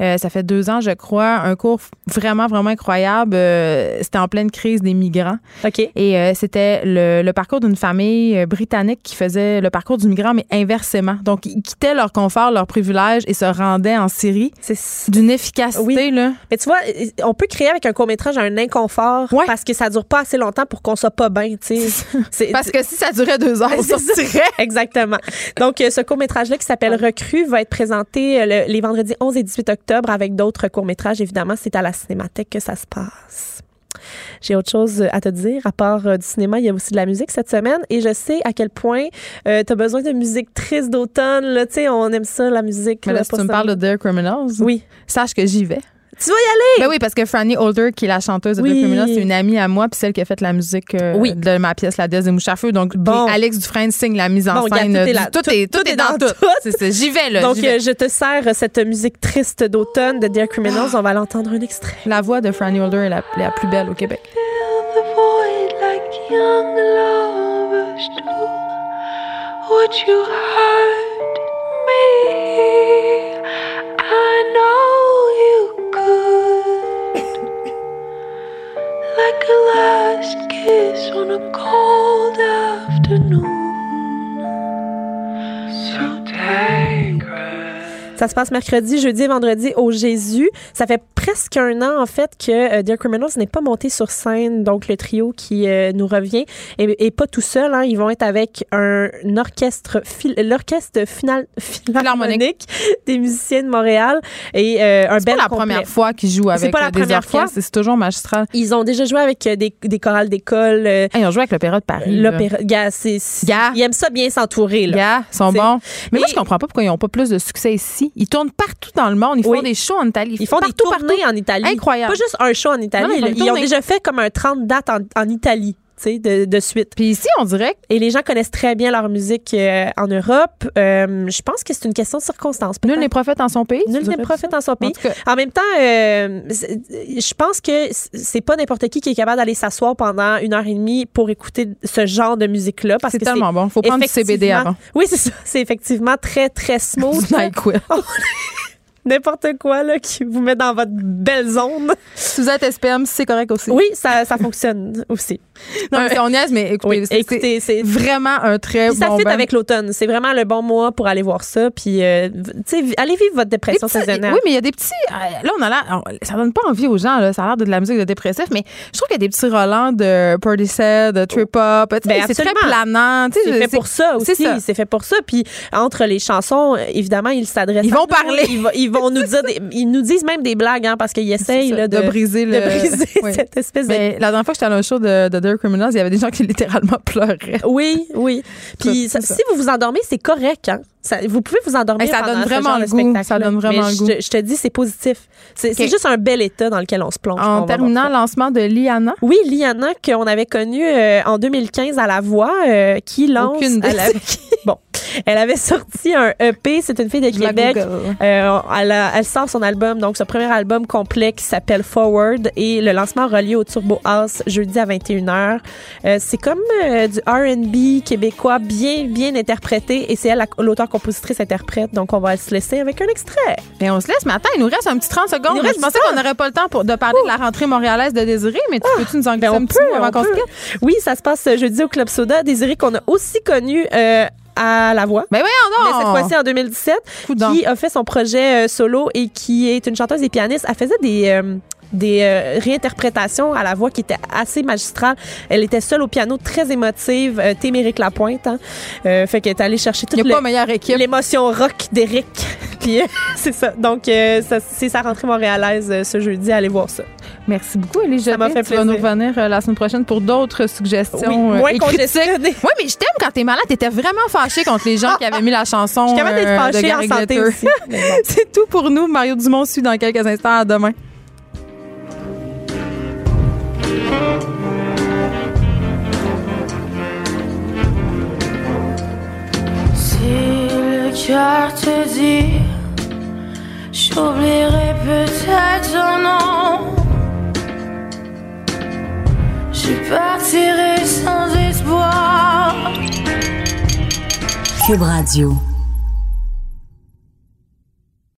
euh, ça fait deux ans, je crois, un cours vraiment, vraiment incroyable. Euh, c'était en pleine crise des migrants. OK. Et euh, c'était le, le parcours d'une famille britannique qui faisait le parcours du migrant, mais inversement. Donc, ils quittaient leur confort, leur privilège et se rendaient en Syrie. C'est D'une efficacité, Oui. là. Mais tu vois, on peut créer avec un court-métrage un inconfort Ouais. parce que ça dure pas assez longtemps pour qu'on soit pas bien, tu sais. Parce que si ça durait deux heures, on (laughs) sortirait. Exactement. Donc, euh, ce court-métrage-là qui s'appelle Recrue va être présenté euh, le- les vendredis 11 et 18 octobre avec d'autres courts-métrages. Évidemment, c'est à la Cinémathèque que ça se passe. J'ai autre chose à te dire. À part euh, du cinéma, il y a aussi de la musique cette semaine. Et je sais à quel point tu as besoin de musique triste d'automne. Tu sais, on aime ça, la musique. Mais là, là, si pas tu me parles de Dear Criminals, Oui. sache que j'y vais. Tu vas y aller! Ben oui, parce que Franny Holder, qui est la chanteuse de Oui. Dear Criminals, c'est une amie à moi, puis celle qui a fait la musique euh, Oui. de ma pièce La Déesse des mouches à feu. Donc, Bon. Alex Dufresne signe la mise en Bon, scène. tout est là. Tout, est, tout, est dans, tout. Ça. J'y vais, là. Donc, vais. euh, je te sers cette musique triste d'automne de Dear Criminals. On va l'entendre un extrait. La voix de Franny Holder est la, la plus belle au Québec. Would you hurt me? Like a last kiss on a cold afternoon. So take Ça se passe mercredi, jeudi et vendredi au Jésus. Ça fait presque un an, en fait, que euh, Dear Criminals n'est pas monté sur scène. Donc, le trio qui euh, nous revient et, et pas tout seul. Hein, ils vont être avec un, orchestre, phil- l'orchestre final, philharmonique des musiciens de Montréal et euh, un C'est bel pas la complet. première fois qu'ils jouent C'est avec pas la euh, des première fois. orchestres. C'est toujours magistral. Ils ont déjà joué avec euh, des, des chorales d'école. euh, Hey, ils ont joué avec l'Opéra de Paris. L'opéra, gars, c'est, c'est- Gars. ils aiment ça bien s'entourer, ils sont C'est- bons. Mais moi, je comprends pas pourquoi ils n'ont pas plus de succès ici. Ils tournent partout dans le monde. Ils font des shows en Italie. Ils font partout, des tournées partout. en Italie. Incroyable. Pas juste un show en Italie. Non, ils ils ont déjà fait comme un 30 dates en, en Italie. Tu sais, De, de suite. Puis ici, on dirait. Et les gens connaissent très bien leur musique euh, en Europe. Euh, je pense que c'est une question de circonstance. Nul n'est prophète en son pays. Nul n'est prophète en son pays. En En même temps, euh, je pense que c'est pas n'importe qui qui est capable d'aller s'asseoir pendant une heure et demie pour écouter ce genre de musique-là. parce C'est tellement bon. Faut prendre du CBD avant. Oui, c'est ça. C'est effectivement très, très (laughs) smooth. NyQuil. N'importe quoi là, qui vous met dans votre belle zone. Si vous êtes SPM, c'est correct aussi. Oui, ça, ça fonctionne aussi. Non, mais on niaise, mais écoutez, Oui, c'est- écoutez, c'est c'est vraiment un très Puis ça bon fit band. avec l'automne. C'est vraiment le bon mois pour aller voir ça. Puis, euh, tu sais, allez vivre votre dépression petits- saisonnière. oui, mais il y a des petits. euh, là, on a l'air. Ça donne pas envie aux gens, là. Ça a l'air de, de la musique de dépressif, mais je trouve qu'il y a des petits relents de Portishead, de Trip sais, Ben, c'est très planant. C'est fait pour ça aussi. ça. C'est fait pour ça. Puis entre les chansons, évidemment, ils s'adressent. Ils à vont parler. Ils, vont- ils vont nous dire. Des, ils nous disent même des blagues, hein, parce qu'ils essayent là, de, de briser le- de briser (laughs) Oui. cette espèce de. Mais la dernière fois que j'étais à un show de, de Dear Criminals, il y avait des gens qui littéralement (laughs) pleuraient. Oui, oui. Puis C'est ça- ça. si vous vous endormez, c'est correct. Hein? Ça- vous pouvez vous endormir. Ça pendant donne ce vraiment genre le de goût. Ça donne vraiment le je goût. te- Je, te dis, c'est positif. C'est juste un bel état dans lequel on se plonge. En terminant, ça. lancement de Liana? Oui, Liana, qu'on avait connue euh, en 2015 à La Voix, euh, qui lance. Aucune avait, (laughs) bon, elle avait sorti un EP. C'est une fille de Québec. Euh, elle, a- elle sort son album, donc ce premier album complet qui s'appelle Forward, et le lancement aura lieu au Turbo House jeudi à 21h. Euh, c'est comme euh, du R&B québécois bien bien interprété, et c'est elle la- l'auteur-compositrice interprète. Donc on va se laisser avec un extrait. Et on se laisse, mais attends, il nous reste un petit 30 secondes. Reste je pensais qu'on n'aurait pas le temps pour, de parler de la rentrée montréalaise de Désiré, mais tu peux-tu nous en glisser Ben, un petit mot avant on qu'on se quitte? Oui, ça se passe jeudi au Club Soda. Désiré qu'on a aussi connu euh, à La Voix. Ben voyons Mais donc! cette fois-ci en 2017, Coudonc. qui a fait son projet euh, solo et qui est une chanteuse et pianiste. Elle faisait des euh, des euh, réinterprétations à la voix qui étaient assez magistrales. Elle était seule au piano, très émotive. Euh, Téméric Lapointe, hein. Euh, fait qu'elle est allée chercher toute l'émotion rock d'Éric. (laughs) Puis euh, c'est ça. Donc euh, c'est sa rentrée montréalaise ce jeudi. Allez voir ça. Merci beaucoup, Elie Ça m'a fait Tu vas nous plaisir. revenir la semaine prochaine pour d'autres suggestions. Oui, moins. Oui, mais je t'aime quand t'es malade. T'étais vraiment fâchée contre les gens qui avaient mis la chanson. Je suis capable d'être fâchée en santé aussi. Bon. (laughs) C'est tout pour nous. Mario Dumont suit dans quelques instants. À demain. Te dit, j'oublierai peut-être ton nom. Je partirai sans espoir. Cube Radio.